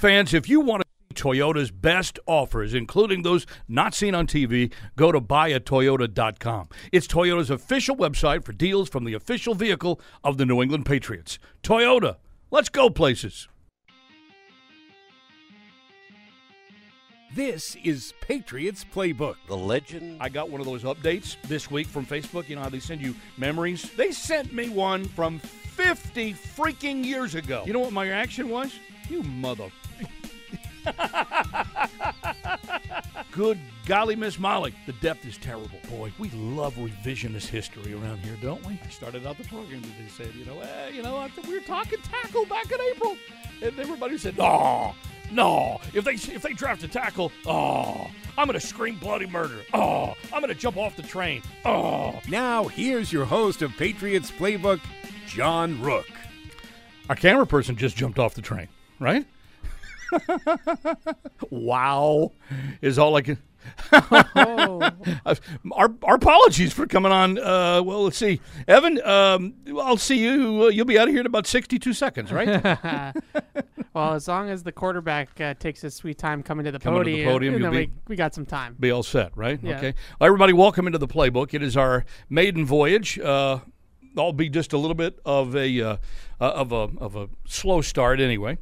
Fans, if you want to see Toyota's best offers, including those not seen on TV, go to buyatoyota.com. It's Toyota's official website for deals from the official vehicle of the New England Patriots. Toyota, let's go places. This is Patriots Playbook. The legend. I got one of those updates this week from Facebook. You know how they send you memories? They sent me one from 50 freaking years ago. You know what my reaction was? You mother. Good golly, Miss Molly. The depth is terrible. Boy, we love revisionist history around here, don't we? I started out the program and they said, you know, eh, you know, I we were talking tackle back in April. And everybody said, no, no. If they if they draft a tackle, oh, I'm gonna scream bloody murder. Oh, I'm gonna jump off the train. Oh. Now, here's your host of Patriots Playbook, John Rooke. Our camera person just jumped off the train, right? Wow, is all I can. Oh, our, our apologies for coming on. Uh, well, let's see, Evan. Um, I'll see you. Uh, you'll be out of here in about sixty-two seconds, right? well, as long as the quarterback uh, takes his sweet time coming to the Coming to the podium, podium, be- we, we got some time. be all set, right? Yeah. Okay. Well, everybody, welcome into the playbook. It is our maiden voyage. Uh, I'll be just a little bit of a uh, uh, of a of a slow start anyway.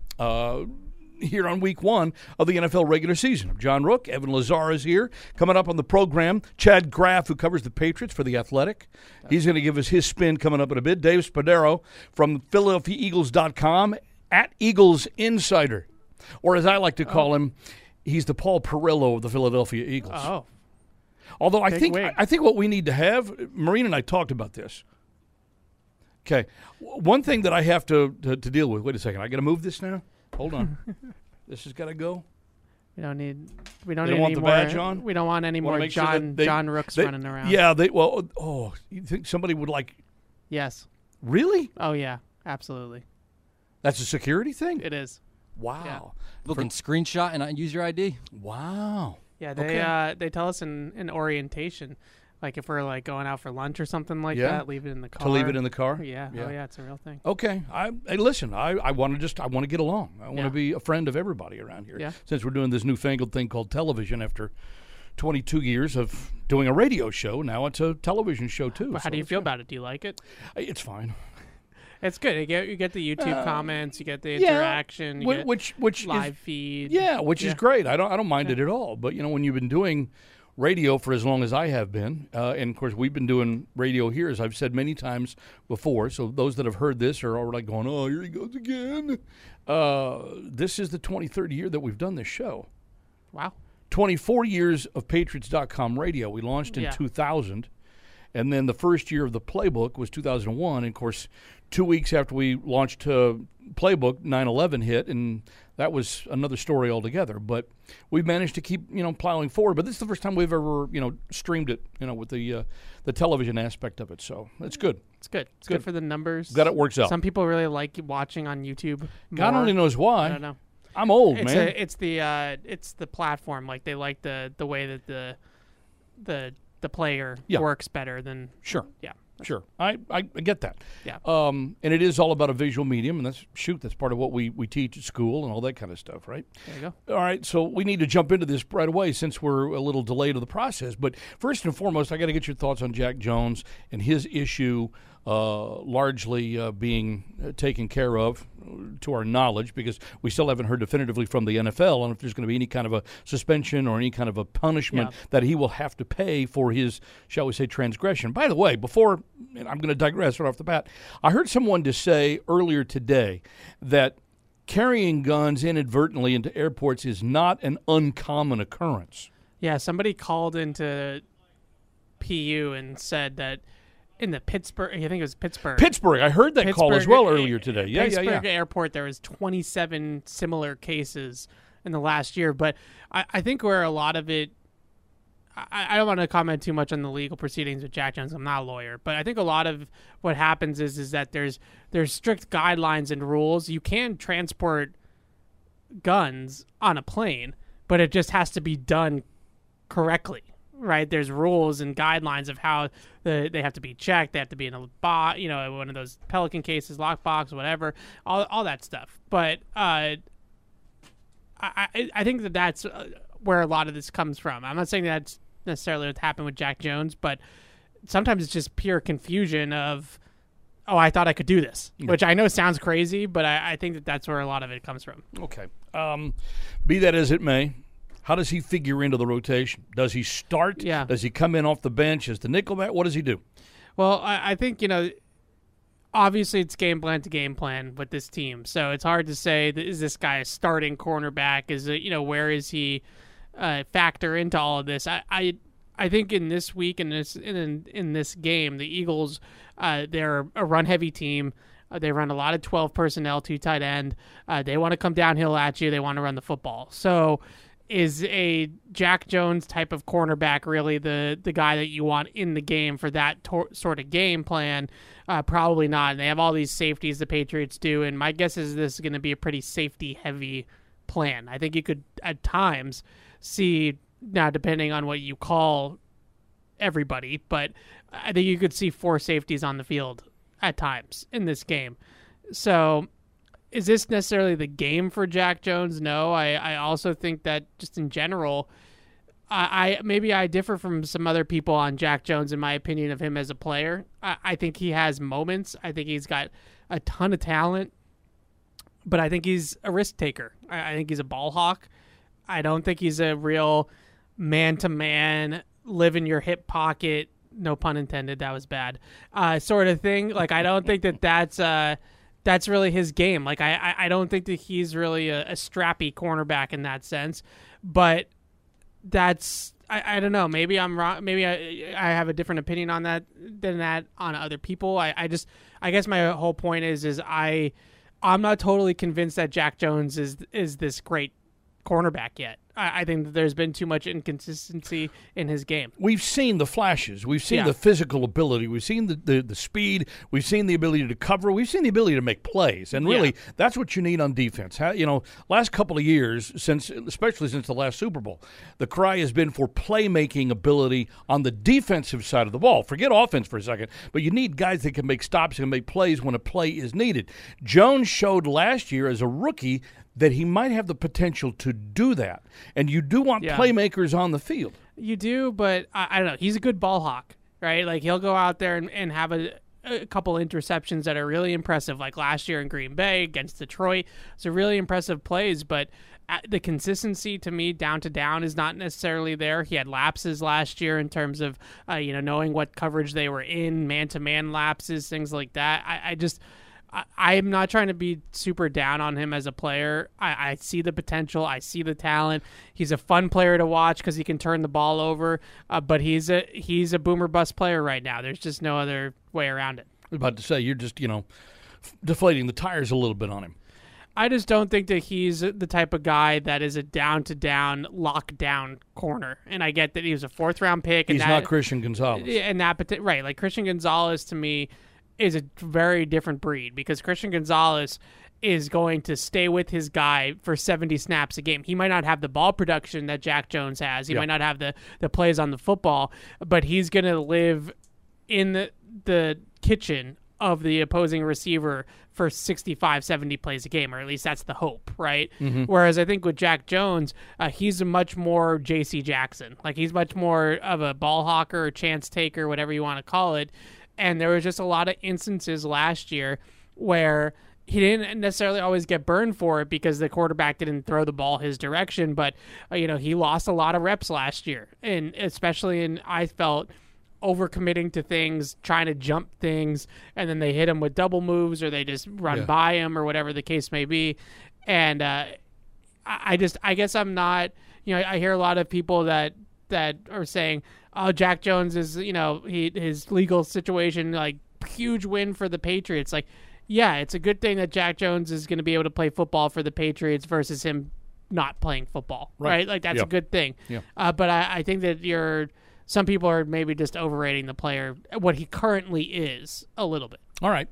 Here on week one of the NFL regular season. John Rooke, Evan Lazar is here. Coming up on the program, Chad Graff, who covers the Patriots for The Athletic. He's going to give us his spin coming up in a bit. Dave Spadaro from PhiladelphiaEagles.com at Eagles Insider. Or as I like to call oh. him, he's the Paul Perillo of the Philadelphia Eagles. Oh, Although I think. I think what we need to have, Marine and I talked about this. Okay, one thing that I have to to, to deal with. Wait a second, I got to move this now. Hold on, this has got to go. we don't need we don't They need don't want any the more. badge on? We don't want any Wanna more make sure that John they- John Rooks they- running around. Yeah, they well. Oh, you think somebody would like? Yes. Really? Oh yeah. Absolutely. That's a security thing. It is. Wow. Look and screenshot and I use your ID. Wow. Yeah. They Okay. uh they tell us in in orientation, like if we're like going out for lunch or something like Yeah. that, leave it in the car. To leave it in the car. Yeah. Yeah. Oh yeah. It's a real thing. Okay. I hey, listen. I, I want to just I want to get along. I want to Yeah. be a friend of everybody around here. Yeah. Since we're doing this newfangled thing called television after 22 years of doing a radio show, now it's a television show too. But how so do you it's feel about it? Do you like it? It's fine. It's good. You get you get the YouTube comments, you get the Uh, yeah, interaction, you get which which live is feed. yeah, which is great. I don't I don't mind it at all. But you know, when you've been doing radio for as long as I have been, uh, and of course we've been doing radio here, as I've said many times before. So those that have heard this are already going, "Oh, here he goes again." Uh, this is the 23rd year that we've done this show. Wow. 24 years of Patriots.com radio. We launched in Yeah. 2000. And then the first year of the playbook was 2001. And of course, two weeks after we launched uh, Playbook, 9 11 hit. And that was another story altogether. But we managed to keep, you know, plowing forward. But this is the first time we've ever, you know, streamed it, you know, with the uh, the television aspect of it. So it's good. It's good. It's Good. good, for the numbers. That it works out. Some people really like watching on YouTube. God only knows why. I don't know. I'm old, It's man. a, it's the uh, it's the platform. Like they like the the way that the the the player Yeah. works better than sure. yeah. Sure, I, I, I get that. Yeah. Um, and it is all about a visual medium, and that's shoot, that's part of what we, we teach at school and all that kind of stuff, right? There you go. All right, so we need to jump into this right away since we're a little delayed to the process. But first and foremost, I got to get your thoughts on Jack Jones and his issue uh, largely uh, being taken care of, to our knowledge, because we still haven't heard definitively from the NFL on if there's going to be any kind of a suspension or any kind of a punishment Yeah. that he will have to pay for his, shall we say, transgression. By the way, before and I'm going to digress right off the bat, I heard someone to say earlier today that carrying guns inadvertently into airports is not an uncommon occurrence. Yeah, somebody called into PU and said that in the Pittsburgh, I think it was Pittsburgh. Pittsburgh, I heard that call as well earlier today. Yeah, yeah, Pittsburgh yeah. Airport, there was 27 similar cases in the last year, but I, I think where a lot of it, I, I don't want to comment too much on the legal proceedings with Jack Jones. I'm not a lawyer, but I think a lot of what happens is is that there's there's strict guidelines and rules. You can transport guns on a plane, but it just has to be done correctly right there's rules and guidelines of how the, they have to be checked they have to be in a box you know one of those pelican cases lockbox whatever all, all that stuff but uh I I, I think that that's uh, where a lot of this comes from. I'm not saying that's necessarily what happened with Jack Jones, but sometimes it's just pure confusion of. Oh, I thought I could do this, which I know sounds crazy, but I, I think that that's where a lot of it comes from. Okay. Um, be that as it may, how does he figure into the rotation? Does he start? Yeah. Does he come in off the bench as the nickelback? What does he do? Well, I, I think you know. Obviously, it's game plan to game plan with this team, so it's hard to say is this guy a starting cornerback? Is it you know where is he uh, factor into all of this? I, I I think in this week and this in in this game, the Eagles uh, they're a run heavy team. Uh, they run a lot of twelve personnel, two tight end. Uh, they want to come downhill at you. They want to run the football. So is a Jack Jones type of cornerback really the the guy that you want in the game for that tor- sort of game plan? Uh, probably not. And they have all these safeties the Patriots do, and my guess is this is going to be a pretty safety heavy plan. I think you could at times see now depending on what you call everybody, but I think you could see four safeties on the field at times in this game. So is this necessarily the game for Jack Jones? No. I, I also think that just in general, I, I maybe I differ from some other people on Jack Jones in my opinion of him as a player. I, I think he has moments. I think he's got a ton of talent, but I think he's a risk taker. I, I think he's a ball hawk. I don't think he's a real man to man, live in your hip pocket. No pun intended. That was bad. Uh, sort of thing. Like I don't think that that's uh, that's really his game. Like I, I, don't think that he's really a, a strappy cornerback in that sense. But that's I, I don't know. Maybe I'm wrong. Maybe I I have a different opinion on that than that on other people. I, I just I guess my whole point is is I I'm not totally convinced that Jack Jones is is this great cornerback yet. I, I think that there's been too much inconsistency in his game. We've seen the flashes. We've seen Yeah. the physical ability. We've seen the, the, the speed. We've seen the ability to cover. We've seen the ability to make plays. And really, Yeah. that's what you need on defense. How, you know, last couple of years, since especially since the last Super Bowl, the cry has been for playmaking ability on the defensive side of the ball. Forget offense for a second, but you need guys that can make stops and make plays when a play is needed. Jones showed last year as a rookie that he might have the potential to do that. And you do want Yeah. playmakers on the field. You do, but I, I don't know. He's a good ball hawk, right? Like he'll go out there and, and have a, a couple interceptions that are really impressive, like last year in Green Bay against Detroit. A really impressive plays, but uh, the consistency to me down to down is not necessarily there. He had lapses last year in terms of uh, you know knowing what coverage they were in, man to man lapses, things like that. I, I just. I- I'm not trying to be super down on him as a player. I, I see the potential. I see the talent. He's a fun player to watch because he can turn the ball over. Uh, but he's a he's a boomer bust player right now. There's just no other way around it. I was about to say you're just you know f- deflating the tires a little bit on him. I just don't think that he's the type of guy that is a down to down lockdown corner. And I get that he was a fourth round pick. And He's that, not Christian Gonzalez. Yeah, and that right, like Christian Gonzalez to me is a very different breed because Christian Gonzalez is going to stay with his guy for 70 snaps a game. He might not have the ball production that Jack Jones has. He Yeah. might not have the the plays on the football, but he's going to live in the the kitchen of the opposing receiver for 65 70 plays a game or at least that's the hope right whereas i think with jack jones uh, he's a much more jc jackson like he's much more of a ball hawker or chance taker whatever you want to call it and there was just a lot of instances last year where he didn't necessarily always get burned for it because the quarterback didn't throw the ball his direction but uh, you know he lost a lot of reps last year and especially in i felt overcommitting to things, trying to jump things, and then they hit him with double moves or they just run Yeah. by him or whatever the case may be. And uh, I, I just, I guess I'm not, you know, I hear a lot of people that that are saying, "Oh, Jack Jones is, you know, he his legal situation like huge win for the Patriots." Like, yeah, it's a good thing that Jack Jones is going to be able to play football for the Patriots versus him not playing football, Right. right? Like that's Yeah. a good thing. Yeah. Uh, but I, I think that you're some people are maybe just overrating the player, what he currently is, a little bit. All right.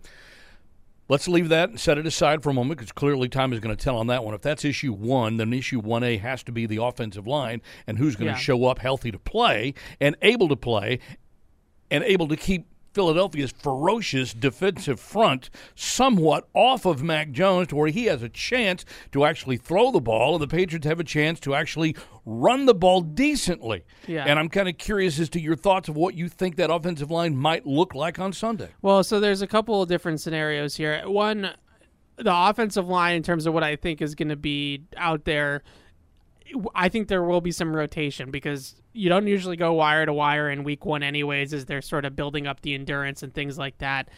Let's leave that and set it aside for a moment because clearly time is going to tell on that one. If that's issue one, then issue 1A has to be the offensive line and who's going to Yeah. show up healthy to play and able to play and able to keep Philadelphia's ferocious defensive front somewhat off of Mac Jones to where he has a chance to actually throw the ball, and the Patriots have a chance to actually run the ball decently. Yeah. And I'm kind of curious as to your thoughts of what you think that offensive line might look like on Sunday. Well, so there's a couple of different scenarios here. One, the offensive line, in terms of what I think is going to be out there, I think there will be some rotation because you don't usually go wire to wire in week one, anyways, as they're sort of building up the endurance and things like that.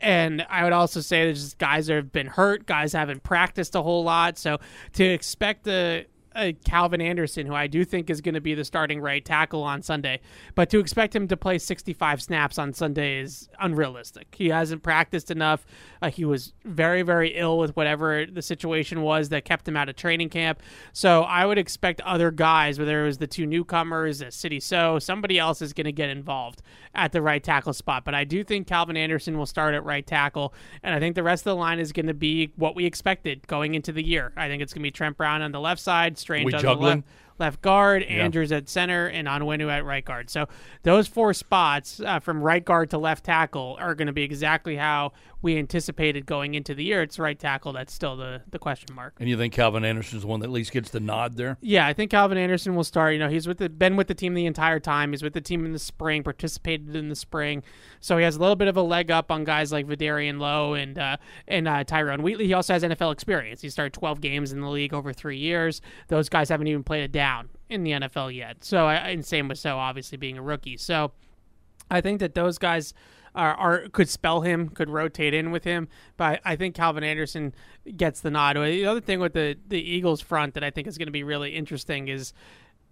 And I would also say there's guys that have been hurt, guys haven't practiced a whole lot. So to expect a uh, Calvin Anderson, who I do think is going to be the starting right tackle on Sunday. But to expect him to play 65 snaps on Sunday is unrealistic. He hasn't practiced enough. Uh, he was very, very ill with whatever the situation was that kept him out of training camp. So I would expect other guys, whether it was the two newcomers, a Sidy Sow, somebody else is going to get involved at the right tackle spot. But I do think Calvin Anderson will start at right tackle, and I think the rest of the line is going to be what we expected going into the year. I think it's going to be Trent Brown on the left side, Strange We on juggling? the left left guard, Andrews at center, and Onwenu at right guard. So those four spots uh, from right guard to left tackle are going to be exactly how we anticipated going into the year. It's right tackle that's still the, the question mark. And you think Calvin Anderson's the one that at least gets the nod there? Yeah, I think Calvin Anderson will start. You know, he's with the been with the team the entire time. He's with the team in the spring, participated in the spring, so he has a little bit of a leg up on guys like Vederian Lowe and uh, and uh, Tyrone Wheatley. He also has NFL experience. He started 12 games in the league over three years. Those guys haven't even played a down in the NFL yet. So, I- and same with Sow, obviously being a rookie. So, I think that those guys are could spell him, could rotate in with him, but I think Calvin Anderson gets the nod. The other thing with the the Eagles front that I think is going to be really interesting is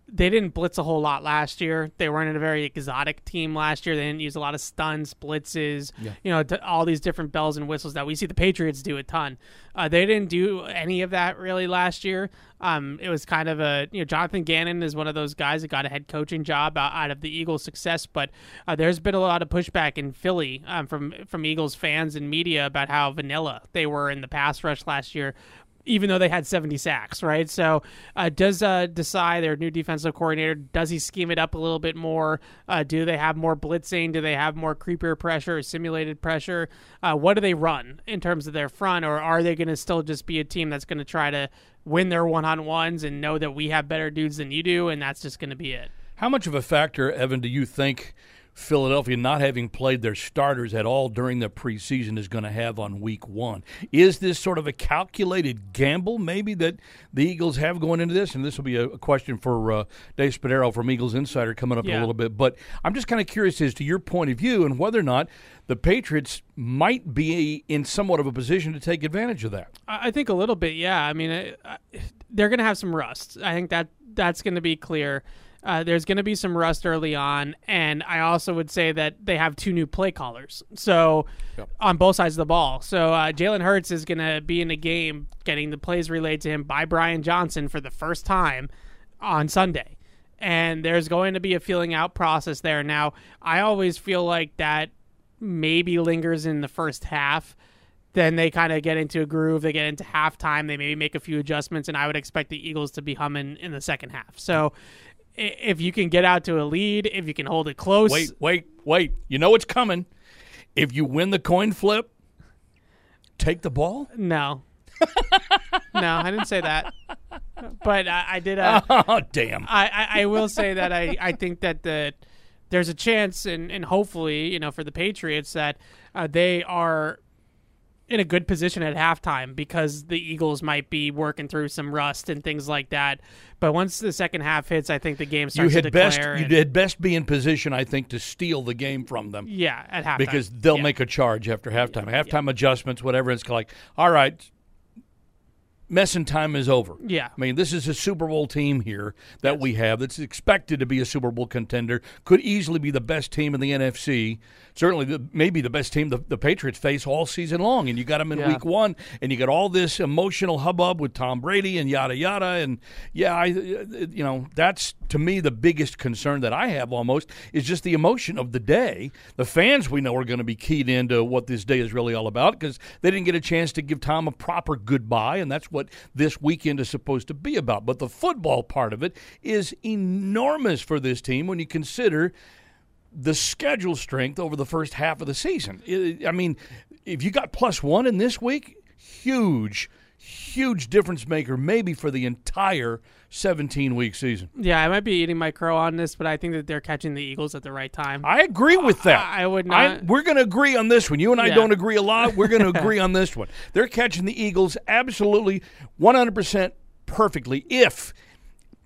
they didn't blitz a whole lot last year. They weren't a very exotic team last year. They didn't use a lot of stuns, blitzes, you know, t- all these different bells and whistles that we see the Patriots do a ton. Uh, they didn't do any of that really last year. Um, it was kind of a, you know, Jonathan Gannon is one of those guys that got a head coaching job out, out of the Eagles' success, but uh, there's been a lot of pushback in Philly um, from from Eagles fans and media about how vanilla they were in the pass rush last year even though they had 70 sacks, right? So, uh, does uh, Desai, their new defensive coordinator, does he scheme it up a little bit more? Uh, do they have more blitzing? Do they have more creeper pressure, simulated pressure? Uh, what do they run in terms of their front, or are they going to still just be a team that's going to try to win their one on ones and know that we have better dudes than you do, and that's just going to be it? How much of a factor, Evan, do you think Philadelphia not having played their starters at all during the preseason is going to have on week one? Is this sort of a calculated gamble, maybe, that the Eagles have going into this? And this will be a, a question for uh, Dave Spadaro from Eagles Insider coming up in a little bit. But I'm just kind of curious as to your point of view and whether or not the Patriots might be in somewhat of a position to take advantage of that. I I think a little bit, yeah. I mean, I- I- they're going to have some rust. I think that that's going to be clear. Uh, there's going to be some rust early on, and I also would say that they have two new play callers. So on both sides of the ball. So uh, Jalen Hurts is going to be in the game, getting the plays relayed to him by Brian Johnson for the first time on Sunday. And there's going to be a feeling out process there. Now, I always feel like that maybe lingers in the first half then they kind of get into a groove. They get into halftime. They maybe make a few adjustments, and I would expect the Eagles to be humming in the second half. So, if you can get out to a lead, if you can hold it close, Wait, wait, wait. You know what's coming. If you win the coin flip, take the ball. no, no, I didn't say that, but I, I did. Uh, Oh, damn. I, I, I will say that I, I think that the there's a chance and, and hopefully you know for the Patriots that uh, they are in a good position at halftime because the Eagles might be working through some rust and things like that. But once the second half hits, I think the game You starts to had best declare. you and- had best be in position, I think, to steal the game from them yeah, at halftime because they'll Yeah. make a charge after halftime. Halftime adjustments, whatever. It's like, all right, messing time is over. Yeah. I mean, this is a Super Bowl team here that we have that's expected to be a Super Bowl contender. Could easily be the best team in the NFC. Certainly, the, maybe the best team the, the Patriots face all season long. And you got them in Yeah. week one, and you got all this emotional hubbub with Tom Brady and yada yada. And yeah, I, you know, that's to me the biggest concern that I have almost is just the emotion of the day. The fans we know are going to be keyed into what this day is really all about because they didn't get a chance to give Tom a proper goodbye, and that's what this weekend is supposed to be about. But the football part of it is enormous for this team when you consider the schedule strength over the first half of the season. I mean, if you got plus one in this week, huge, huge difference maker, maybe for the entire 17 week season. Yeah, I might be eating my crow on this, but I think that they're catching the Eagles at the right time. I agree with that. I- I would I- not- we're going to agree on this one. You and I Yeah. don't agree a lot. We're going to agree on this one. They're catching the Eagles absolutely 100% perfectly. If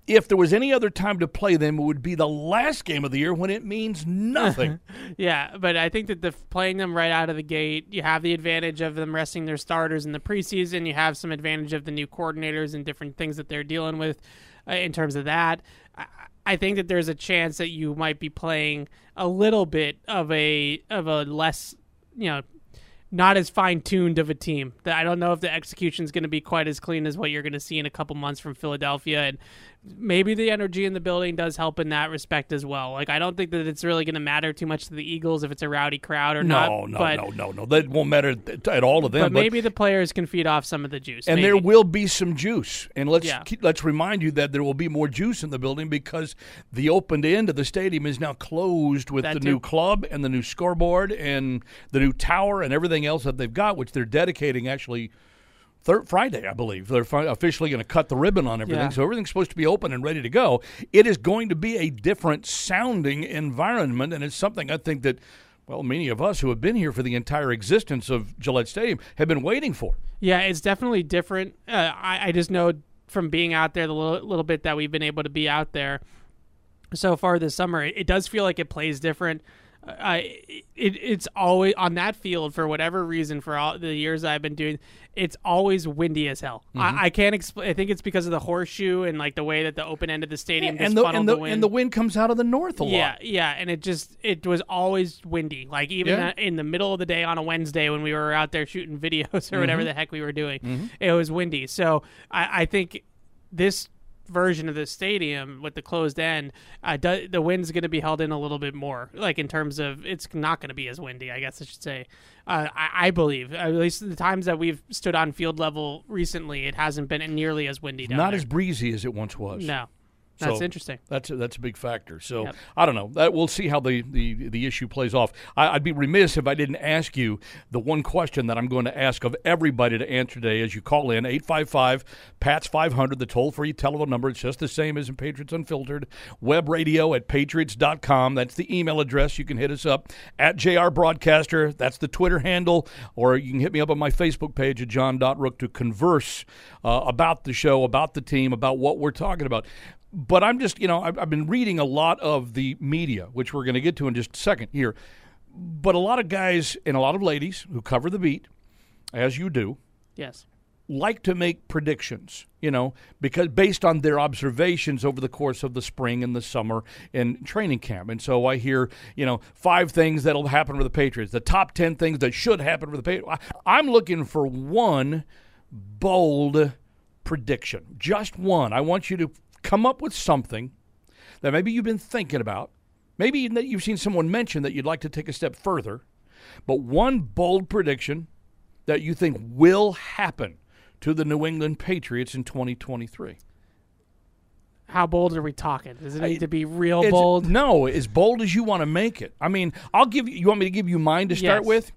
if there was any other time to play them, it would be the last game of the year when it means nothing. Yeah, but I think that the playing them right out of the gate, you have the advantage of them resting their starters in the preseason. You have some advantage of the new coordinators and different things that they're dealing with uh, in terms of that. I, I think that there's a chance that you might be playing a little bit of a of a less, you know, not as fine tuned of a team. I don't know if the execution is going to be quite as clean as what you're going to see in a couple months from Philadelphia, and maybe the energy in the building does help in that respect as well. Like I don't think that it's really going to matter too much to the Eagles if it's a rowdy crowd or not. no, no, but, no, no, no. That won't matter at all to them. But maybe the players can feed off some of the juice. and maybe. there will be some juice. And let's Yeah. keep, let's remind you that there will be more juice in the building because the open end of the stadium is now closed with That the too. new club and the new scoreboard and the new tower and everything else that they've got, which they're dedicating actually. Third Friday, I believe they're fi- officially going to cut the ribbon on everything, Yeah. so everything's supposed to be open and ready to go. It is going to be a different sounding environment, and it's something I think that, well, many of us who have been here for the entire existence of Gillette Stadium have been waiting for. Yeah, it's definitely different. Uh, I, I just know from being out there the little, little bit that we've been able to be out there so far this summer, it, it does feel like it plays different. I it, it's always on that field for whatever reason for all the years I've been doing. It's always windy as hell. I, I can't explain. I think it's because of the horseshoe and like the way that the open end of the stadium just and the and the, wind. and the wind comes out of the north a lot. Yeah, yeah, and it just it was always windy. Like even Yeah. in the middle of the day on a Wednesday when we were out there shooting videos or Mm-hmm. whatever the heck we were doing, it was windy. So I, I think this version of the stadium with the closed end, uh, do, the wind's going to be held in a little bit more. Like in terms of it's not going to be as windy. I guess I should say. Uh, I, I believe at least the times that we've stood on field level recently, it hasn't been nearly as windy. Down Not there. as breezy as it once was. no. That's So interesting. That's a, that's a big factor. So Yep. I don't know. That we'll see how the, the, the issue plays off. I, I'd be remiss if I didn't ask you the one question that I'm going to ask of everybody to answer today as you call in 855 PATS 500, the toll free telephone number. It's just the same as in Patriots Unfiltered. Web radio at patriots.com. That's the email address. You can hit us up at JR Broadcaster. That's the Twitter handle. Or you can hit me up on my Facebook page at John.Rooke to converse uh, about the show, about the team, about what we're talking about but I'm just, you know, I've, I've been reading a lot of the media, which we're going to get to in just a second here. But a lot of guys and a lot of ladies who cover the beat, as you do, Yes. like to make predictions, you know, because based on their observations over the course of the spring and the summer and training camp. And so I hear, you know, five things that'll happen with the Patriots, the top 10 things that should happen with the Patriots. I'm looking for one bold prediction, just one. I want you to come up with something that maybe you've been thinking about, maybe that you've seen someone mention that you'd like to take a step further, but one bold prediction that you think will happen to the New England Patriots in 2023? How bold are we talking? Does it I- need to be real bold? No, as bold as you want to make it. I mean, I'll give you. You want me to give you mine to start Yes. with?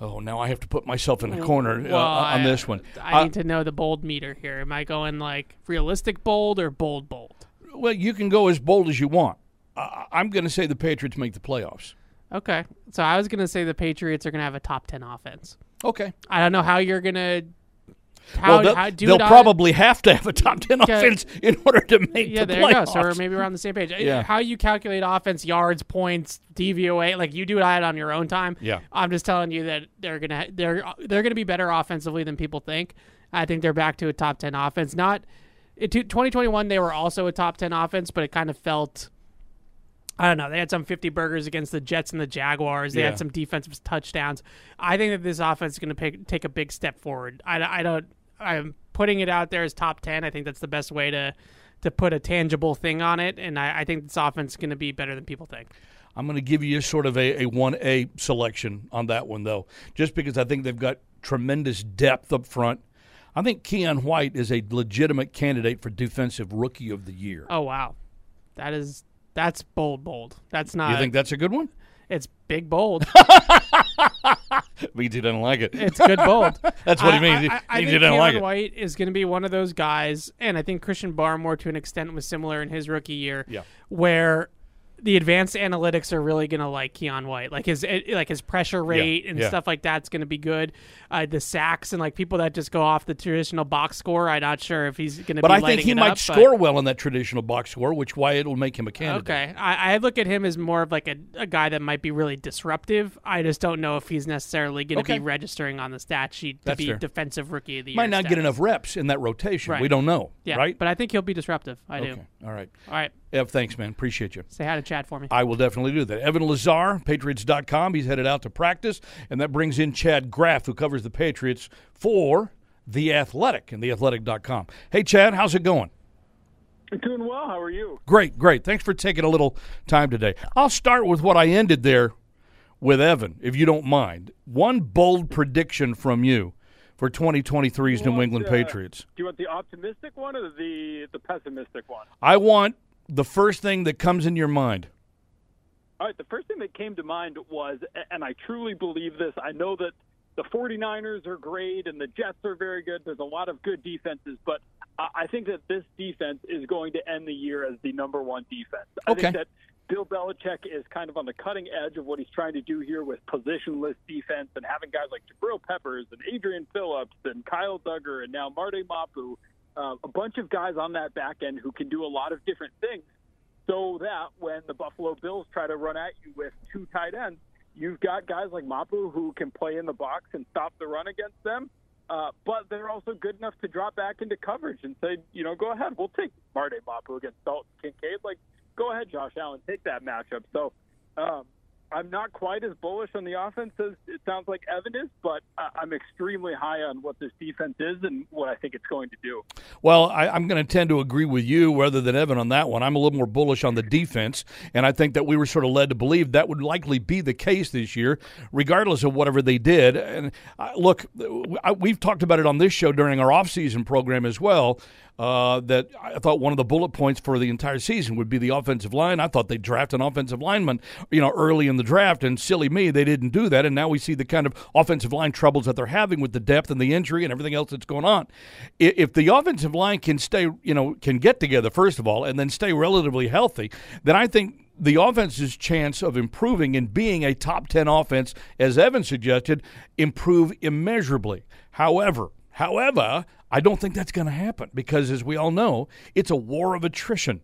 Oh, now I have to put myself in the corner uh, Well, on I- this one. I Uh, need to know the bold meter here. Am I going like realistic bold or bold bold? well, you can go as bold as you want. Uh, I'm going to say the Patriots make the playoffs. Okay. So I was going to say the Patriots are going to have a top 10 offense. Okay. I don't know how you're going to how, well, they'll, how they'll probably have to have a top 10 Okay. offense in order to make Yeah, the there you go. playoffs. So we're maybe we're on the same page. Yeah. How you calculate offense, yards, points, DVOA, like you do it on your own time. Yeah. I'm just telling you that they're gonna they're they're gonna be better offensively than people think. I think they're back to a top ten offense. Not in 2021, they were also a top ten offense, but it kind of felt. I don't know. They had some 50 burgers against the Jets and the Jaguars. They Yeah. had some defensive touchdowns. I think that this offense is going to take a big step forward. I, I don't. I'm putting it out there as top 10. I think that's the best way to to put a tangible thing on it, and I, I think this offense is going to be better than people think. I'm going to give you sort of a, a 1A selection on that one, though, just because I think they've got tremendous depth up front. I think Keion White is a legitimate candidate for Defensive Rookie of the Year. Oh wow, that is That's bold, bold. That's not. You think that's a good one? it's big, bold. He doesn't like it. It's good, bold. That's what he means. I, I, I think didn't like it. White is going to be one of those guys, and I think Christian Barmore, to an extent, was similar in his rookie year. Yeah. Where the advanced analytics are really going to like Keion White, like his eh, like his pressure rate and yeah. stuff like that's going to be good. Uh, the sacks and like people that just go off the traditional box score, I'm not sure if he's going to. But be I think he might up, but- score well in that traditional box score, which why it'll make him a candidate. Okay, I, I look at him as more of like a, a guy that might be really disruptive. I just don't know if he's necessarily going to Okay. be registering on the stat sheet to That's be fair. defensive rookie of the year. Might not get enough reps in that rotation. We don't know. Yeah, Right? But I think he'll be disruptive. I do. All right. All right, Ev, thanks, man. Appreciate you. say hi to Chad for me. I will definitely do that. Evan Lazar, Patriots.com. He's headed out to practice, and that brings in Chad Graff, who covers the Patriots for The Athletic and TheAthletic.com. Hey, Chad, how's it going? Doing well. How are you? Great, great. Thanks for taking a little time today. I'll start with what I ended there with Evan, if you don't mind. One bold prediction from you for 2023's New England uh, Patriots. Do you want the optimistic one or the the pessimistic one? I want the first thing that comes in your mind. All right. The first thing that came to mind was, and I truly believe this. I know that the 49ers are great and the Jets are very good. There's a lot of good defenses, but I think that this defense is going to end the year as the number one defense. I Okay. think that Bill Belichick is kind of on the cutting edge of what he's trying to do here with positionless defense and having guys like Jabril Peppers and Adrian Phillips and Kyle Dugger and now Marte Mapu, uh, a bunch of guys on that back end who can do a lot of different things so that when the Buffalo Bills try to run at you with two tight ends, you've got guys like Mapu who can play in the box and stop the run against them. Uh, but they're also good enough to drop back into coverage and say, you know, go ahead, we'll take Marte Mapu against Dalton Kincaid. Like, go ahead, Josh Allen, take that matchup. So um, I'm not quite as bullish on the offense as it sounds like Evan is, but I'm extremely high on what this defense is and what I think it's going to do. Well, I, I'm going to tend to agree with you rather than Evan on that one. I'm a little more bullish on the defense, and I think that we were sort of led to believe that would likely be the case this year, regardless of whatever they did. And uh, look, I, we've talked about it on this show during our offseason program as well. Uh, that I thought one of the bullet points for the entire season would be the offensive line. I thought they'd draft an offensive lineman, you know, early in the draft, and silly me, they didn't do that. And now we see the kind of offensive line troubles that they're having with the depth and the injury and everything else that's going on. If the offensive line can stay, you know, can get together first of all, and then stay relatively healthy, then I think the offense's chance of improving and being a top 10 offense, as Evan suggested, improve immeasurably. However, however, I don't think that's going to happen because, as we all know, it's a war of attrition.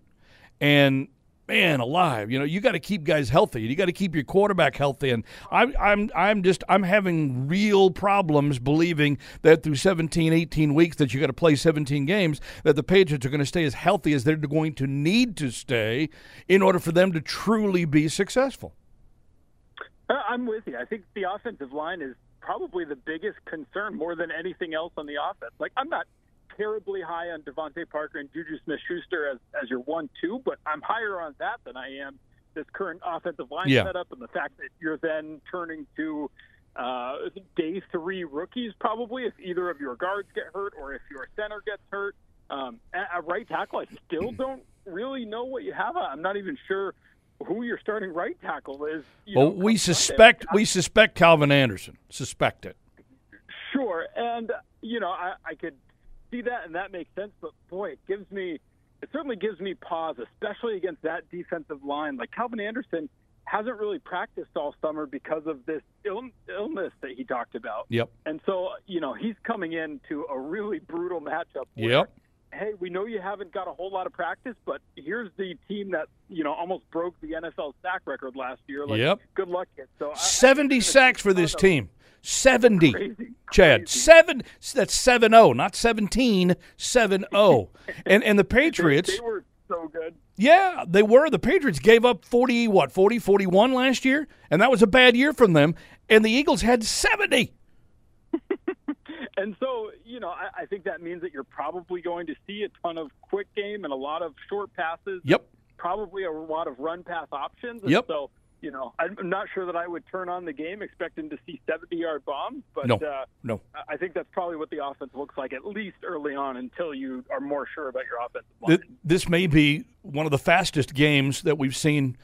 And man alive, you know, you got to keep guys healthy. You got to keep your quarterback healthy. And I'm, I'm, I'm just, I'm having real problems believing that through 17, 18 weeks that you got to play 17 games, that the Patriots are going to stay as healthy as they're going to need to stay in order for them to truly be successful. Uh, I'm with you. I think the offensive line is probably the biggest concern more than anything else on the offense. Like, I'm not terribly high on DeVante Parker and Juju Smith Schuster as, as your one two, but I'm higher on that than I am this current offensive line Yeah. setup and the fact that you're then turning to uh, day three rookies probably if either of your guards get hurt or if your center gets hurt. Um, at, at right tackle, I still don't really know what you have. I'm not even sure who your starting right tackle is. You Well, know, we Sunday. suspect, we suspect Calvin Anderson. Suspect it. Sure, and you know, I, I could see that, and that makes sense. But boy, it gives me, it certainly gives me pause, especially against that defensive line. Like Calvin Anderson hasn't really practiced all summer because of this Ill, illness that he talked about, Yep. and so you know he's coming into a really brutal matchup. Yep. Hey, we know you haven't got a whole lot of practice, but here's the team that you know almost broke the NFL sack record last year. Like, Yep. Good luck, kid. So I- I 70 sacks for this team. 70. Crazy, Chad, crazy. seven. That's 7 0, not 17, 7 0. And, and the Patriots, They were so good. yeah, they were. The Patriots gave up 40, what, 40, 41 last year? And that was a bad year from them. And the Eagles had 70. And so, you know, I, I think that means that you're probably going to see a ton of quick game and a lot of short passes. Yep. Probably a lot of run pass options. And Yep. So you know, I'm not sure that I would turn on the game expecting to see 70 yard bombs, but No. uh, No. I think that's probably what the offense looks like, at least early on, until you are more sure about your offensive line. This may be one of the fastest games that we've seen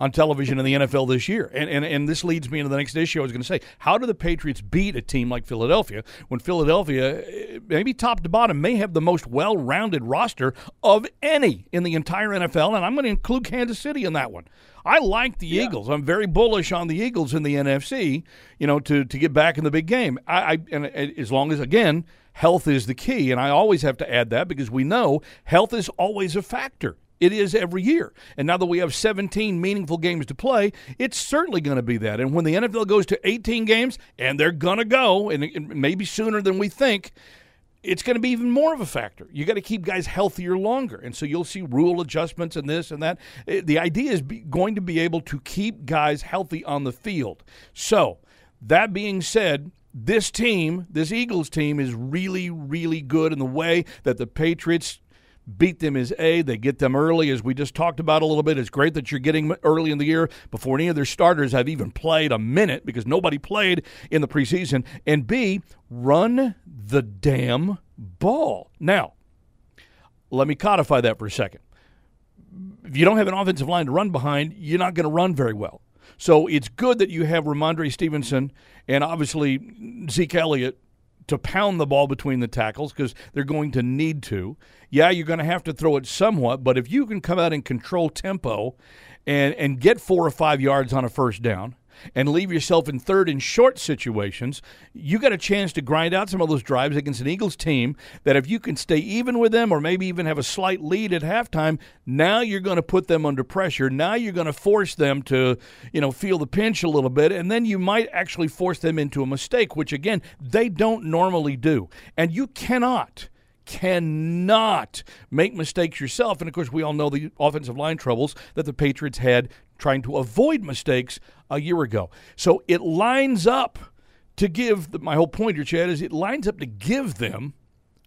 on television in the NFL this year. And, and, and this leads me into the next issue I was going to say. How do the Patriots beat a team like Philadelphia when Philadelphia, eh, maybe top to bottom, may have the most well rounded roster of any in the entire NFL? And I'm going to include Kansas City in that one. I like the Eagles. I'm very bullish on the Eagles in the NFC, you know, to, to get back in the big game. I, I and as long as, again, health is the key. And I always have to add that because we know health is always a factor. It is every year. And now that we have 17 meaningful games to play, it's certainly going to be that. And when the NFL goes to 18 games, and they're going to go, and maybe sooner than we think, it's going to be even more of a factor. You got to keep guys healthier longer, and so you'll see rule adjustments and this and that. Eh, The idea is going to be able to keep guys healthy on the field. So, that being said, this team, this Eagles team, is really, really good in the way that the Patriots beat them is A. They get them early, as we just talked about a little bit. It's great that you're getting early in the year before any of their starters have even played a minute because nobody played in the preseason. And B, run the damn ball. Now, let me codify that for a second. If you don't have an offensive line to run behind, you're not going to run very well. So it's good that you have Rhamondre Stevenson and obviously Zeke Elliott to pound the ball between the tackles because they're going to need to. Yeah, you're going to have to throw it somewhat, but if you can come out and control tempo and and get four or five yards on a first down and leave yourself in third and short situations, you got a chance to grind out some of those drives against an Eagles team that if you can stay even with them or maybe even have a slight lead at halftime, now you're going to put them under pressure. Now you're going to force them to, you know, feel the pinch a little bit and then you might actually force them into a mistake, which again, they don't normally do. And you cannot cannot make mistakes yourself. And of course, we all know the offensive line troubles that the Patriots had trying to avoid mistakes a year ago. So it lines up to give the, my whole point here, Chad, is it lines up to give them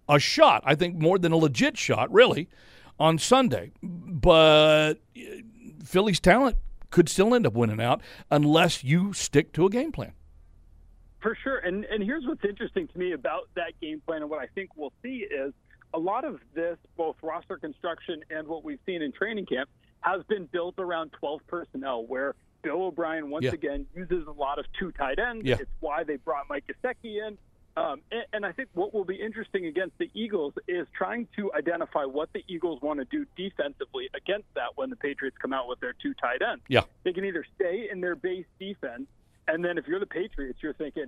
a shot. I think more than a legit shot, really, on Sunday. But uh, Philly's talent could still end up winning out unless you stick to a game plan. For sure. And and here's what's interesting to me about that game plan and what I think we'll see is a lot of this, both roster construction and what we've seen in training camp, has been built around 12 personnel, where Bill O'Brien once Yeah. again uses a lot of two tight ends. Yeah. It's why they brought Mike Gesicki in. Um, and, and I think what will be interesting against the Eagles is trying to identify what the Eagles want to do defensively against that when the Patriots come out with their two tight ends Yeah. they can either stay in their base defense, and then if you're the Patriots, you're thinking,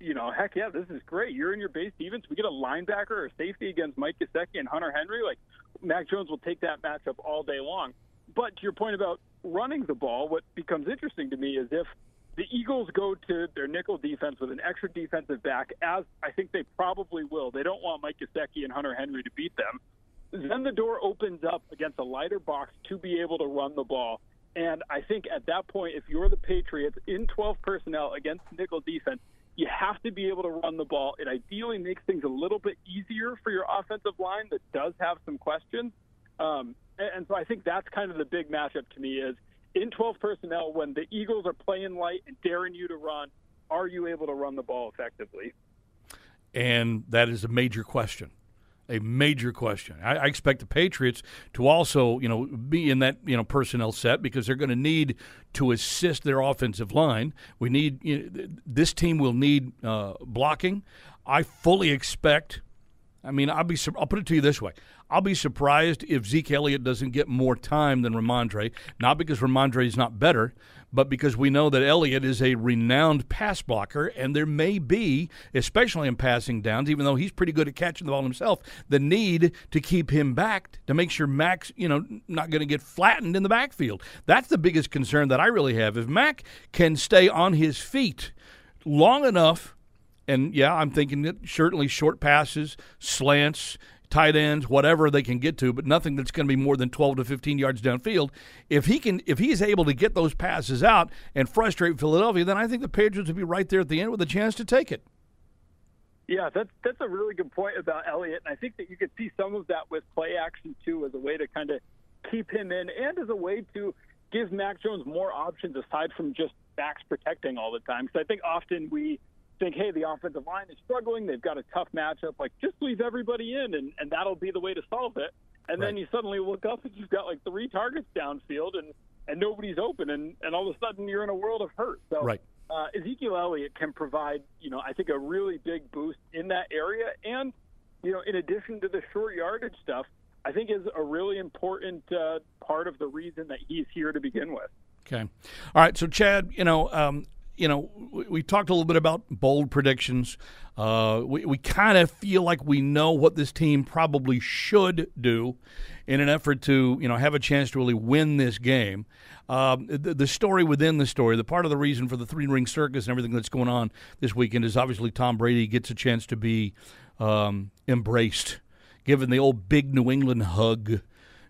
you know, heck yeah, this is great. You're in your base defense. We get a linebacker or safety against Mike Gesicki and Hunter Henry. Like Mac Jones will take that matchup all day long. But to your point about running the ball, what becomes interesting to me is if the Eagles go to their nickel defense with an extra defensive back, as I think they probably will. They don't want Mike Gesicki and Hunter Henry to beat them then the door opens up against a lighter box to be able to run the ball. And I think at that point, if you're the Patriots in 12 personnel against nickel defense, you have to be able to run the ball. It ideally makes things a little bit easier for your offensive line that does have some questions. Um, and, so I think that's kind of the big matchup to me is in 12 personnel when the Eagles are playing light and daring you to run, are you able to run the ball effectively? and that is a major question. A major question. I, I expect the Patriots to also, you know, be in that you know personnel set because they're going to need to assist their offensive line. We need you know, this team will need uh, blocking. I fully expect. I mean, I'll be. I'll put it to you this way: I'll be surprised if Zeke Elliott doesn't get more time than Rhamondre. Not because Rhamondre is not better, but because we know that Elliott is a renowned pass blocker, and there may be, especially in passing downs, even though he's pretty good at catching the ball himself, the need to keep him back to make sure Mac's, you know, not going to get flattened in the backfield. That's the biggest concern that I really have. If Mac can stay on his feet long enough and yeah, I'm thinking that certainly short passes, slants, tight ends, whatever they can get to, but nothing that's going to be more than 12 to 15 yards downfield. If he can, if he's able to get those passes out and frustrate Philadelphia, then I think the Patriots would be right there at the end with a chance to take it. Yeah, that's that's a really good point about Elliott, and I think that you could see some of that with play action too, as a way to kind of keep him in, and as a way to give Mac Jones more options aside from just backs protecting all the time. Because I think often we think, hey, the offensive line is struggling. They've got a tough matchup. Like, just leave everybody in, and, and that'll be the way to solve it. And then you suddenly look up and you've got like three targets downfield, and, and nobody's open, and, and all of a sudden you're in a world of hurt. So Right. uh, Ezekiel Elliott can provide, you know, I think a really big boost in that area. And, you know, in addition to the short yardage stuff, I think is a really important uh, part of the reason that he's here to begin with. Okay. All right. So, Chad, you know, um, you know, we, we talked a little bit about bold predictions. Uh, we we kind of feel like we know what this team probably should do in an effort to, you know, have a chance to really win this game. Um, the, the story within the story, the part of the reason for the three ring circus and everything that's going on this weekend is obviously Tom Brady gets a chance to be um, embraced, given the old big New England hug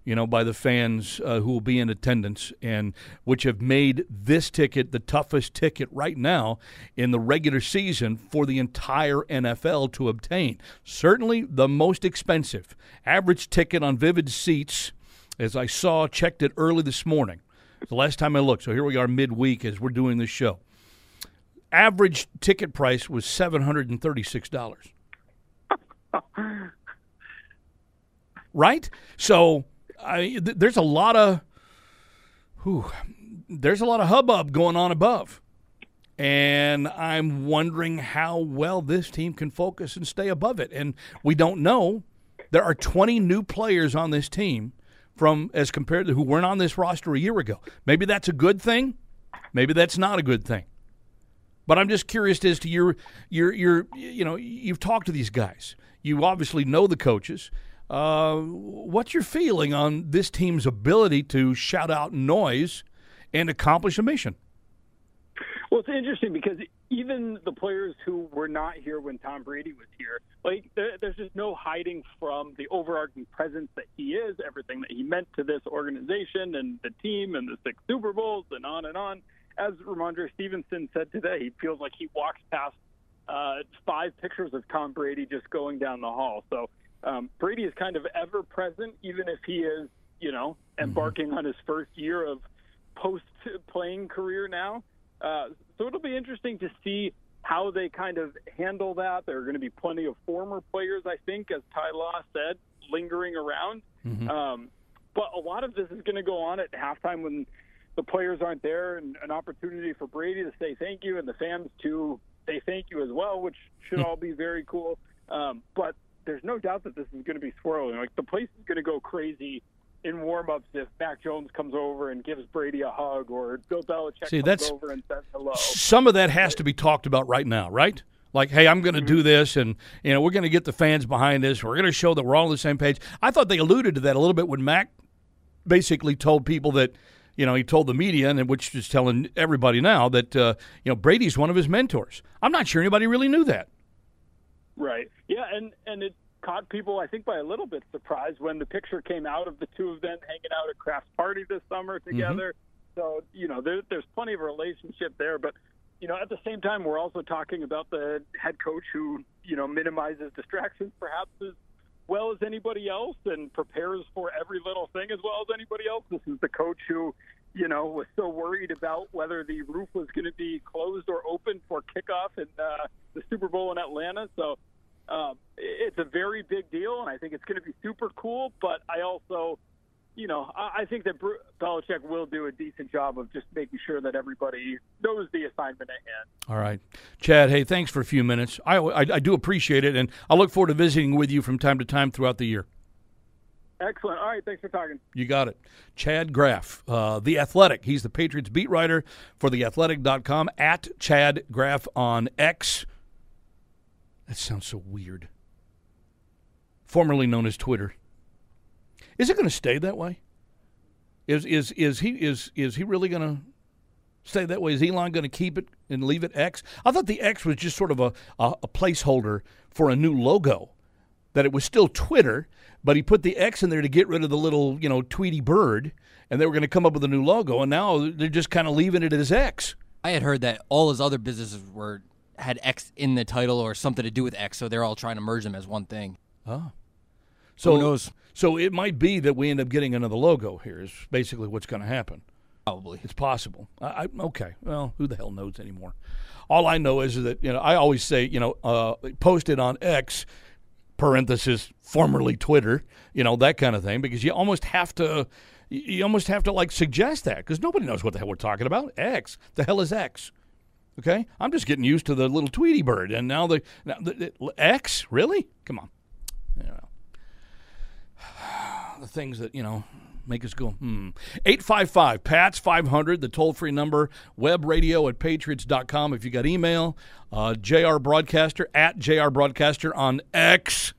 you know, by the fans uh, who will be in attendance, and which have made this ticket the toughest ticket right now in the regular season for the entire NFL to obtain. Certainly the most expensive. Average ticket on Vivid Seats, as I saw, checked it early this morning. The last time I looked. So here we are midweek as we're doing this show. Average ticket price was $736. right? So I, th- there's a lot of, whew, there's a lot of hubbub going on above, and I'm wondering how well this team can focus and stay above it. And we don't know. There are 20 new players on this team from as compared to who weren't on this roster a year ago. Maybe that's a good thing. Maybe that's not a good thing. But I'm just curious as to your your your you know you've talked to these guys. You obviously know the coaches. Uh, what's your feeling on this team's ability to shout out noise and accomplish a mission? Well, it's interesting because even the players who were not here when Tom Brady was here, like there, there's just no hiding from the overarching presence that he is, everything that he meant to this organization and the team and the six Super Bowls and on and on. As Rhamondre Stevenson said today, he feels like he walks past uh, five pictures of Tom Brady just going down the hall. So um, Brady is kind of ever present, even if he is, you know, embarking on his first year of post playing career now. Uh, so it'll be interesting to see how they kind of handle that. There are going to be plenty of former players, I think, as Ty Law said, lingering around. Um, but a lot of this is going to go on at halftime when the players aren't there, and an opportunity for Brady to say thank you and the fans to say thank you as well, which should all be very cool. Um, but there's no doubt that this is going to be swirling. Like the place is going to go crazy in warm-ups if Mac Jones comes over and gives Brady a hug, or Bill Belichick See, comes that's- over and says hello. Some of that has to be talked about right now, right? Like, hey, I'm going to do this, and you know, we're going to get the fans behind this. We're going to show that we're all on the same page. I thought they alluded to that a little bit when Mac basically told people that, you know, he told the media, and which is telling everybody now that uh, you know Brady's one of his mentors. I'm not sure anybody really knew that. Right. Yeah, and and it caught people, I think, by a little bit surprised when the picture came out of the two of them hanging out at Kraft Party this summer together. So you know, there, there's plenty of relationship there, but you know, at the same time, we're also talking about the head coach who you know minimizes distractions perhaps as well as anybody else and prepares for every little thing as well as anybody else. This is the coach who you know was so worried about whether the roof was going to be closed or open for kickoff in uh, the Super Bowl in Atlanta. So um, it's a very big deal, and I think it's going to be super cool. But I also, you know, I, I think that Bru- Belichick will do a decent job of just making sure that everybody knows the assignment at hand. All right, Chad. Hey, thanks for a few minutes. I, I, I do appreciate it, and I look forward to visiting with you from time to time throughout the year. Excellent. All right, thanks for talking. You got it. Chad Graff, uh, The Athletic. He's the Patriots beat writer for TheAthletic.com at Chad Graff on X. That sounds so weird. Formerly known as Twitter. Is it going to stay that way? Is is is he is is he really going to stay that way? Is Elon going to keep it and leave it X? I thought the X was just sort of a, a, a placeholder for a new logo that it was still Twitter, but he put the X in there to get rid of the little, you know, Tweety bird, and they were going to come up with a new logo, and now they're just kind of leaving it as X. I had heard that all his other businesses were had X in the title or something to do with X, so they're all trying to merge them as one thing. Oh. So Who knows? So it might be that we end up getting another logo here. Is basically what's going to happen. Probably. It's possible. I, I, okay. Well, who the hell knows anymore? All I know is that you know I always say you know uh, post it on X, parenthesis formerly Twitter, you know that kind of thing because you almost have to. You almost have to like suggest that because nobody knows what the hell we're talking about. X. The hell is X? Okay, I'm just getting used to the little Tweety bird, and now the, now the, the X. Really? Come on. You know, the things that you know make us go, hmm. 855 PATS 500, the toll free number, web radio at patriots.com. If you got email, uh, JR Broadcaster at JR Broadcaster on X,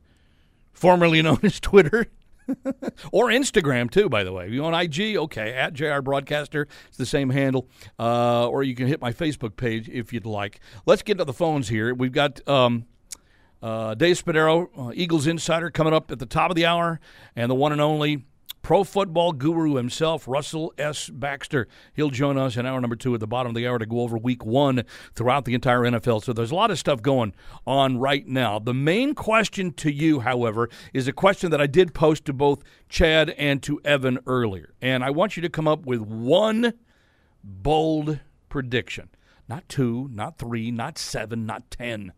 formerly known as Twitter. or Instagram too, by the way. If you on IG, okay, at JR Broadcaster, it's the same handle. Uh, or you can hit my Facebook page if you'd like. Let's get to the phones here. We've got um, uh, Dave Spadaro, uh, Eagles Insider, coming up at the top of the hour, and the one and only pro football guru himself, Russell S. Baxter. He'll join us in hour number two at the bottom of the hour to go over week one throughout the entire NFL. So there's a lot of stuff going on right now. The main question to you, however, is a question that I did post to both Chad and to Evan earlier. And I want you to come up with one bold prediction. Not two, not three, not seven, not ten.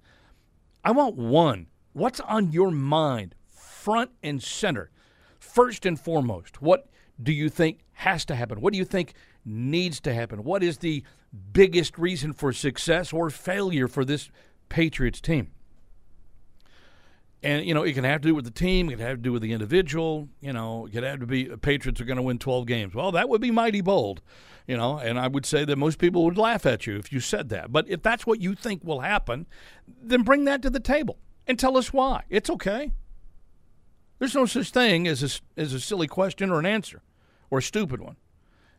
I want one. What's on your mind, front and center? First and foremost, what do you think has to happen? What do you think needs to happen? What is the biggest reason for success or failure for this Patriots team? And, you know, it can have to do with the team, it can have to do with the individual, you know, it could have to be Patriots are going to win 12 games. Well, that would be mighty bold, you know, and I would say that most people would laugh at you if you said that. But if that's what you think will happen, then bring that to the table and tell us why. It's okay. There's no such thing as a, as a silly question or an answer or a stupid one.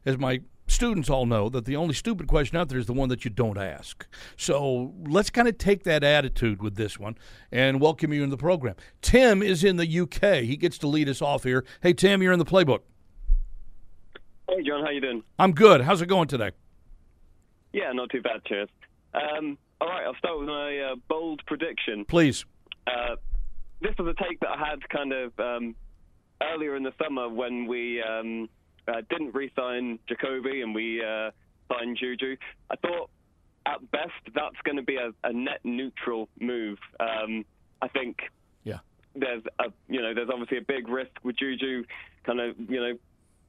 As my students all know, that the only stupid question out there is the one that you don't ask. So let's kind of take that attitude with this one and welcome you in the program. Tim is in the UK. He gets to lead us off here. Hey, Tim, you're in the playbook. Hey, John, how you doing? I'm good. How's it going today? Yeah, not too bad, cheers. Um, all right, I'll start with my uh, bold prediction. Please. Uh, this was a take that I had kind of um, earlier in the summer when we um, uh, didn't re-sign Jacoby and we uh, signed Juju. I thought at best that's going to be a, a, net neutral move. Um, I think. Yeah. There's a you know there's obviously a big risk with Juju, kind of you know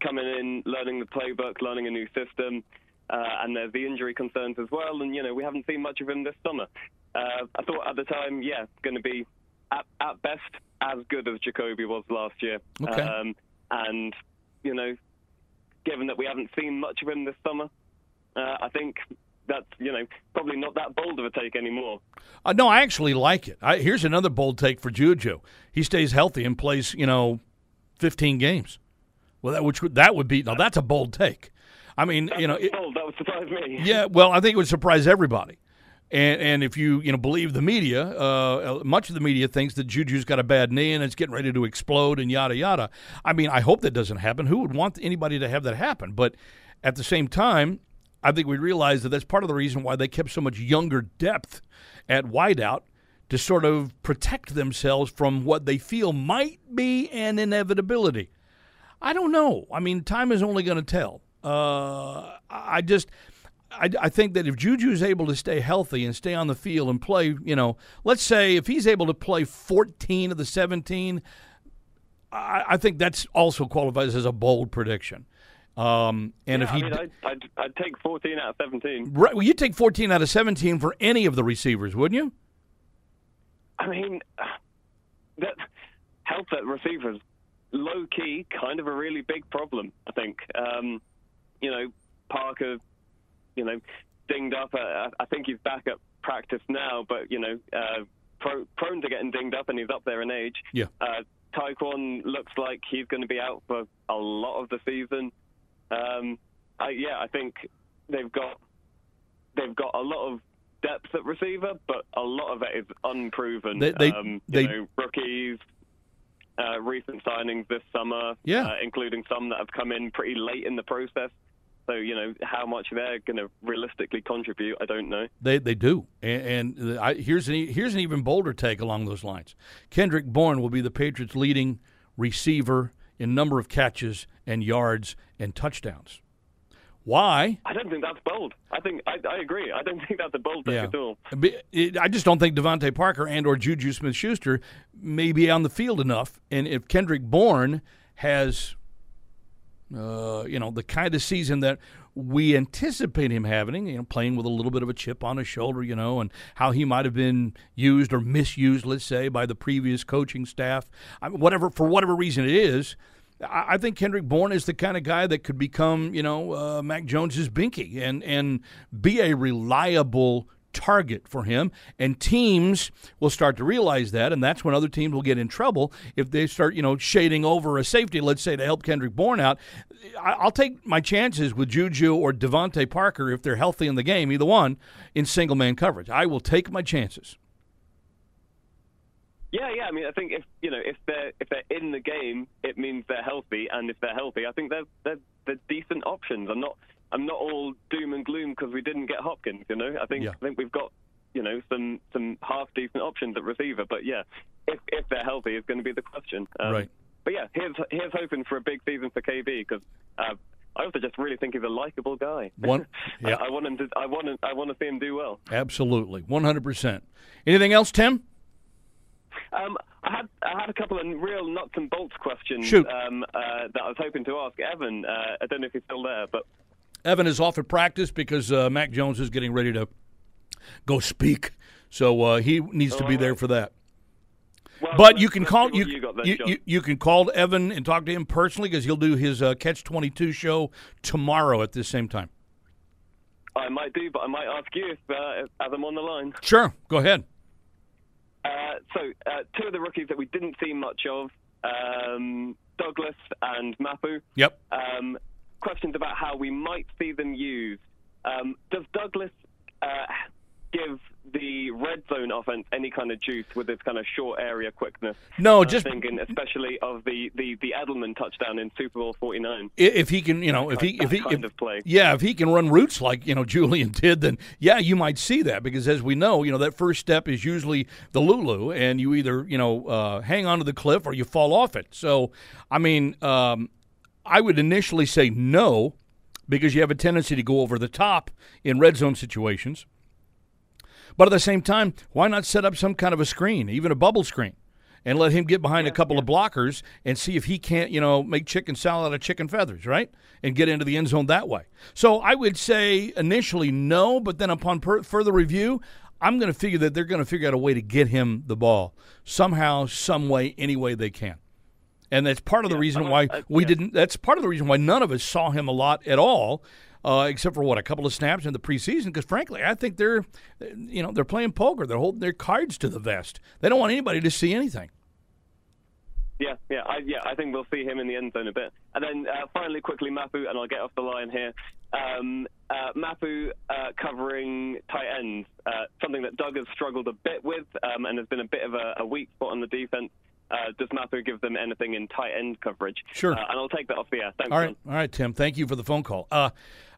coming in, learning the playbook, learning a new system. Uh, and there's the injury concerns as well, and you know we haven't seen much of him this summer. Uh, I thought at the time, yeah, going to be at, at best as good as Jacoby was last year. Okay. Um, and, you know, given that we haven't seen much of him this summer, uh, I think that's, you know, probably not that bold of a take anymore. Uh, no, I actually like it. I, here's another bold take for Juju. He stays healthy and plays, you know, 15 games. Well, that which that would be now that's a bold take. I mean, that's you know, it, bold. That would surprise me. Yeah, well, I think it would surprise everybody. And, and if you you know believe the media, uh, much of the media thinks that Juju's got a bad knee and it's getting ready to explode and yada yada. I mean, I hope that doesn't happen. Who would want anybody to have that happen? But at the same time, I think we realize that that's part of the reason why they kept so much younger depth at wideout to sort of protect themselves from what they feel might be an inevitability. I don't know. I mean, time is only going to tell. Uh, I just I, I, think that if Juju is able to stay healthy and stay on the field and play, you know, let's say if he's able to play 14 of the 17, I, I think that's also qualifies as a bold prediction. Um, and yeah, if he, I mean, I'd, I'd, I'd, take 14 out of 17. Right. Well, you take 14 out of 17 for any of the receivers, wouldn't you? I mean, that health at receivers, low key, kind of a really big problem. I think. Um, you know, Parker you know, dinged up. Uh, I think he's back at practice now, but you know, uh, pro- prone to getting dinged up, and he's up there in age. Yeah. Uh, Tyquan looks like he's going to be out for a lot of the season. Um, I, yeah, I think they've got they've got a lot of depth at receiver, but a lot of it is unproven. They, they, um, they know, rookies, uh, recent signings this summer, yeah. uh, including some that have come in pretty late in the process. So you know how much they're going to realistically contribute, I don't know. They they do, and, and I, here's an here's an even bolder take along those lines. Kendrick Bourne will be the Patriots' leading receiver in number of catches and yards and touchdowns. Why? I don't think that's bold. I think I, I agree. I don't think that's a bold Yeah. at all. I just don't think DeVante Parker and or Juju Smith-Schuster may be on the field enough. And if Kendrick Bourne has, uh, you know, the kind of season that we anticipate him having, you know, playing with a little bit of a chip on his shoulder, you know, and how he might have been used or misused, let's say, by the previous coaching staff, I mean, whatever for whatever reason it is. I think Kendrick Bourne is the kind of guy that could become, you know, uh, Mac Jones's binky and and be a reliable target for him. And teams will start to realize that, and that's when other teams will get in trouble if they start, you know, shading over a safety, let's say, to help Kendrick Bourne out. I'll take my chances with Juju or DeVante Parker if they're healthy in the game, either one, in single man coverage. I will take my chances. Yeah, yeah. I mean, I think if you know if they're if they're in the game, it means they're healthy, and if they're healthy, I think they're they're, they're decent options. I'm not I'm not all doom and gloom because we didn't get Hopkins. You know, I think Yeah. I think we've got you know some some half decent options at receiver. But yeah, if if they're healthy, is going to be the question. Um, Right. But yeah, here's here's hoping for a big season for KB because. Uh, I also just really think he's a likable guy. One- yeah. I, want him to. I want. him- I want to see him do well. Absolutely, 100%. Anything else, Tim? Um, I had I had a couple of real nuts and bolts questions Shoot. Um, uh, that I was hoping to ask Evan. Uh, I don't know if he's still there, but Evan is off at practice because uh, Mac Jones is getting ready to go speak. So uh, he needs to be there for that. well, But you can call you you, you, you, you can call Evan and talk to him personally because he'll do his uh, Catch Twenty Two show tomorrow at this same time. I might do, but I might ask you if, uh, as I'm on the line. Sure, go ahead. Uh, so, uh, two of the rookies that we didn't see much of, um, Douglas and Mapu. Yep. Um, questions about how we might see them used. Um, does Douglas uh, give the red zone offense any kind of juice with its kind of short area quickness? No, I'm just thinking especially of the, the, the Edelman touchdown in Super Bowl 49. if he can, you know, if he if he kind if, of play. yeah, if he can run routes like you know Julian did, then yeah, you might see that because as we know, you know that first step is usually the Lulu, and you either you know uh, hang onto the cliff or you fall off it. So, I mean, um, I would initially say no because you have a tendency to go over the top in red zone situations. But at the same time, why not set up some kind of a screen, even a bubble screen, and let him get behind a couple of blockers and see if he can't, you know, make chicken salad out of chicken feathers, right? And get into the end zone that way. So I would say initially no, but then upon per- further review, I'm going to figure that they're going to figure out a way to get him the ball somehow, some way, any way they can. And that's part of the reason why I- we yeah. didn't. That's part of the reason why none of us saw him a lot at all, uh, except for what a couple of snaps in the preseason. Because frankly, I think they're, you know, they're playing poker. They're holding their cards to the vest. They don't want anybody to see anything. Yeah, yeah, I, yeah. I think we'll see him in the end zone a bit. And then uh, finally, quickly, Mapu, and I'll get off the line here. Um, uh, Mapu uh, covering tight ends, uh, something that Doug has struggled a bit with, um, and has been a bit of a, a weak spot on the defense. Uh, does Mapu give them anything in tight end coverage? Sure. Uh, and I'll take that off the air. Thanks, All right, John. all right, Tim. Thank you for the phone call. Uh,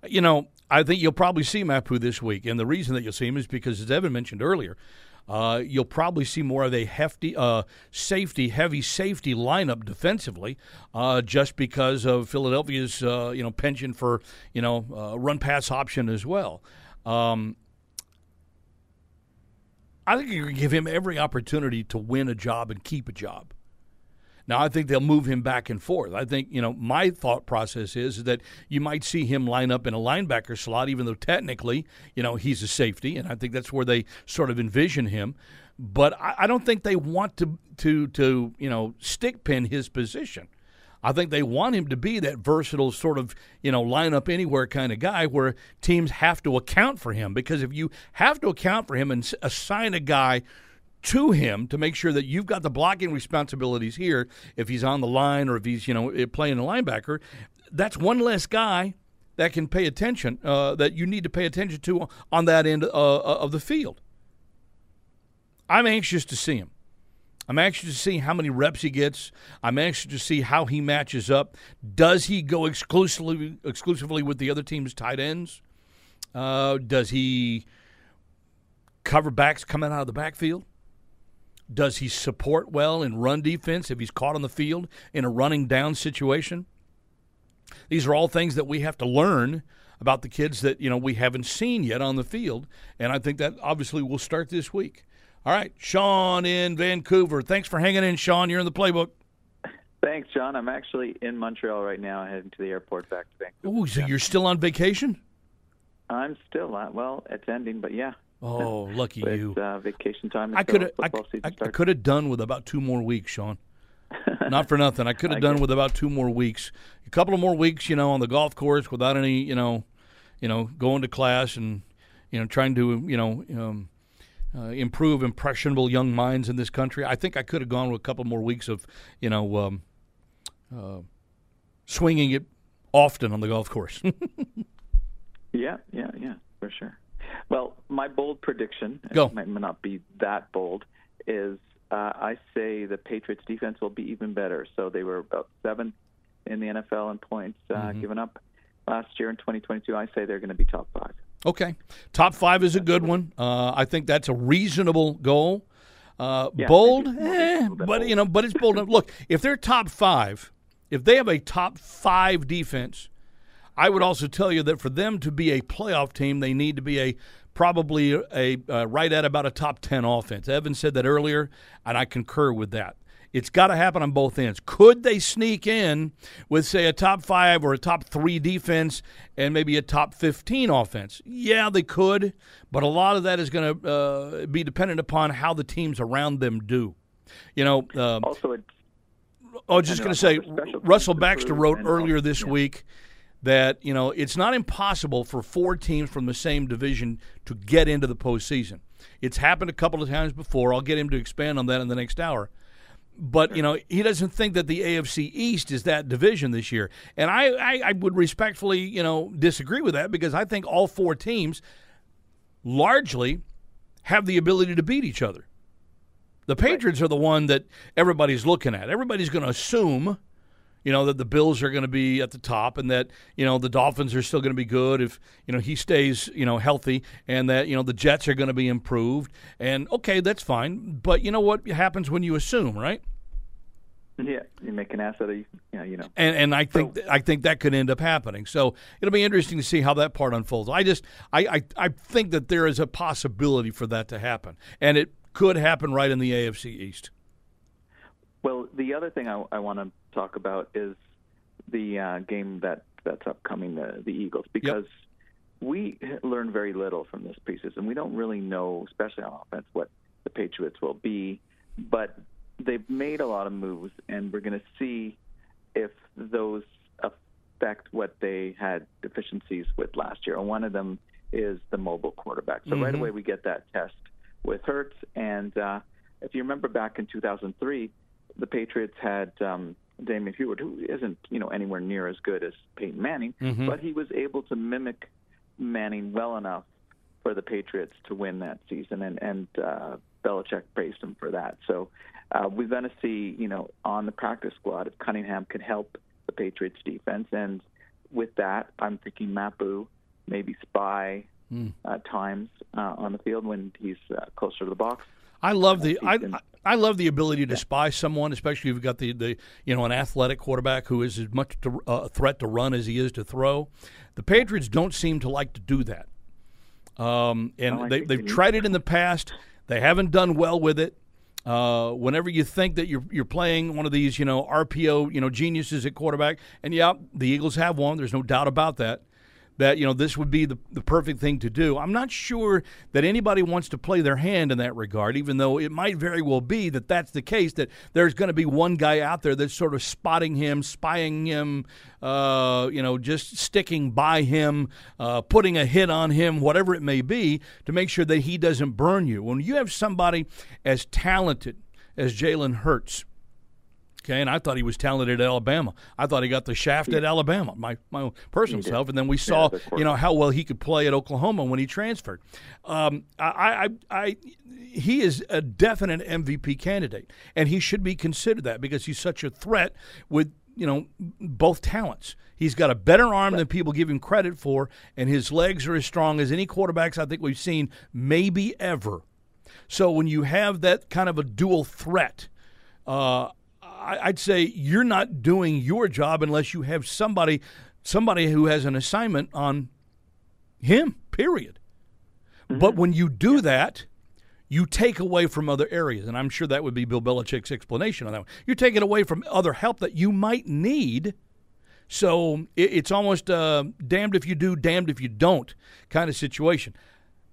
you know, I think you'll probably see Mapu this week, and the reason that you'll see him is because, as Evan mentioned earlier, uh, you'll probably see more of a hefty, uh, safety, heavy safety lineup defensively, uh, just because of Philadelphia's, uh, you know, penchant for you know uh, run pass option as well. Um, I think you give him every opportunity to win a job and keep a job. Now I think they'll move him back and forth. I think you know my thought process is that you might see him line up in a linebacker slot, even though technically you know he's a safety, and I think that's where they sort of envision him. But I, I don't think they want to to to you know stick pin his position. I think they want him to be that versatile sort of, you know, line up anywhere kind of guy where teams have to account for him. Because if you have to account for him and assign a guy to him to make sure that you've got the blocking responsibilities here, if he's on the line or if he's, you know, eh, playing a linebacker, that's one less guy that can pay attention, uh, that you need to pay attention to on that end uh, of the field. I'm anxious to see him. I'm anxious to see how many reps he gets. I'm anxious to see how he matches up. Does he go exclusively exclusively with the other team's tight ends? Uh, does he cover backs coming out of the backfield? Does he support well in run defense if he's caught on the field in a running down situation? These are all things that we have to learn about the kids that you know we haven't seen yet on the field, and I think that obviously will start this week. All right, Sean in Vancouver. Thanks for hanging in, Sean. You're in the playbook. Thanks, John. I'm actually in Montreal right now, heading to the airport back to Vancouver. Oh, so you're still on vacation? I'm still well. It's ending, but yeah. Oh, lucky But you. uh, vacation time. I could have. I, I, I could have done with about two more weeks, Sean. Not for nothing. I could have done with about two more weeks. A couple of more weeks, you know, on the golf course without any, you know, you know, going to class and you know trying to, you know, um, uh, improve impressionable young minds in this country. I think I could have gone with a couple more weeks of, you know, um, uh, swinging it often on the golf course. Yeah, yeah, yeah, for sure. Well, my bold prediction, Go. it might not be that bold, is uh, I say the Patriots defense will be even better. So they were about seventh in the NFL in points uh, Mm-hmm. given up last year in 2022. I say they're going to be top five. Okay. Top five is a good one. Uh, I think that's a reasonable goal. Uh, Yeah, bold, eh, but bold. you know, but it's bold. Look, if they're top five, if they have a top five defense, I would also tell you that for them to be a playoff team, they need to be a probably a uh, right at about a top ten offense. Evan said that earlier, and I concur with that. It's got to happen on both ends. Could they sneak in with, say, a top five or a top three defense and maybe a top 15 offense? Yeah, they could, but a lot of that is going to uh, be dependent upon how the teams around them do. You know, um, Also, it's I was just going to say, on the special Russell Baxter wrote earlier this yeah. week that you know it's not impossible for four teams from the same division to get into the postseason. It's happened a couple of times before. I'll get him to expand on that in the next hour. But you know he doesn't think that the AFC East is that division this year, and I, I, I would respectfully you know disagree with that because I think all four teams largely have the ability to beat each other. The Patriots are the one that everybody's looking at. Everybody's going to assume, you know, that the Bills are going to be at the top and that, you know, the Dolphins are still going to be good if, you know, he stays, you know, healthy and that, you know, the Jets are going to be improved. And okay, that's fine. But you know what happens when you assume, right? yeah, you make an ass out of you know, you know. And and I think I think that could end up happening. So it'll be interesting to see how that part unfolds. I just I, I, I think that there is a possibility for that to happen. And it could happen right in the AFC East. Well, the other thing I, I want to talk about is the uh, game that that's upcoming, the the Eagles, because we learned very little from this preseason. We don't really know, especially on offense, what the Patriots will be, but they've made a lot of moves, and we're going to see if those affect what they had deficiencies with last year. And one of them is the mobile quarterback. So right away we get that test with Hurts, and uh, if you remember back in 2003, the Patriots had um, Damon Huard, who isn't you know anywhere near as good as Peyton Manning, but he was able to mimic Manning well enough for the Patriots to win that season, and and uh, Belichick praised him for that. So uh, we're going to see, you know, on the practice squad if Cunningham can help the Patriots defense, and with that, I'm thinking Mapu, maybe Spy uh, times uh, on the field when he's uh, closer to the box. I love the I. I love the ability to spy someone, especially if you've got the, the you know an athletic quarterback who is as much to, uh, a threat to run as he is to throw. The Patriots don't seem to like to do that, um, and No, they, they've tried it in the past. They haven't done well with it. Uh, whenever you think that you're you're playing one of these, you know, RPO, you know, geniuses at quarterback, and yeah, the Eagles have one. There's no doubt about that. That you know this would be the the perfect thing to do. I'm not sure that anybody wants to play their hand in that regard, even though it might very well be that that's the case. That there's going to be one guy out there that's sort of spotting him, spying him, uh, you know, just sticking by him, uh, putting a hit on him, whatever it may be, to make sure that he doesn't burn you. When you have somebody as talented as Jalen Hurts. Okay, and I thought he was talented at Alabama. I thought he got the shaft at Alabama, my my own personal self. And then we saw, the you know, how well he could play at Oklahoma when he transferred. Um, I, I, I, he is a definite MVP candidate, and he should be considered that because he's such a threat with you know both talents. He's got a better arm than people give him credit for, and his legs are as strong as any quarterbacks I think we've seen, maybe ever. So when you have that kind of a dual threat, uh, I'd say you're not doing your job unless you have somebody somebody who has an assignment on him. Period. But when you do that, you take away from other areas, and I'm sure that would be Bill Belichick's explanation on that. One. You're taking away from other help that you might need. So it's almost uh, damned if you do, damned if you don't kind of situation,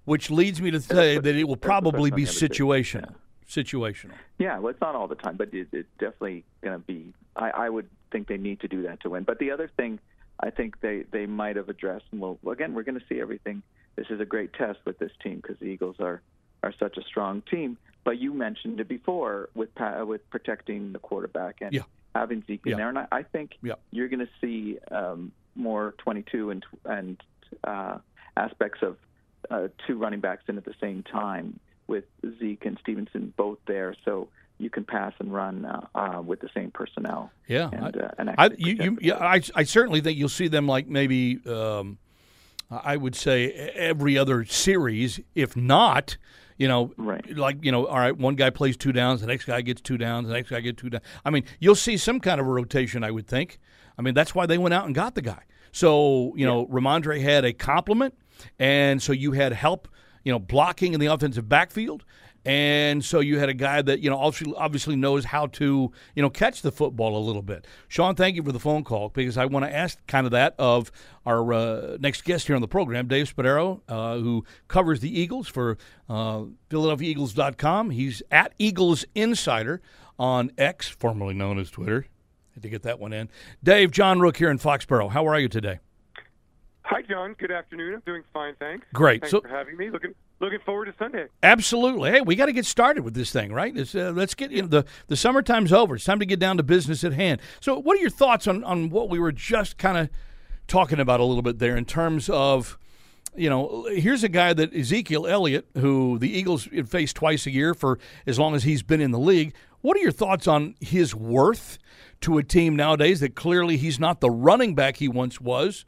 which leads me to say that it will probably be situational. Situational. Yeah, well, it's not all the time, but it, it's definitely going to be. I, I would think they need to do that to win. But the other thing, I think they they might have addressed, and we'll again, we're going to see everything. This is a great test with this team because the Eagles are are such a strong team. But you mentioned it before with pa- with protecting the quarterback and Yeah. having Zeke in Yeah. there, and I, I think Yeah. you're going to see um, more 22 and and uh, aspects of uh, two running backs in at the same time with Zeke and Stevenson both there, so you can pass and run uh, uh, with the same personnel. Yeah, and, uh, and I, you, you, yeah, I, I certainly think you'll see them like maybe um, I would say every other series, if not, you know, Right. like you know, all right, one guy plays two downs, the next guy gets two downs, the next guy gets two downs. I mean, you'll see some kind of a rotation, I would think. I mean, that's why they went out and got the guy. So you know, Rhamondre had a compliment, and so you had help, you know, blocking in the offensive backfield. And so you had a guy that you know obviously, knows how to you know catch the football a little bit. Sean, thank you for the phone call because I want to ask kind of that of our uh, next guest here on the program, Dave Spadaro, uh, who covers the Eagles for uh, PhiladelphiaEagles.com. He's at Eagles Insider on X, formerly known as Twitter. Had to get that one in. Dave, John Rooke here in Foxborough. How are you today? Hi, John. Good afternoon. I'm doing fine, thanks. Great. Thanks So- for having me. Looking looking forward to Sunday. Absolutely. Hey, we got to get started with this thing, right? It's, uh, let's get you know, the the summertime's over. It's time to get down to business at hand. So, what are your thoughts on on what we were just kind of talking about a little bit there in terms of you know, here's a guy that Ezekiel Elliott, who the Eagles face twice a year for as long as he's been in the league. What are your thoughts on his worth to a team nowadays that clearly he's not the running back he once was?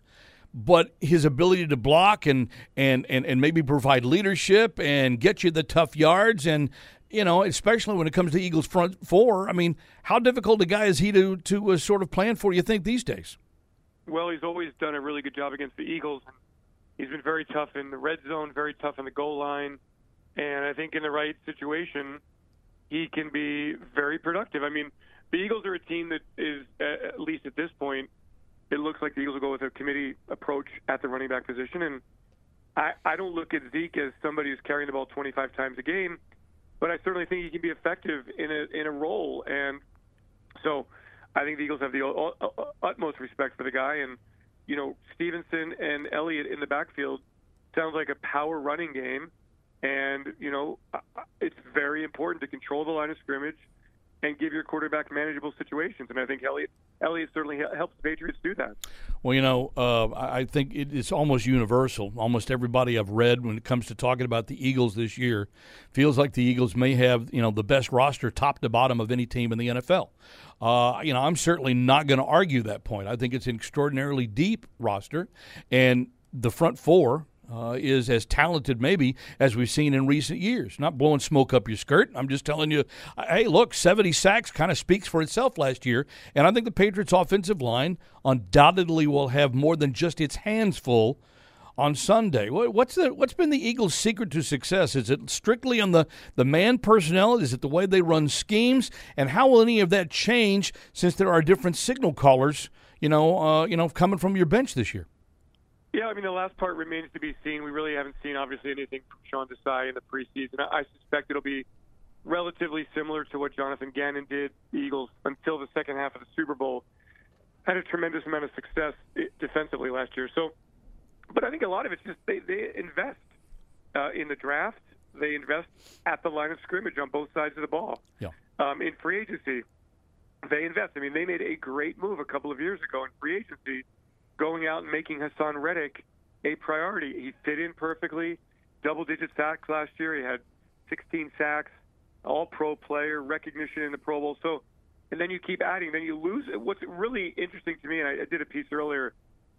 But his ability to block and, and, and, and maybe provide leadership and get you the tough yards and you know especially when it comes to Eagles front four I mean how difficult a guy is he to to uh, sort of plan for you think these days Well, he's always done a really good job against the Eagles. He's been very tough in the red zone, very tough in the goal line, and I think in the right situation, he can be very productive. I mean, the Eagles are a team that is, at least at this point, it looks like the Eagles will go with a committee approach at the running back position, and I, I don't look at Zeke as somebody who's carrying the ball 25 times a game, but I certainly think he can be effective in a in a role, and so I think the Eagles have the utmost respect for the guy, and you know Stevenson and Elliott in the backfield sounds like a power running game, and you know it's very important to control the line of scrimmage and give your quarterback manageable situations, and I think Elliott Elliott certainly helps the Patriots do that. well you know uh, I think it, it's almost universal. Almost everybody I've read when it comes to talking about the Eagles this year feels like the Eagles may have you know the best roster top to bottom of any team in the NFL uh, you know I'm certainly not going to argue that point. I think it's an extraordinarily deep roster and the front four uh, is as talented, maybe, as we've seen in recent years. Not blowing smoke up your skirt. I'm just telling you, hey, look, 70 sacks kind of speaks for itself last year. And I think the Patriots' offensive line undoubtedly will have more than just its hands full on Sunday. What- What's the what's been the Eagles' secret to success? Is it strictly on the the man personnel? Is it the way they run schemes? And how will any of that change since there are different signal callers? You know, uh, you know, coming from your bench this year. Yeah, I mean the last part remains to be seen. We really haven't seen obviously anything from Sean Desai in the preseason. I suspect it'll be relatively similar to what Jonathan Gannon did. The Eagles until the second half of the Super Bowl had a tremendous amount of success eh, defensively last year. So, but I think a lot of it's just they they invest uh, in the draft. They invest at the line of scrimmage on both sides of the ball. Yeah. Um, in free agency, they invest. I mean, they made a great move a couple of years ago in free agency, going out and making Haason Reddick a priority. He fit in perfectly, double-digit sacks last year. He had 16 sacks, All-Pro player, recognition in the Pro Bowl. So, and then you keep adding. Then you lose. What's really interesting to me, and I, I did a piece earlier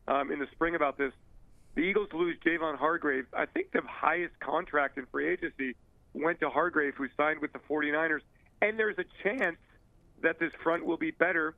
um, in the spring about this. The Eagles lose Javon Hargrave. I think the highest contract in free agency went to Hargrave, who signed with the 49ers. And there's a chance that this front will be better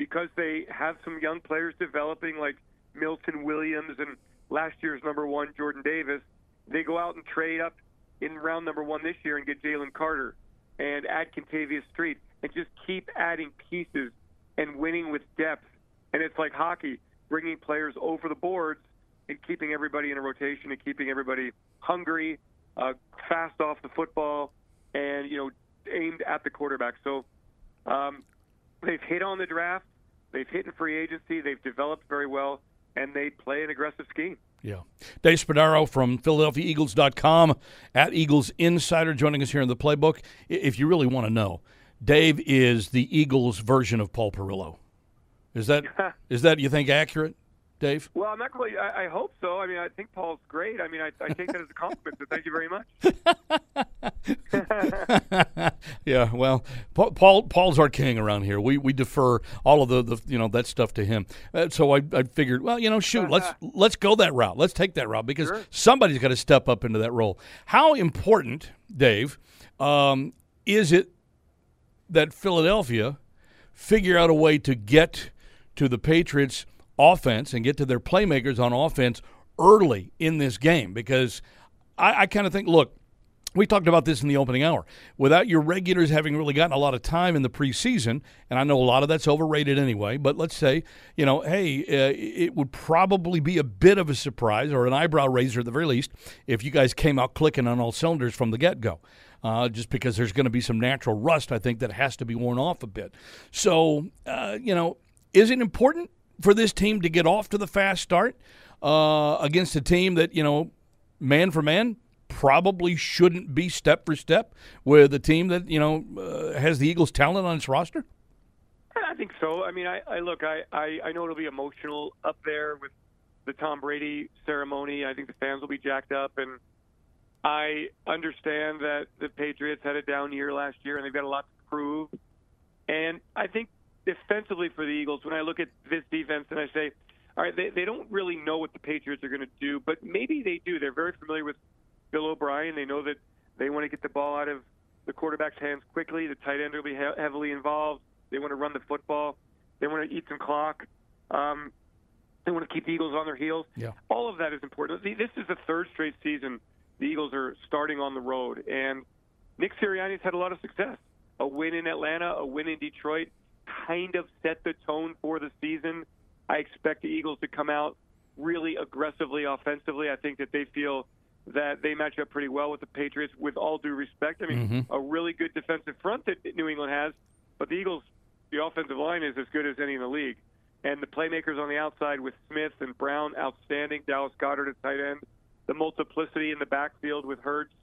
because they have some young players developing, like Milton Williams and last year's number one, Jordan Davis. They go out and trade up in round number one this year and get Jalen Carter and add Kentavius Street and just keep adding pieces and winning with depth. And it's like hockey, bringing players over the boards and keeping everybody in a rotation and keeping everybody hungry, uh, fast off the football, and you know aimed at the quarterback. So um, they've hit on the draft, they've hit in free agency, they've developed very well, and they play an aggressive scheme. Yeah. Dave Spadaro from PhiladelphiaEagles.com at Eagles Insider joining us here in the playbook. If you really want to know, Dave is the Eagles version of Paul Perillo. Is that is that you think accurate? Dave? Well, I'm not quite. I, I hope so. I mean, I think Paul's great. I mean, I, I take that as a compliment. So thank you very much. yeah. Well, Paul Paul's our king around here. We we defer all of the, the you know that stuff to him. Uh, so I, I figured, well, you know, shoot, let's let's go that route. Let's take that route because Sure. somebody's got to step up into that role. How important, Dave, um, is it that Philadelphia figure out a way to get to the Patriots offense and get to their playmakers on offense early in this game because I, I kind of think, look, we talked about this in the opening hour. Without your regulars having really gotten a lot of time in the preseason, and I know a lot of that's overrated anyway, but let's say, you know, hey, uh, it would probably be a bit of a surprise or an eyebrow raiser at the very least if you guys came out clicking on all cylinders from the get go. Uh, just because there's going to be some natural rust, I think, that has to be worn off a bit. So, uh, you know, is it important for this team to get off to the fast start uh, against a team that, you know, man for man, probably shouldn't be step for step with a team that, you know, uh, has the Eagles' talent on its roster? I think so. I mean, I, I look, I, I, I know it'll be emotional up there with the Tom Brady ceremony. I think the fans will be jacked up, and I understand that the Patriots had a down year last year, and they've got a lot to prove. And I think defensively for the Eagles, when I look at this defense and I say, all right, they, they don't really know what the Patriots are going to do, but maybe they do. They're very familiar with Bill O'Brien. They know that they want to get the ball out of the quarterback's hands quickly. The tight end will be he- heavily involved. They want to run the football. They want to eat some clock. Um, they want to keep the Eagles on their heels. Yeah. All of that is important. This is the third straight season the Eagles are starting on the road, and Nick Sirianni's had a lot of success. A win in Atlanta, a win in Detroit, kind of set the tone for the season. I expect the Eagles to come out really aggressively offensively. I think that they feel that they match up pretty well with the Patriots. With all due respect, I mean, Mhm. a really good defensive front that New England has, but the Eagles, the offensive line is as good as any in the league. And the playmakers on the outside with Smith and Brown, outstanding. Dallas Goedert at tight end. The multiplicity in the backfield with Hurts,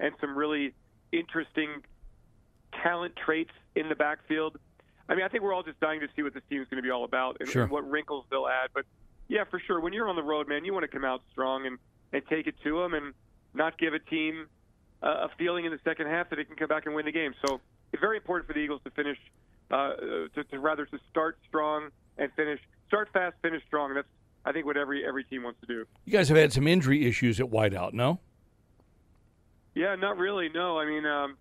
and some really interesting talent traits in the backfield. I mean, I think we're all just dying to see what this team is going to be all about and, Sure. and what wrinkles they'll add. But yeah, for sure, when you're on the road, man, you want to come out strong and, and take it to them and not give a team uh, a feeling in the second half that they can come back and win the game. So it's very important for the Eagles to finish, uh, to, to rather to start strong and finish, start fast, finish strong. That's I think what every every team wants to do. You guys have had some injury issues at wideout, no? Yeah, not really. No, I mean, um,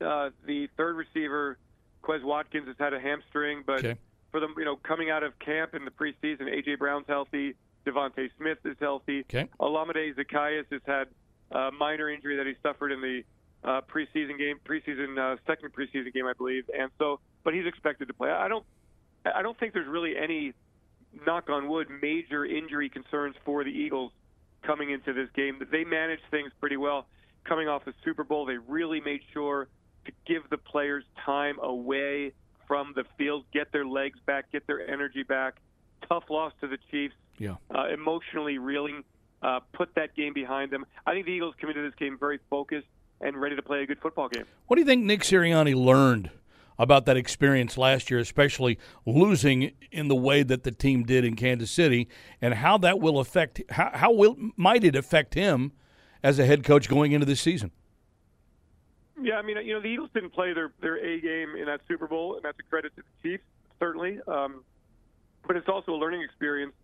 uh, the third receiver, Quez Watkins, has had a hamstring, but Okay. for them, you know, coming out of camp in the preseason, AJ Brown's healthy, DeVonta Smith is healthy. Okay. Olamide Zaccheaus has had a minor injury that he suffered in the uh, preseason game, preseason uh, second preseason game, I believe, and so, but he's expected to play. I don't, I don't think there's really any, knock on wood, major injury concerns for the Eagles coming into this game. They managed things pretty well. Coming off the Super Bowl, they really made sure to give the players time away from the field, get their legs back, get their energy back. Tough loss to the Chiefs Yeah. uh, emotionally reeling, uh, put that game behind them. I think the Eagles come into this game very focused and ready to play a good football game. What do you think Nick Sirianni learned about that experience last year, especially losing in the way that the team did in Kansas City, and how that will affect how, how will might it affect him as a head coach going into this season? Yeah, I mean, you know, the Eagles didn't play their their A game in that Super Bowl, and that's a credit to the Chiefs, certainly. Um, but it's also a learning experience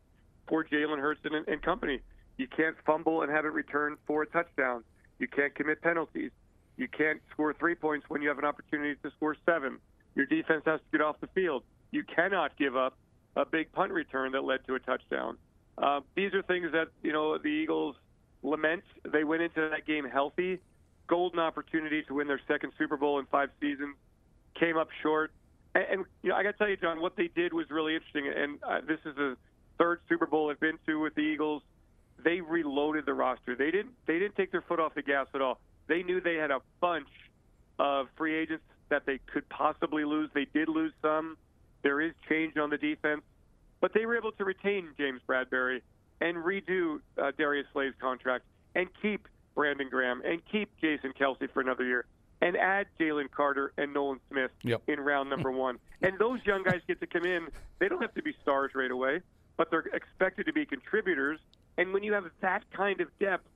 for Jalen Hurts and, and company. You can't fumble and have it returned for a touchdown. You can't commit penalties. You can't score three points when you have an opportunity to score seven. Your defense has to get off the field. You cannot give up a big punt return that led to a touchdown. Uh, these are things that you know the Eagles lament. They went into that game healthy, golden opportunity to win their second Super Bowl in five seasons, came up short. And, and you know, I got to tell you, John, what they did was really interesting. And uh, this is the third Super Bowl I've been to with the Eagles. They reloaded the roster. They didn't. They didn't take their foot off the gas at all. They knew they had a bunch of free agents that they could possibly lose. They did lose some. There is change on the defense, but they were able to retain James Bradberry and redo uh, Darius Slay's contract and keep Brandon Graham and keep Jason Kelce for another year and add Jalen Carter and Nolan Smith Yep. in round number one. And those young guys get to come in. They don't have to be stars right away, but they're expected to be contributors. And when you have that kind of depth,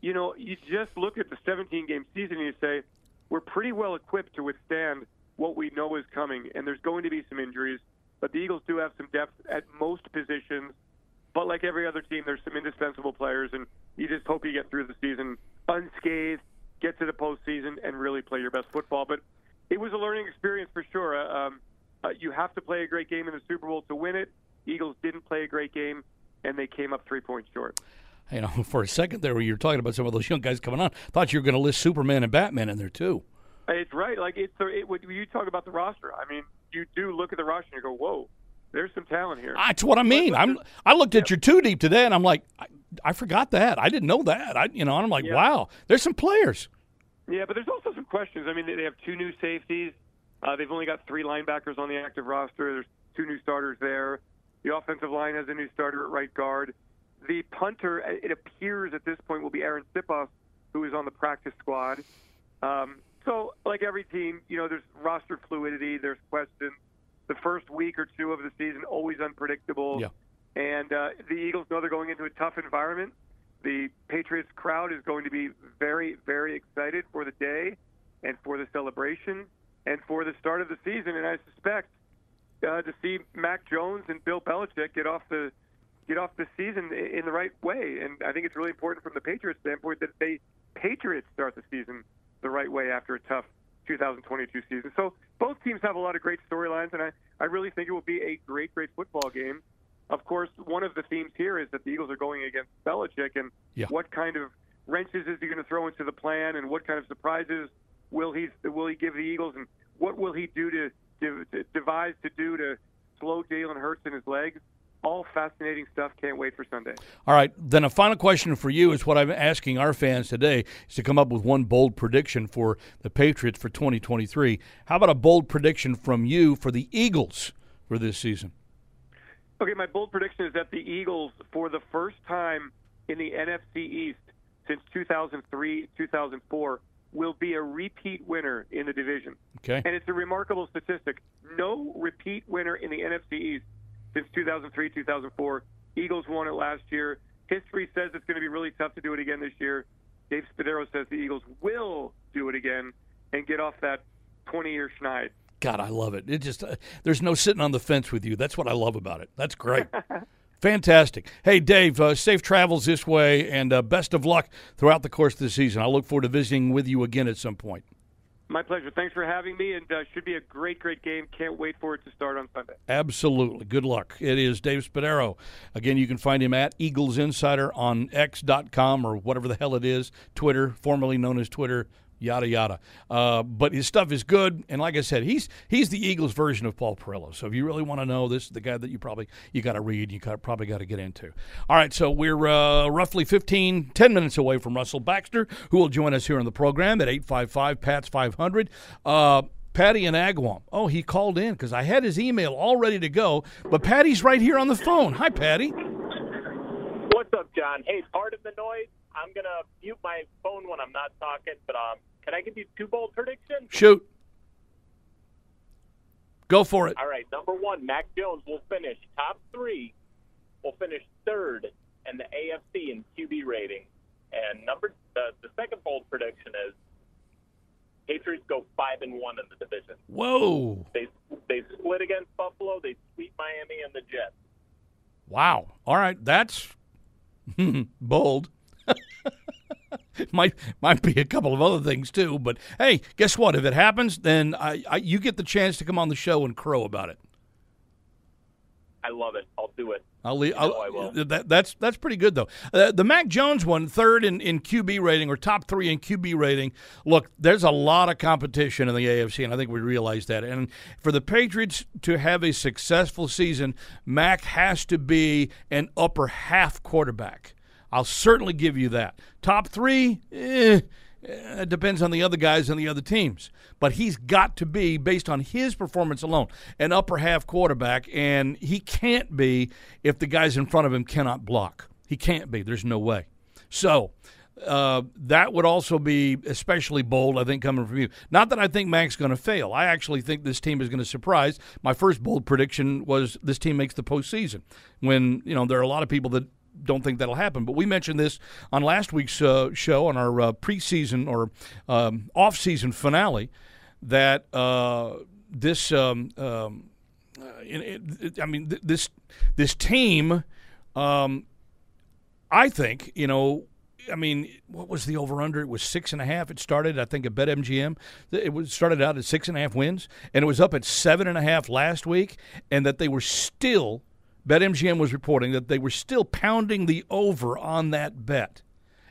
you know, you just look at the 17 game season and you say, we're pretty well equipped to withstand what we know is coming. And there's going to be some injuries, but the Eagles do have some depth at most positions. But like every other team, there's some indispensable players, and you just hope you get through the season unscathed, get to the postseason, and really play your best football. But it was a learning experience for sure. Uh, um, uh, you have to play a great game in the Super Bowl to win it. Eagles didn't play a great game, and they came up three points short. You know, for a second there, you were talking about some of those young guys coming on, thought you were going to list Superman and Batman in there too. It's right. Like it's it, when you talk about the roster. I mean, you do look at the roster and you go, "Whoa, there's some talent here." That's what I mean. I'm. I looked at your two deep today, and I'm like, I, forgot that. I didn't know that. I, you know, and I'm like, Yeah. wow, there's some players. Yeah, but there's also some questions. I mean, they have two new safeties. Uh, they've only got three linebackers on the active roster. There's two new starters there. The offensive line has a new starter at right guard. The punter, it appears at this point, will be Arryn Siposs, who is on the practice squad. Um, so, like every team, you know, there's roster fluidity. There's questions. The first week or two of the season always unpredictable. Yeah. And uh, the Eagles know they're going into a tough environment. The Patriots crowd is going to be very, very excited for the day and for the celebration and for the start of the season. And I suspect uh, to see Mac Jones and Bill Belichick get off the get off the season in the right way. And I think it's really important from the Patriots standpoint that they Patriots start the season the right way after a tough 2022 season. So both teams have a lot of great storylines, and I, I really think it will be a great, great football game. Of course, one of the themes here is that the Eagles are going against Belichick, and Yeah. what kind of wrenches is he going to throw into the plan, and what kind of surprises will he will he give the Eagles, and what will he do to, to, to devise to do to slow Jalen Hurts in his legs? All fascinating stuff. Can't wait for Sunday. All right, then a final question for you is what I'm asking our fans today is to come up with one bold prediction for the Patriots for 2023. How about a bold prediction from you for the Eagles for this season? Okay, my bold prediction is that the Eagles, for the first time in the NFC East since 2003, 2004, will be a repeat winner in the division. Okay. And it's a remarkable statistic. No repeat winner in the NFC East since 2003, 2004. Eagles won it last year. History says it's going to be really tough to do it again this year. Dave Spadaro says the Eagles will do it again and get off that 20 year schneid. God, I love it. It just uh, there's no sitting on the fence with you. That's what I love about it. That's great. Fantastic. Hey, Dave, uh, safe travels this way, and uh, best of luck throughout the course of the season. I look forward to visiting with you again at some point. My pleasure. Thanks for having me, and uh, should be a great, great game. Can't wait for it to start on Sunday. Absolutely. Good luck. It is Dave Spadaro. Again, you can find him at Eagles Insider on X.com or whatever the hell it is, Twitter, formerly known as Twitter, yada yada. Uh, but his stuff is good, and like I said, he's he's the Eagles version of Paul Perillo. So if you really want to know, this is the guy that you probably you got to read, you got, probably got to get into. All right, so we're uh, roughly 15, 10 minutes away from Russell Baxter, who will join us here on the program at 855 PATS 500. Uh, Patty and Agawam. Oh, he called in because I had his email all ready to go, but Patty's right here on the phone. Hi, Patty. What's up, John? Hey, part of the noise. I'm gonna mute my phone when I'm not talking, but um, can I give you two bold predictions? Shoot. Go for it. All right, number one, Mac Jones will finish top three. Will finish third in the AFC in QB rating, and number the the second bold prediction is Patriots go five and one in the division. Whoa. They they split against Buffalo. They sweep Miami and the Jets. Wow. All right, that's bold. Might might be a couple of other things too, but hey, guess what? If it happens, then I, I, you get the chance to come on the show and crow about it. I love it. I'll do it. I'll leave. You know I will. That, that's that's pretty good though. Uh, the Mac Jones one, third in, in QB rating or top three in QB rating. Look, there's a lot of competition in the AFC, and I think we realize that. And for the Patriots to have a successful season, Mac has to be an upper half quarterback. I'll certainly give you that. Top three, eh, it depends on the other guys and the other teams. But he's got to be, based on his performance alone, an upper half quarterback, and he can't be if the guys in front of him cannot block. He can't be. There's no way. So uh, that would also be especially bold, I think, coming from you. Not that I think Mac's going to fail. I actually think this team is going to surprise. My first bold prediction was this team makes the postseason. When you know there are a lot of people that don't think that'll happen. But we mentioned this on last week's uh, show on our uh, preseason or um, off-season finale that uh, this. Um, um, it, it, I mean, th- this this team. Um, I think you know. I mean, what was the over under? It was six and a half. It started, I think, at BetMGM. It was started out at six and a half wins, and it was up at seven and a half last week, and that they were still BetMGM was reporting that they were still pounding the over on that bet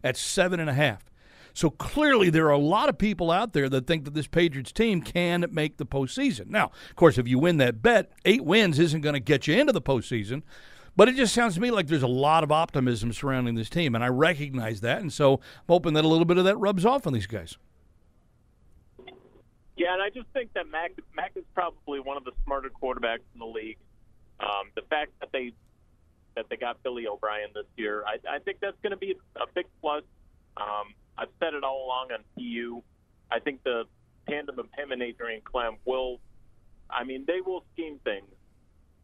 at seven and a half. So clearly, there are a lot of people out there that think that this Patriots team can make the postseason. Now, of course, if you win that bet, eight wins isn't going to get you into the postseason. But it just sounds to me like there's a lot of optimism surrounding this team, and I recognize that. And so I'm hoping that a little bit of that rubs off on these guys. Yeah, and I just think that Mac Mac is probably one of the smarter quarterbacks in the league. Um, the fact that they that they got Billy O'Brien this year, I, I think that's going to be a big plus. Um, I've said it all along on PU. I think the tandem of him and Adrian Klemm will, I mean, they will scheme things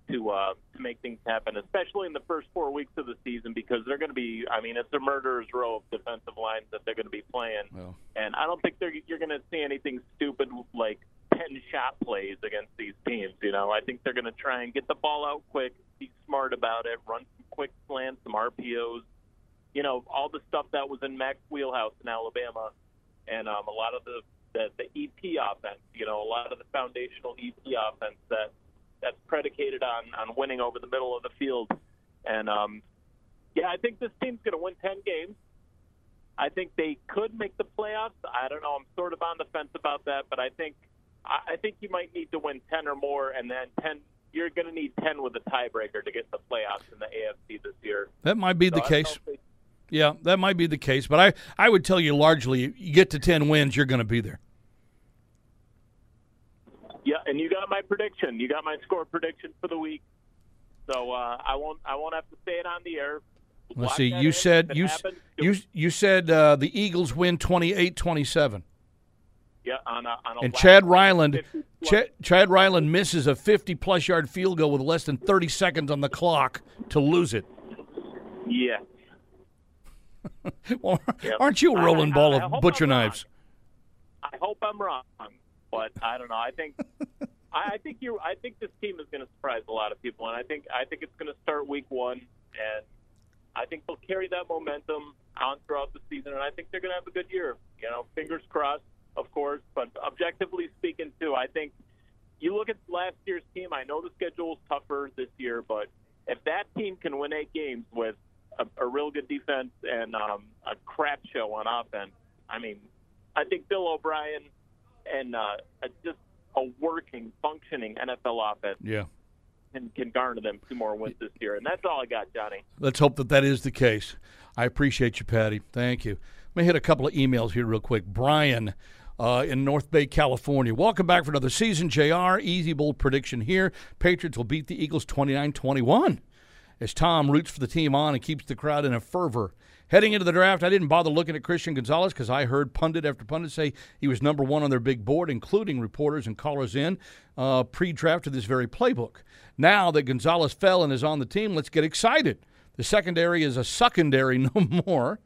to uh, to make things happen, especially in the first four weeks of the season, because they're going to be. I mean, it's a murderer's row of defensive lines that they're going to be playing, Well. and I don't think they're, you're going to see anything stupid like ten shot plays against these teams. You know, I think they're going to try and get the ball out quick, be smart about it, run some quick slants, some RPOs. You know, all the stuff that was in Mac's wheelhouse in Alabama, and um, a lot of the, the the EP offense. You know, a lot of the foundational EP offense that that's predicated on on winning over the middle of the field. And um, yeah, I think this team's going to win ten games. I think they could make the playoffs. I don't know. I'm sort of on the fence about that, but I think I think you might need to win ten or more, and then ten. You're going to need ten with a tiebreaker to get the playoffs in the AFC this year. That might be So the I case. think- Yeah, that might be the case. But I, I would tell you largely, you get to 10 wins, you're going to be there. Yeah, and you got my prediction. You got my score prediction for the week. So uh, I won't. I won't have to say it on the air. Let's Lock see. You said you you you said uh, the Eagles win 28-27. Yeah, on a, on a And Chad Ryland 50 Chad, Chad Ryland misses a 50 plus yard field goal with less than 30 seconds on the clock to lose it. Yeah. Well, Yep. Aren't you a rolling I- ball I- I of butcher I'm wrong. knives? I hope I'm wrong, but I don't know. I think I I think you I think this team is going to surprise a lot of people, and I think I think it's going to start week one, and I think they'll carry that momentum on throughout the season, and I think they're going to have a good year. You know, fingers crossed, of course, but objectively speaking, too, I think you look at last year's team. I know the schedule is tougher this year, but if that team can win eight games with a, a real good defense and um, a crap show on offense, I mean, I think Bill O'Brien and uh, a, just a working, functioning NFL offense Yeah. can, can garner them two more wins this year. And that's all I got, Johnny. Let's hope that that is the case. I appreciate you, Patty. Thank you. Let me hit a couple of emails here real quick. Brian uh, in North Bay, California. Welcome back for another season, JR. Easy bold prediction here. Patriots will beat the Eagles 29 21 as Tom roots for the team on and keeps the crowd in a fervor. Heading into the draft, I didn't bother looking at Christian Gonzalez because I heard pundit after pundit say he was number one on their big board, including reporters and callers in uh, pre draft to this very playbook. Now that Gonzalez fell and is on the team, let's get excited. The secondary is a secondary no more.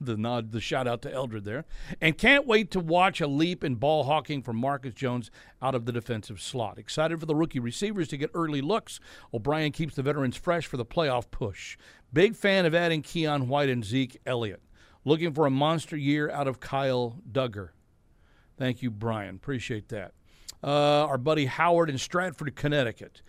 The nod, the shout out to Eldred there. And can't wait to watch a leap in ball hawking from Marcus Jones out of the defensive slot. Excited for the rookie receivers to get early looks. O'Brien keeps the veterans fresh for the playoff push. Big fan of adding Keion White and Zeke Elliott. Looking for a monster year out of Kyle Dugger. Thank you, Brian. Appreciate that. Uh, our buddy Howard in Stratford, Connecticut.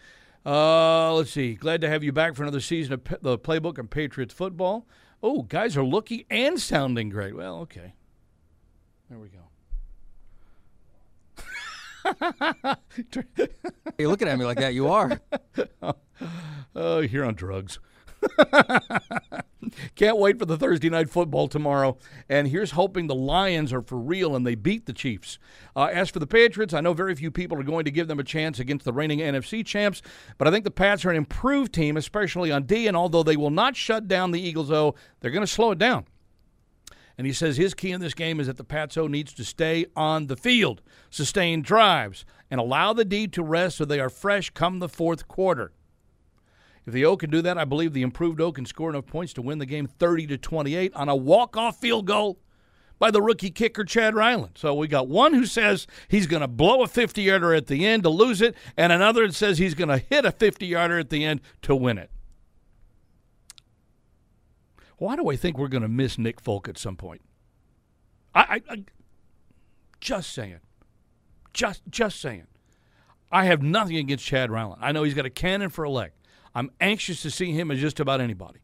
Uh, let's see. Glad to have you back for another season of P- the playbook and Patriots football. Oh, guys are looking and sounding great. Well, okay. There we go. You're looking at me like that. You are. Oh, you're on drugs. Can't wait for the Thursday night football tomorrow. And here's hoping the Lions are for real and they beat the Chiefs. Uh, as for the Patriots, I know very few people are going to give them a chance against the reigning NFC champs, but I think the Pats are an improved team, especially on D. And although they will not shut down the Eagles, though, they're going to slow it down. And he says his key in this game is that the Patso needs to stay on the field, sustain drives, and allow the D to rest so they are fresh come the fourth quarter. If the O can do that, I believe the improved O can score enough points to win the game 30 to 28 on a walk-off field goal by the rookie kicker Chad Ryland. So we got one who says he's going to blow a 50-yarder at the end to lose it, and another that says he's going to hit a 50-yarder at the end to win it. Why do I think we're going to miss Nick Folk at some point? I, I, I just saying, just just saying. I have nothing against Chad Ryland. I know he's got a cannon for a leg. I'm anxious to see him as just about anybody.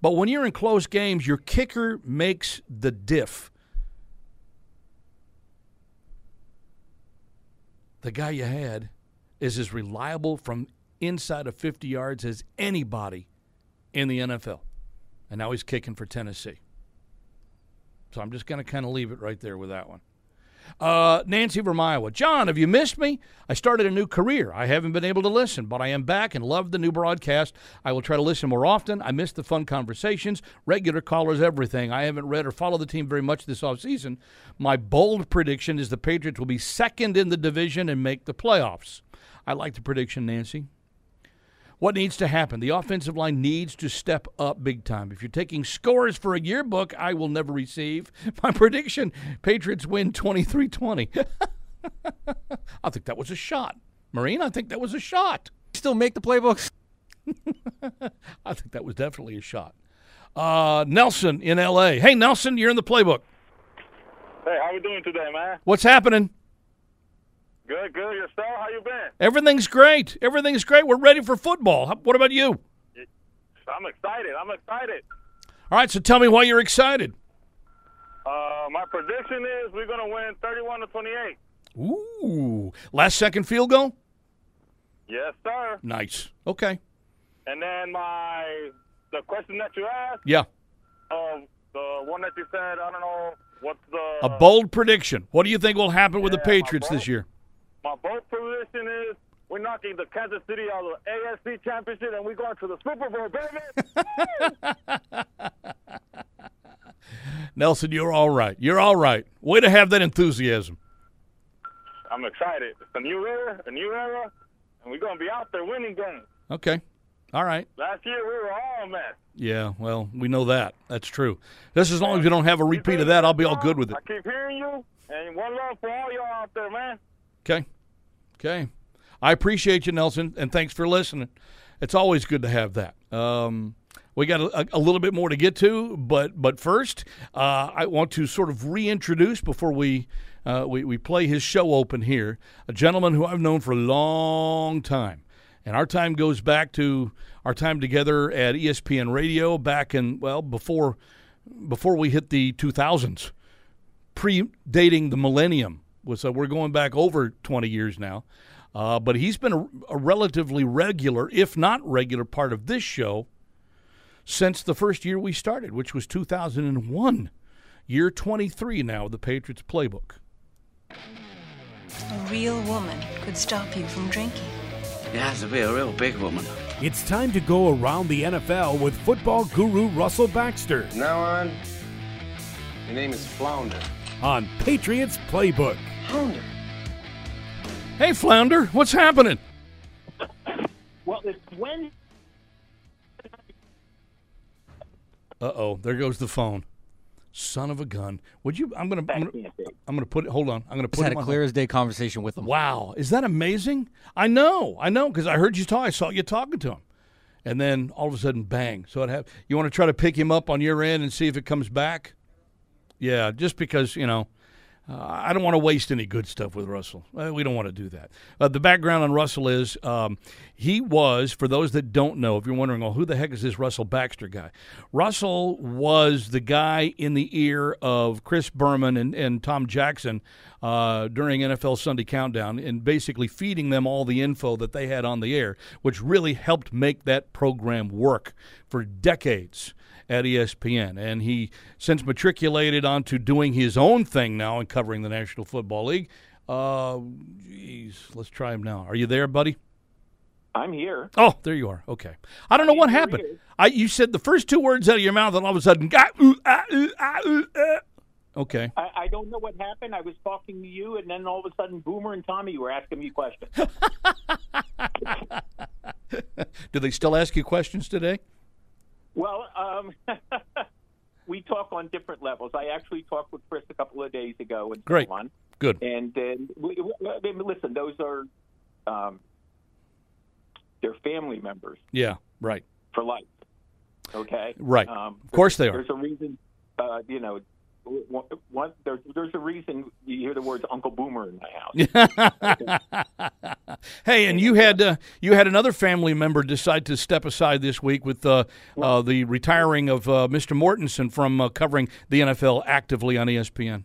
But when you're in close games, your kicker makes the diff. The guy you had is as reliable from inside of 50 yards as anybody in the NFL. And now he's kicking for Tennessee. So I'm just going to kind of leave it right there with that one. Uh, Nancy from Iowa. John, have you missed me? I started a new career. I haven't been able to listen, but I am back and love the new broadcast. I will try to listen more often. I miss the fun conversations, regular callers, everything. I haven't read or followed the team very much this offseason. My bold prediction is the Patriots will be second in the division and make the playoffs. I like the prediction, Nancy. What needs to happen? The offensive line needs to step up big time. If you're taking scores for a yearbook, I will never receive. My prediction Patriots win 23 20. I think that was a shot. Marine, I think that was a shot. Still make the playbooks. I think that was definitely a shot. Uh, Nelson in LA. Hey, Nelson, you're in the playbook. Hey, how are we doing today, man? What's happening? Good, good. Yourself? How you been? Everything's great. Everything's great. We're ready for football. What about you? I'm excited. I'm excited. All right, so tell me why you're excited. Uh, my prediction is we're gonna win 31 to 28. Ooh, last second field goal? Yes, sir. Nice. Okay. And then my the question that you asked, Yeah. um, the one that you said, I don't know what's the A bold prediction. What do you think will happen with the Patriots this year? My bold prediction is we're knocking the Kansas City out of the AFC Championship and we're going to the Super Bowl, baby. Nelson, you're all right. You're all right. Way to have that enthusiasm. I'm excited. It's a new era, a new era, and we're gonna be out there winning games. Okay. All right. Last year we were all a mess. Yeah, well, we know that. That's true. Just as long as we don't have a repeat of that, I'll be all good with it. I keep hearing you, and one love for all y'all out there, man. Okay. Okay. I appreciate you, Nelson, and thanks for listening. It's always good to have that. Um, we got a, a little bit more to get to, but but first, uh, I want to sort of reintroduce before we, uh, we we play his show open here. A gentleman who I've known for a long time, and our time goes back to our time together at ESPN Radio back in well before before we hit the 2000s predating the millennium. So we're going back over 20 years now. Uh, but he's been a, a relatively regular, if not regular, part of this show since the first year we started, which was 2001. Year 23 now of the Patriots playbook. A real woman could stop you from drinking. It has to be a real big woman. It's time to go around the NFL with football guru Russell Baxter Now on, your name is Flounder. on Patriots Playbook. Flounder? Hey, Flounder, what's happening? Well, it's when Uh oh, there goes the phone. Son of a gun! Would you? I'm gonna. I'm gonna, I'm gonna put it. Hold on. I'm gonna Just put had it a on clear as day conversation with him. Wow, is that amazing? I know, I know, because I heard you talk. I saw you talking to him, and then all of a sudden, bang! So it have. You want to try to pick him up on your end and see if it comes back? Yeah, just because you know, uh, I don't want to waste any good stuff with Russell. Uh, we don't want to do that. Uh, the background on Russell is um, he was, for those that don't know, if you're wondering, well, who the heck is this Russell Baxter guy? Russell was the guy in the ear of Chris Berman and, and Tom Jackson uh, during NFL Sunday Countdown and basically feeding them all the info that they had on the air, which really helped make that program work for decades at ESPN. And he since matriculated onto doing his own thing now and covering the National Football League. Uh, geez, let's try him now. Are you there, buddy? I'm here. Oh, there you are. Okay. I don't know what happened. I you said the first two words out of your mouth, and all of a sudden, ah, ooh, ah, ooh, ah, ooh, ah. okay. I, I don't know what happened. I was talking to you, and then all of a sudden, Boomer and Tommy were asking me questions. Do they still ask you questions today? well, um, we talk on different levels. I actually talked with Chris a couple of days ago and Great. so. Good. And we, we, I mean, listen, those are um, they're family members Yeah. Right. for life. Okay. Right. Um, Of course they are. There's a reason. Uh, you know, one, one, there's a reason you hear the words Uncle Boomer in my house. hey, and you had uh, you had another family member decide to step aside this week with uh, uh, the retiring of uh, Mr. Mortensen from uh, covering the NFL actively on ESPN.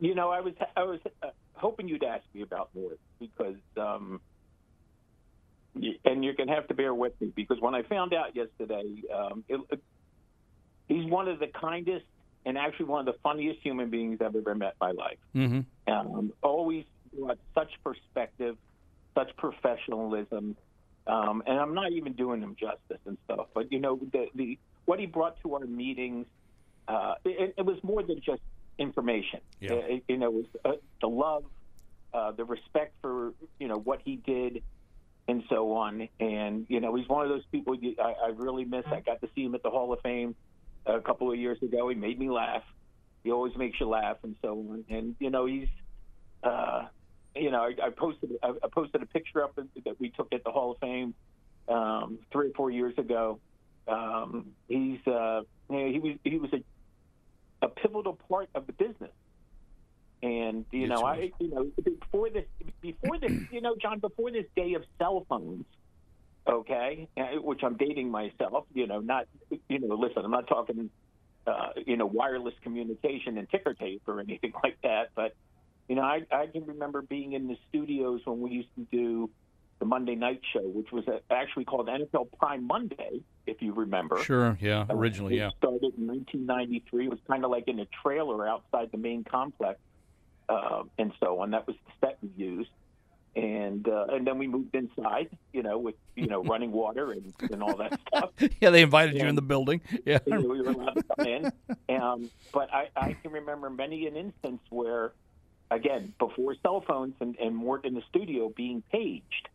You know, I was I was uh, hoping you'd ask me about Mort because, um, and you're going to have to bear with me because when I found out yesterday, um, it, it, he's one of the kindest and actually one of the funniest human beings I've ever met in my life. Mm-hmm. Um, always brought such perspective, such professionalism, um, and I'm not even doing him justice and stuff. But you know, the, the what he brought to our meetings, uh, it, it was more than just information. Yeah. It- you know, it was uh, the love, uh, the respect for you know what he did, and so on. And you know, he's one of those people I, I really miss. I got to see him at the Hall of Fame a couple of years ago. He made me laugh. He always makes you laugh, and so on. And you know, he's, uh, you know, I, I posted I, I posted a picture up that we took at the Hall of Fame um, three or four years ago. Um, he's, uh, he was he was a a pivotal part of the business. And you know, I you know before this before this you know John before this day of cell phones, okay, uh, which I'm dating myself. You know, not you know, listen, I'm not talking uh, you know wireless communication and ticker tape or anything like that, but you know, I I can remember being in the studios when we used to do the Monday night show, which was uh actually called NFL Prime Monday, if you remember. Sure. Yeah. Originally, It yeah. started in 1993. It was kind of like in a trailer outside the main complex, uh, and so on. That was the set we used, and uh, and then we moved inside, you know, with you know running water and, and all that stuff. Yeah, they invited you in the building. Yeah. we were allowed to come in. Um, but I, I can remember many an instance where, again, before cell phones and, and weren't in the studio being paged,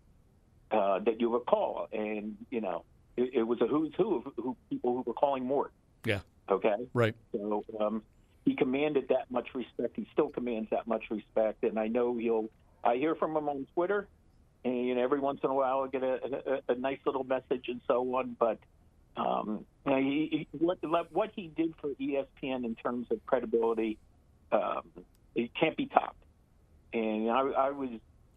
uh, that you would call, and you know, it, it was a who's who of who people who were calling Mort. Yeah. Okay. Right. So um, he commanded that much respect. He still commands that much respect, and I know he'll. I hear from him on Twitter, and you know, every once in a while I get a, a, a nice little message and so on. But um, you know, he, he, what what he did for ESPN in terms of credibility, um, it can't be topped. And I, I was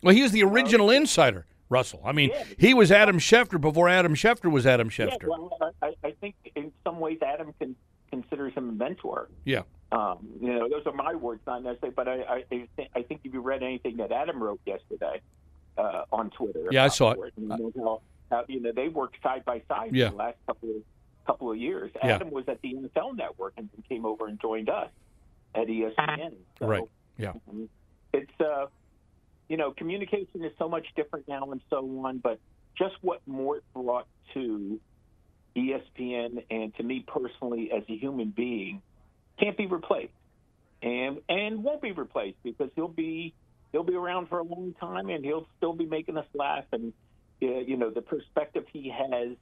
Well, he was the original insider, Russell. I mean, Yeah. he was Adam Schefter before Adam Schefter was Adam yeah, Schefter. well, I, I think in some ways Adam can considers him a mentor. Yeah. Um, you know, those are my words, not necessarily. But I, I, I, think, I think if you read anything that Adam wrote yesterday uh, on Twitter, Yeah, I saw it. Ford, You know, how, how, you know, they worked side by side Yeah. for the last couple of couple of years. Yeah. Adam was at the NFL Network and then came over and joined us at ESPN. So, Right. Yeah. um, it's uh, you know, communication is so much different now and so on. But just what Mort brought to ESPN and to me personally as a human being can't be replaced, and and won't be replaced because he'll be he'll be around for a long time and he'll still be making us laugh and you know the perspective he has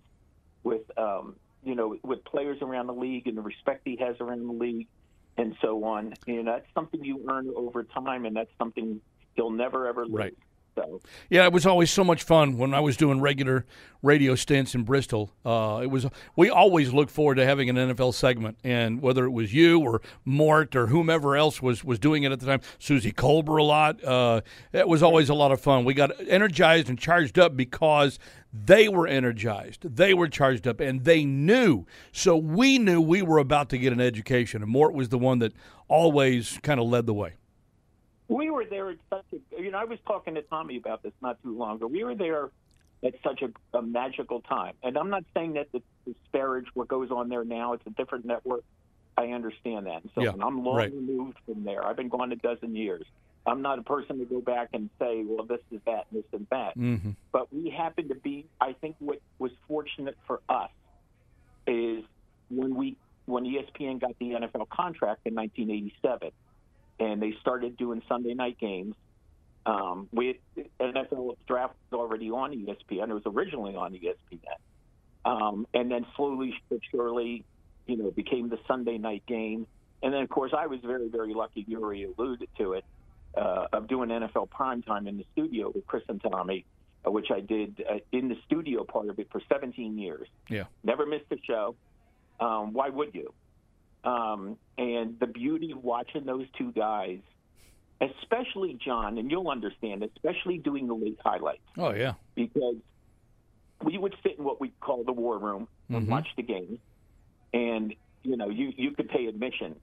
with um, you know with players around the league and the respect he has around the league and so on. You know that's something you earn over time and that's something he'll never ever lose. Right. So Yeah, it was always so much fun when I was doing regular radio stints in Bristol. Uh, it was we always looked forward to having an NFL segment, and whether it was you or Mort or whomever else was was doing it at the time, Suzy Kolber a lot. Uh, it was always a lot of fun. We got energized and charged up because they were energized, they were charged up, and they knew. So we knew we were about to get an education, and Mort was the one that always kind of led the way. We were there at such a you know I was talking to Tommy about this not too long ago. We were there at such a, a magical time, and I'm not saying that to disparage what goes on there now. It's a different network. I understand that. And so Yeah, I'm long right. removed from there. I've been gone a dozen years. I'm not a person to go back and say, well, this is that and this and that. Mm-hmm. But we happened to be. I think what was fortunate for us is when we when ESPN got the NFL contract in 1987, and they started doing Sunday night games. Um, we NFL draft was already on ESPN. It was originally on ESPN, um, and then slowly but surely, you know, became the Sunday night game. And then, of course, I was very, very lucky. Yuri alluded to it uh, of doing NFL primetime in the studio with Chris and Tommy, uh, which I did uh, in the studio part of it for 17 years. Yeah. Never missed a show. Um, why would you? Um, and the beauty of watching those two guys, especially John, and you'll understand, especially doing the late highlights, Oh yeah. because we would sit in what we call the war room and Mhm. watch the game. and you know, you you could pay admission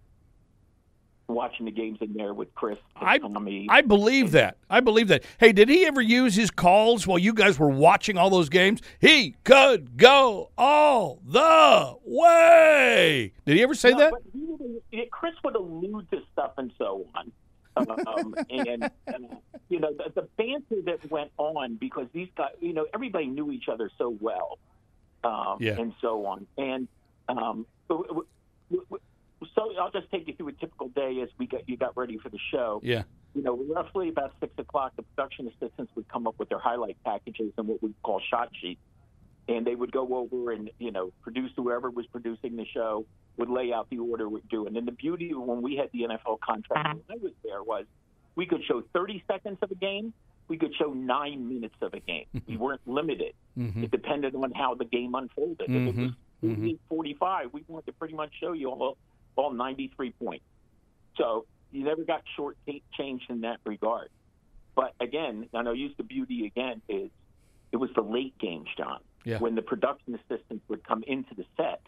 watching the games in there with Chris, I Tommy. I believe that. I believe that. Hey, did he ever use his calls while you guys were watching all those games? He could go all the way. Did he ever say No, that? but he would, Chris would allude to stuff and so on. um, and uh, you know the, the banter that went on because these guys, you know, everybody knew each other so well, um, Yeah. and so on. And um, w- w- w- so I'll just take you through a typical day as we got you got ready for the show. Yeah. You know, roughly about six o'clock, the production assistants would come up with their highlight packages and what we call shot sheets and they would go over and you know produce whoever was producing the show would lay out the order we're doing. And the beauty of when we had the NFL contract when I was there was we could show 30 seconds of a game, we could show nine minutes of a game. we weren't limited. Mhm. It depended on how the game unfolded. If it was Mhm. Mhm. 45, we wanted to pretty much show you all all 93 points. So you never got short changed in that regard. But again, I know use the beauty again is it was the late games, John Yeah. when the production assistants would come into the set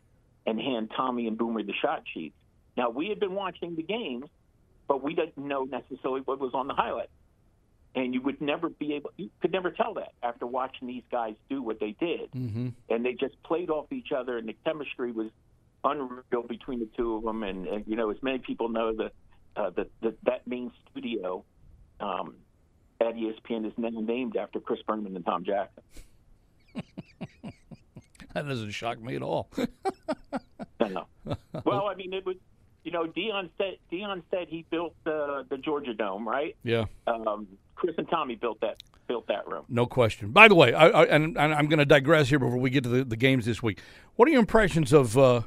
and hand Tommy and Boomer the shot sheets. Now we had been watching the games, but we didn't know necessarily what was on the highlight. And you would never be able, you could never tell that after watching these guys do what they did. Mm-hmm. And they just played off each other, and the chemistry was unreal between the two of them. And, and you know, as many people know, that uh, the, the, that main studio um, at ESPN is now named after Chris Berman and Tom Jackson. That doesn't shock me at all. No, well, I mean, it was, you know, Deion said Deion said he built uh, the Georgia Dome, right? yeah. Um, Chris and Tommy built that built that room. No question. By the way, I, I, and, and I'm going to digress here before we get to the, the games this week. What are your impressions of uh,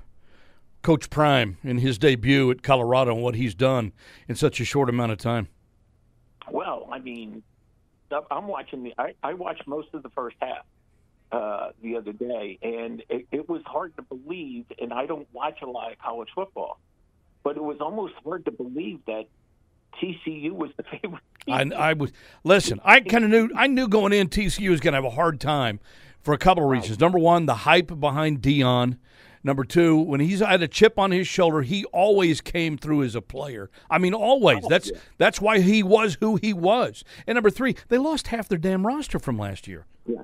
Coach Prime in his debut at Colorado and what he's done in such a short amount of time? Well, I mean, I'm watching the. I, I watched most of the first half uh, the other day, and it, it was hard to believe. And I don't watch a lot of college football, but it was almost hard to believe that TCU was the favorite. I, I was listen. I kind of knew. I knew going in TCU was going to have a hard time for a couple of reasons. Number one, the hype behind Deion. Number two, when he's had a chip on his shoulder, he always came through as a player. I mean, always. Oh, that's that's why he was who he was. And number three, they lost half their damn roster from last year. Yeah.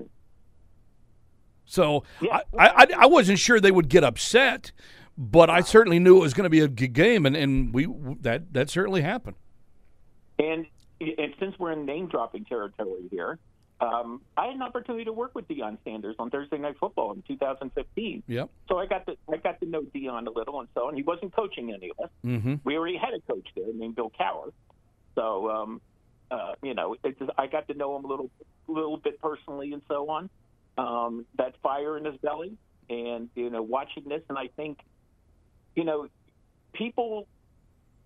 So I, I I wasn't sure they would get upset, but I certainly knew it was going to be a good game, and, and we that that certainly happened. And, and since we're in name dropping territory here, um, I had an opportunity to work with Deion Sanders on Thursday Night Football in 2015. Yep. So I got to I got to know Deion a little and so on. He wasn't coaching any of us. Mm-hmm. We already had a coach there named Bill Cowher. So um, uh, you know, it's just, I got to know him a little little bit personally and so on. Um, that fire in his belly, and you know, watching this, and I think, you know, people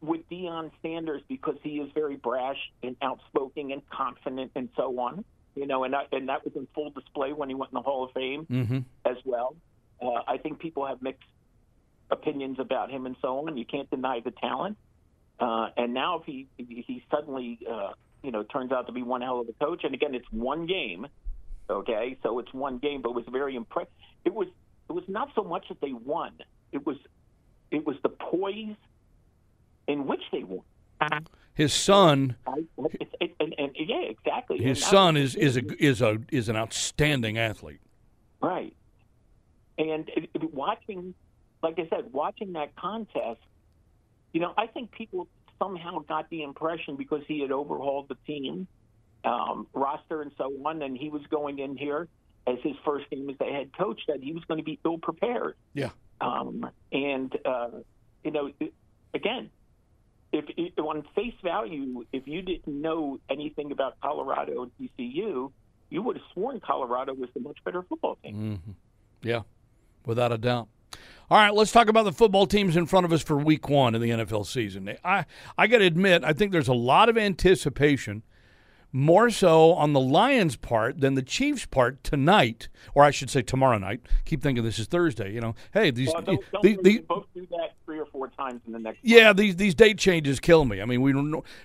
with Deion Sanders because he is very brash and outspoken and confident and so on. You know, and that, and that was in full display when he went in the Hall of Fame Mm-hmm. as well. Uh, I think people have mixed opinions about him and so on. You can't deny the talent. Uh, and now if he he suddenly uh, you know turns out to be one hell of a coach, and again it's one game, okay, so it's one game, but it was very impressive. It was it was not so much that they won; it was it was the poise in which they won. His son, I, it, it, and, and yeah, exactly. his And son is is a is a is an outstanding athlete. Right. And watching, like I said, watching that contest, you know, I think people somehow got the impression because he had overhauled the team um, roster and so on, and he was going in here as his first game as the head coach, that he was going to be ill prepared. Yeah. Um, and uh, you know, again, if, if on face value, if you didn't know anything about Colorado and TCU, you would have sworn Colorado was the much better football team. hmm Yeah, without a doubt. All right, let's talk about the football teams in front of us for Week One in the NFL season. I I got to admit, I think there's a lot of anticipation, more so on the Lions' part than the Chiefs' part tonight, or I should say tomorrow night. Keep thinking this is Thursday. You know, hey, these Well, don't, don't the- worry, the- you both do that three or four times in the next. yeah, these these date changes kill me. I mean, we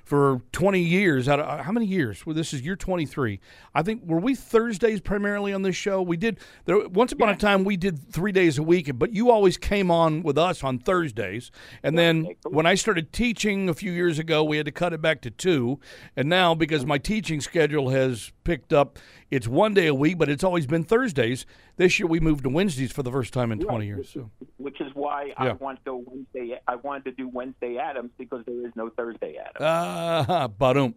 for 20 years. Out of, uh, how many years? Well, this is year 23. I think were we Thursdays primarily on this show. We did there once upon a time we did three days a week, but you always came on with us on Thursdays. And then when I started teaching a few years ago, we had to cut it back to two. And now because my teaching schedule has picked up, it's one day a week, but it's always been Thursdays. This year we moved to Wednesdays for the first time in 20 years. So. Which is why I want to go Wednesday. I wanted to do Wednesday Adams because there is no Thursday Adams. Ah, ba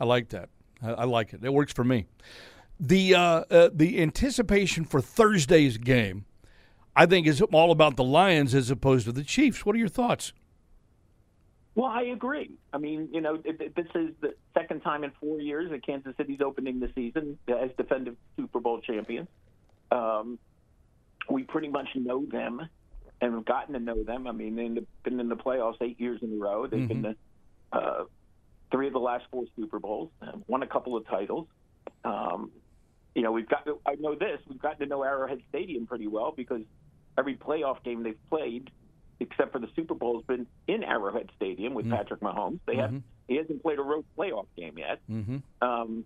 I like that. I, I like it. It works for me. The uh, uh, the anticipation for Thursday's game, I think, is all about the Lions as opposed to the Chiefs. What are your thoughts? Well, I agree. I mean, you know, this is the second time in four years that Kansas City's opening the season as defending Super Bowl champions. Um, we pretty much know them and have gotten to know them. I mean, they've been in the playoffs eight years in a row. They've been Mhm. to uh, three of the last four Super Bowls, uh, won a couple of titles. Um, you know, we've got. To, I know this. We've gotten to know Arrowhead Stadium pretty well because every playoff game they've played, except for the Super Bowl, has been in Arrowhead Stadium with Mm. Patrick Mahomes. They have. Mhm. He hasn't played a road playoff game yet. Mm-hmm. Um,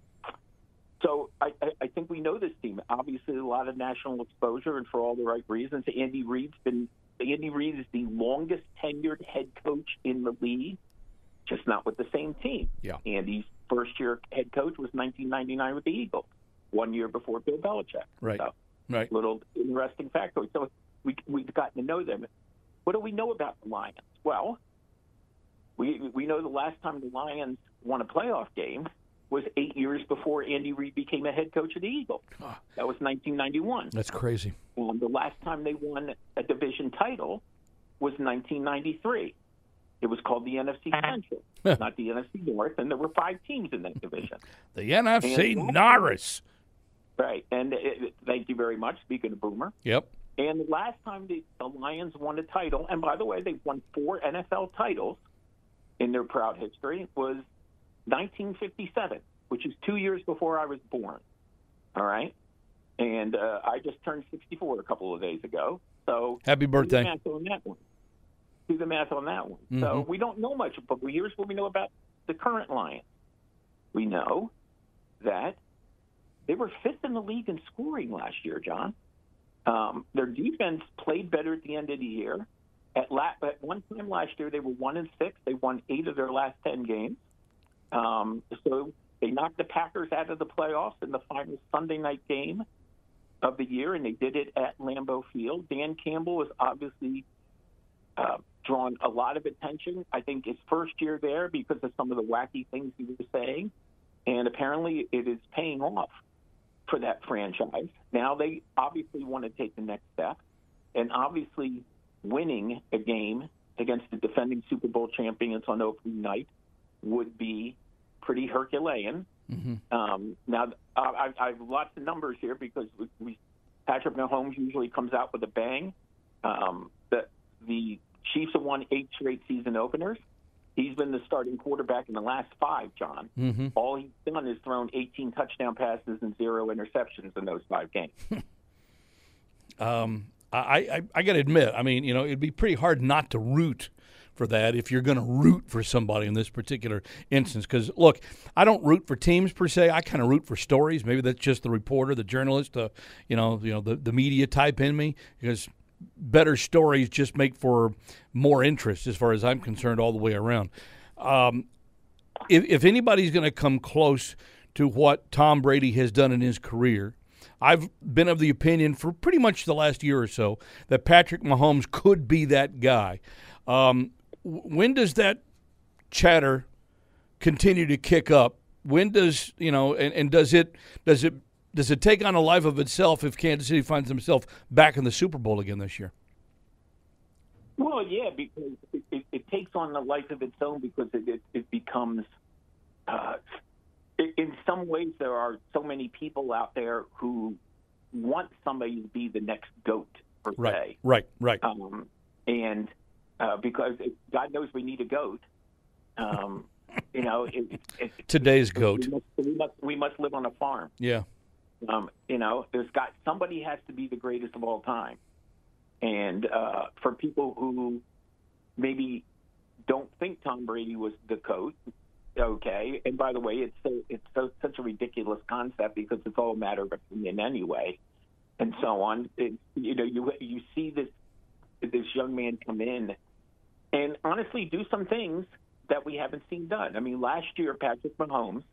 so I, I, I think we know this team. Obviously, a lot of national exposure, and for all the right reasons. Andy Reid's been. Andy Reid is the longest tenured head coach in the league, just not with the same team. Yeah. Andy's first year head coach was 1999 with the Eagles, one year before Bill Belichick. Right. So, Right. little interesting factoid. So we we've gotten to know them. What do we know about the Lions? Well, we we know the last time the Lions won a playoff game was eight years before Andy Reid became a head coach of the Eagles. That was 1991. That's crazy. Um, the last time they won a division title was 1993. It was called the NFC Central, not the NFC North, and there were five teams in that division. The NFC And- Norris. Right, and uh, thank you very much. Speaking of Boomer, Yep. And the last time the, the Lions won a title, and by the way, they've won four NFL titles in their proud history, was 1957, which is two years before I was born. All right, and uh, I just turned 64 a couple of days ago. So Happy birthday. Do the math on that one. Do the math on that one. So Mhm. we don't know much, but here's what we know about the current Lions. We know that they were fifth in the league in scoring last year, John. Um, their defense played better at the end of the year. At, la- at one time last year, they were one and six. They won eight of their last ten games. Um, so they knocked the Packers out of the playoffs in the final Sunday night game of the year, and they did it at Lambeau Field. Dan Campbell is obviously uh, drawn a lot of attention. I think his first year there because of some of the wacky things he was saying, and apparently it is paying off for that franchise. Now they obviously want to take the next step, and obviously winning a game against the defending Super Bowl champions on opening night would be pretty Herculean. Mm-hmm. Um, now, I, I, I have lots of numbers here because we, we, Patrick Mahomes usually comes out with a bang. Um, the the Chiefs have won eight straight season openers. He's been the starting quarterback in the last five, John. Mhm. All he's done is thrown 18 touchdown passes and zero interceptions in those five games. Um, I, I, I got to admit, I mean, you know, it'd be pretty hard not to root for that if you're going to root for somebody in this particular instance. Because look, I don't root for teams per se. I kind of root for stories. Maybe that's just the reporter, the journalist, the, you know, you know, the the media type in me because better stories just make for more interest as far as I'm concerned all the way around. Um, if, if anybody's going to come close to what Tom Brady has done in his career, I've been of the opinion for pretty much the last year or so that Patrick Mahomes could be that guy. Um, when does that chatter continue to kick up? When does you know, and, and does it does it does it take on a life of itself if Kansas City finds himself back in the Super Bowl again this year? Well, yeah, because it, it, it takes on a life of its own because it, it, it becomes. Uh, in some ways, there are so many people out there who want somebody to be the next goat per Right, se. right, right. Um, and uh, because it, God knows we need a goat. Um, you know, it, it, Today's goat. We must, we must we must live on a farm. Yeah. Um, you know, there's got somebody has to be the greatest of all time, and uh, for people who maybe don't think Tom Brady was the coach, okay. And by the way, it's so it's so such a ridiculous concept because it's all a matter of opinion anyway, and so on. It, you know, you you see this this young man come in and honestly do some things that we haven't seen done. I mean, last year Patrick Mahomes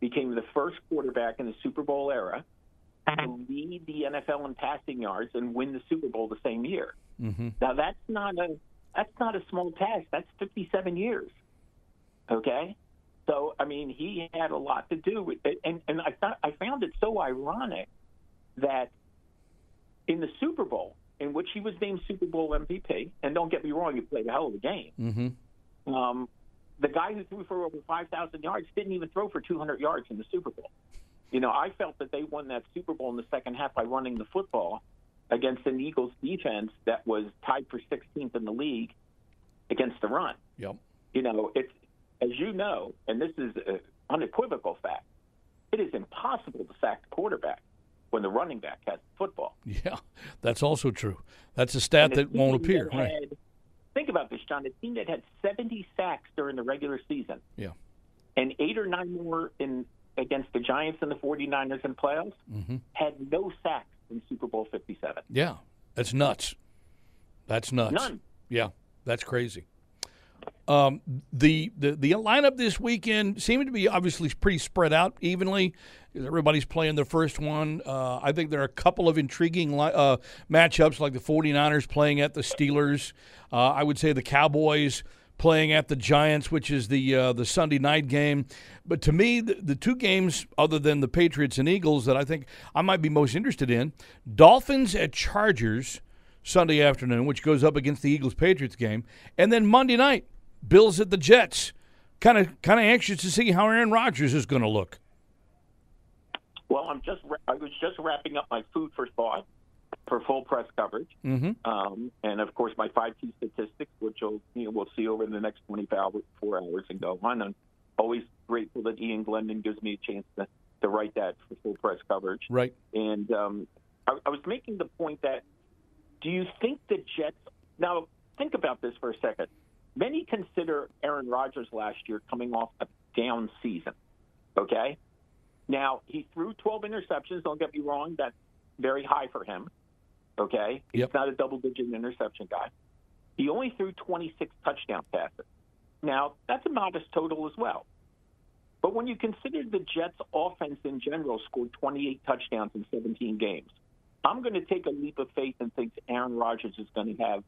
became the first quarterback in the Super Bowl era to lead the NFL in passing yards and win the Super Bowl the same year. Mm-hmm. Now that's not a that's not a small task. That's 57 years. Okay, so I mean he had a lot to do with it, and and I thought I found it so ironic that in the Super Bowl in which he was named Super Bowl MVP, and don't get me wrong, he played a hell of a game. Mm-hmm. Um, the guy who threw for over 5,000 yards didn't even throw for 200 yards in the Super Bowl. You know, I felt that they won that Super Bowl in the second half by running the football against an Eagles defense that was tied for 16th in the league against the run. Yep. You know, it's as you know, and this is an unequivocal fact. It is impossible to sack the quarterback when the running back has the football. Yeah, that's also true. That's a stat that won't appear. that Right. had- think about this, John. A team that had 70 sacks during the regular season Yeah. and eight or nine more in against the Giants and the 49ers in playoffs Mm-hmm. had no sacks in Super Bowl 57. Yeah, that's nuts. That's nuts. None. Yeah, that's crazy. Um, the, the the lineup this weekend seemed to be obviously pretty spread out evenly. Everybody's playing the first one. Uh, I think there are a couple of intriguing li- uh, matchups, like the 49ers playing at the Steelers. Uh, I would say the Cowboys playing at the Giants, which is the uh, the Sunday night game. But to me, the, the two games other than the Patriots and Eagles that I think I might be most interested in: Dolphins at Chargers Sunday afternoon, which goes up against the Eagles Patriots game, and then Monday night, Bills at the Jets. Kind of kind of anxious to see how Aaron Rodgers is going to look. Well, I'm just I was just wrapping up my food for thought for full press coverage, Mm-hmm. um, and of course my five key statistics, which you'll, you know, we'll see over the next 24 hours, and go on. I'm always grateful that Ian Glendon gives me a chance to, to write that for full press coverage. Right. And um, I, I was making the point that do you think the Jets now think about this for a second? Many consider Aaron Rodgers last year coming off a down season. Okay, now he threw 12 interceptions. Don't get me wrong; that's very high for him. Okay, he's Yep. not a double-digit interception guy. He only threw 26 touchdown passes. Now that's a modest total as well. But when you consider the Jets' offense in general scored 28 touchdowns in 17 games, I'm going to take a leap of faith and think Aaron Rodgers is going to have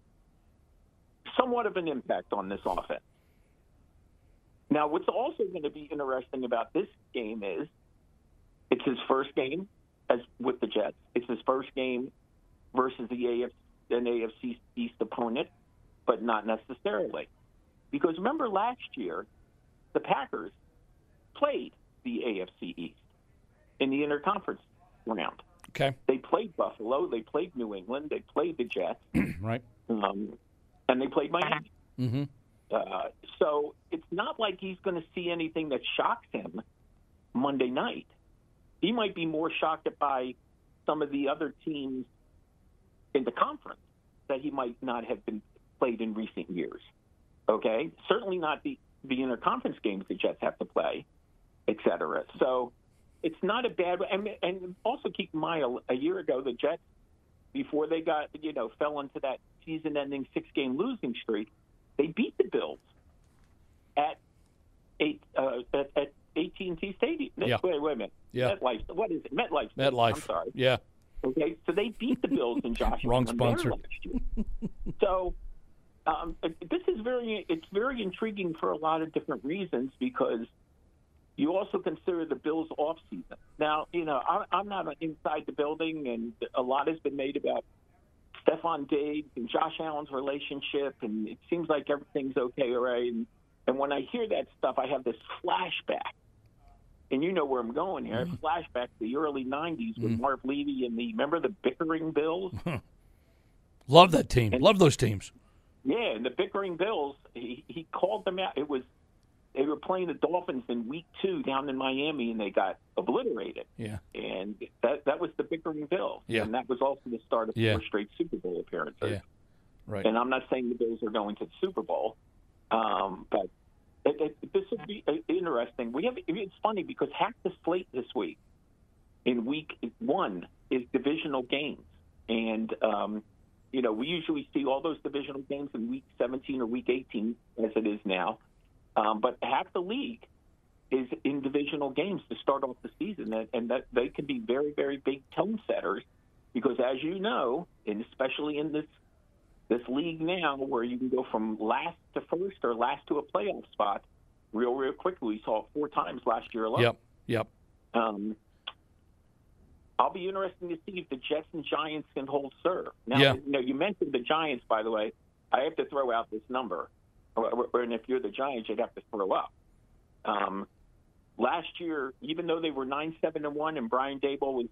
somewhat of an impact on this offense. Now, what's also going to be interesting about this game is it's his first game as with the Jets. It's his first game versus the AFC, an AFC East opponent, but not necessarily. Because remember last year, the Packers played the AFC East in the interconference round. Okay. They played Buffalo, they played New England, they played the Jets. right. Um, and they played Miami. Mm-hmm. Uh, so it's not like he's going to see anything that shocks him Monday night. He might be more shocked by some of the other teams in the conference that he might not have been played in recent years. Okay, certainly not the the interconference games the Jets have to play, et cetera. So it's not a bad. And, and also keep in mind, a, a year ago the Jets, before they got you know fell into that season-ending six-game losing streak, they beat the Bills at eight uh, at, at AT&T Stadium. Yeah. Wait, wait a minute. Yeah. MetLife. What is it? MetLife. Stadium. MetLife. I'm sorry. Yeah. Okay, so they beat the Bills and Josh. Wrong sponsor. last year. So um, this is very it's very intriguing for a lot of different reasons because you also consider the Bills off season. Now, you know, I, I'm not inside the building, and a lot has been made about Stefon Diggs and Josh Allen's relationship, and it seems like everything's okay, all right. And, and when I hear that stuff, I have this flashback. And you know where I'm going here. Flashback to the early '90s with Mm. Marv Levy and the remember the bickering Bills. Love that team. Love those teams. Yeah, and the bickering Bills, he, he called them out. It was they were playing the Dolphins in Week Two down in Miami, and they got obliterated. Yeah. And that that was the bickering Bills. Yeah. And that was also the start of Yeah. four straight Super Bowl appearances. Yeah. Right. And I'm not saying the Bills are going to the Super Bowl, um, but it, it, this would be uh, interesting. We have it's funny because half the slate this week in Week One is divisional games, and um, you know we usually see all those divisional games in Week 17 or Week 18 as it is now, um, but half the league is in divisional games to start off the season, and, and that they can be very very big tone setters because as you know, and especially in this this league now where you can go from last to first or last to a playoff spot real, real quickly. We saw it four times last year alone. Yep. Yep. Um, I'll be interested to see if the Jets and Giants can hold serve. Now, Yeah. you know, you mentioned the Giants, by the way. I have to throw out this number, and if you're the Giants, you'd have to throw up. Um, last year, even though they were nine seven and one, and Brian Daboll was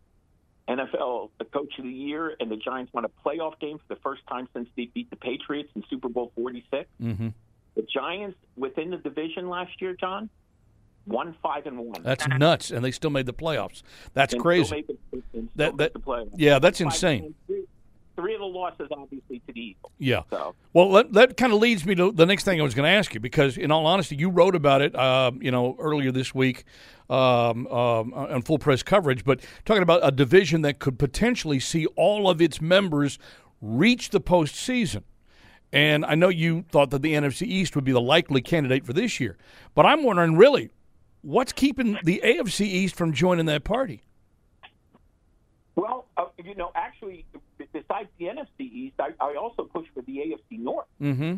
NFL the Coach of the Year, and the Giants won a playoff game for the first time since they beat the Patriots in Super Bowl forty six. Mm-hmm. The Giants within the division last year, John, one five and one. That's nuts, and they still made the playoffs. That's And crazy. made the- That that yeah, that's insane. Three of the losses, obviously, to the Eagles. Yeah. So Well, that, that kind of leads me to the next thing I was going to ask you because, in all honesty, you wrote about it, uh, you know, earlier this week um, um, on full press coverage. But talking about a division that could potentially see all of its members reach the postseason. And I know you thought that the NFC East would be the likely candidate for this year, but I'm wondering, really, what's keeping the AFC East from joining that party? Well, uh, you know, actually, besides the NFC East, I, I also push for the AFC North. Mm-hmm.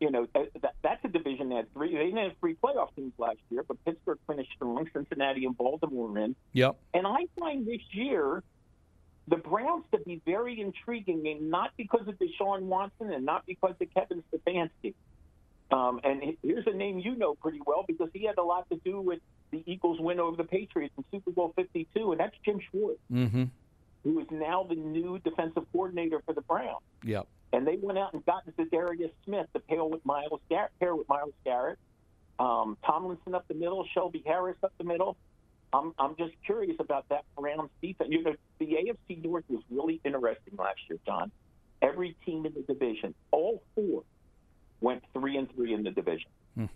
You know, that, that, that's a division that had three. They didn't have three playoff teams last year, but Pittsburgh finished strong. Cincinnati and Baltimore in. Yep. And I find this year the Browns to be very intriguing, and not because of Deshaun Watson and not because of Kevin Stefanski. Um, and here's a name you know pretty well because he had a lot to do with the Eagles' win over the Patriots in Super Bowl 52, and that's Jim Schwartz, Mm-hmm. Who is now the new defensive coordinator for the Browns. Yep. And they went out and got Za'Darius Smith to pair with Myles Garrett. Pair with Myles Garrett. Um, Tomlinson up the middle, Shelby Harris up the middle. I'm I'm just curious about that Browns defense. You know, the AFC North was really interesting last year, John. Every team in the division, all four, went three and three in the division. Hmm.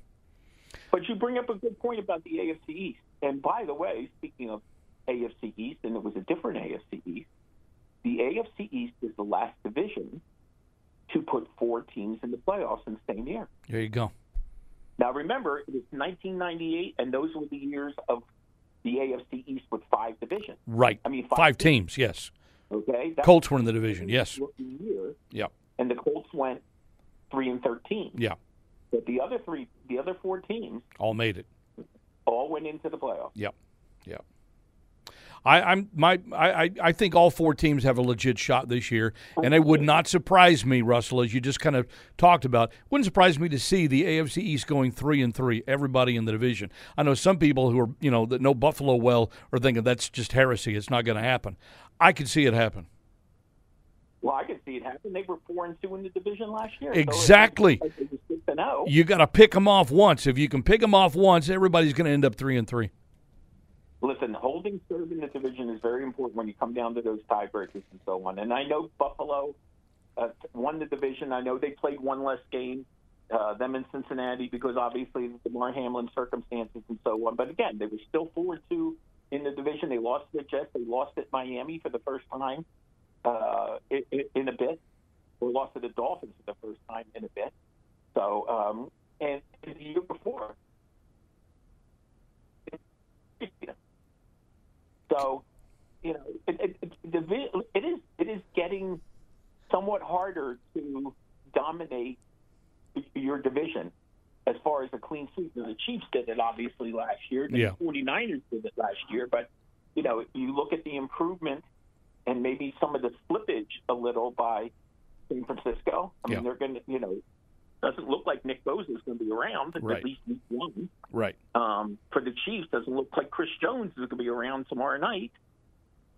But you bring up a good point about the AFC East. And by the way, speaking of AFC East, and it was a different AFC East, the AFC East is the last division to put four teams in the playoffs in the same year. There you go. Now, remember, it was 1998, and those were the years of the AFC East with five divisions. Right. I mean, five, five teams. Yes. Okay, That Colts were in the division. Yes. Year, Yep. and the Colts went three and 13. Yeah. But the other three, the other four teams, All made it. all went into the playoffs. Yep. Yep. I, I'm my I, I- think all four teams have a legit shot this year, and it would not surprise me, Russell, as you just kind of talked about. Wouldn't surprise me to see the AFC East going three and three. Everybody in the division. I know some people who are you know that know Buffalo well are thinking that's just heresy. It's not going to happen. I could see it happen. Well, I could see it happen. They were four and two in the division last year. So Exactly. it's like they were six and oh. You got to pick them off once. If you can pick them off once, everybody's going to end up three and three. Listen, holding serve in the division is very important when you come down to those tiebreakers and so on. And I know Buffalo uh, won the division. I know they played one less game, uh, them in Cincinnati, because obviously the Mar Hamlin circumstances and so on. But again, they were still four two in the division. They lost the Jets. They lost at Miami for the first time uh, in, in a bit, or lost to the Dolphins for the first time in a bit. So, um, and the year before, So, you know, it, it, it, it is it is getting somewhat harder to dominate your division as far as a clean sweep. Now, the Chiefs did it obviously last year. The Yeah. 49ers did it last year. But, you know, you look at the improvement and maybe some of the slippage a little by San Francisco. I mean, Yeah. they're going to, you know, doesn't look like Nick Bosa is going to be around Right. at least week one. Right. Um, for the Chiefs, doesn't look like Chris Jones is going to be around tomorrow night.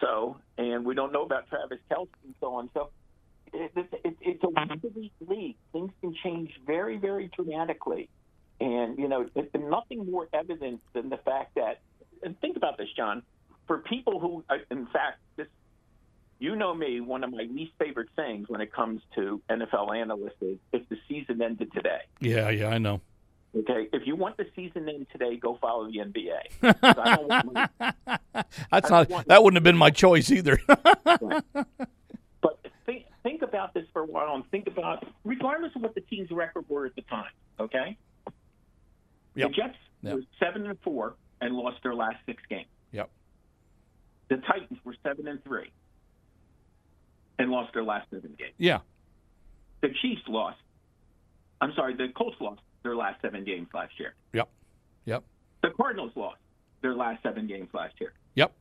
So, and we don't know about Travis Kelce and so on. So, it, it, it, it's a week league. Things can change very, very dramatically. And, you know, there's nothing more evident than the fact that, and think about this, John, for people who, uh, in fact, this, you know me, one of my least favorite things when it comes to NFL analysts is if the season ended today. Yeah, yeah, I know. Okay, if you want the season end today, go follow the NBA. I don't want my- That's not. That wouldn't have been my choice either. But think, think about this for a while and think about, regardless of what the team's record were at the time, okay? Yep. The Jets Yep. were 7 and 4 and lost their last six games. Yep. The Titans were 7 and 3 and lost their last seven games. yeah. The Chiefs lost. I'm sorry, the Colts lost their last seven games last year. Yep. Yep. The Cardinals lost their last seven games last year. Yep.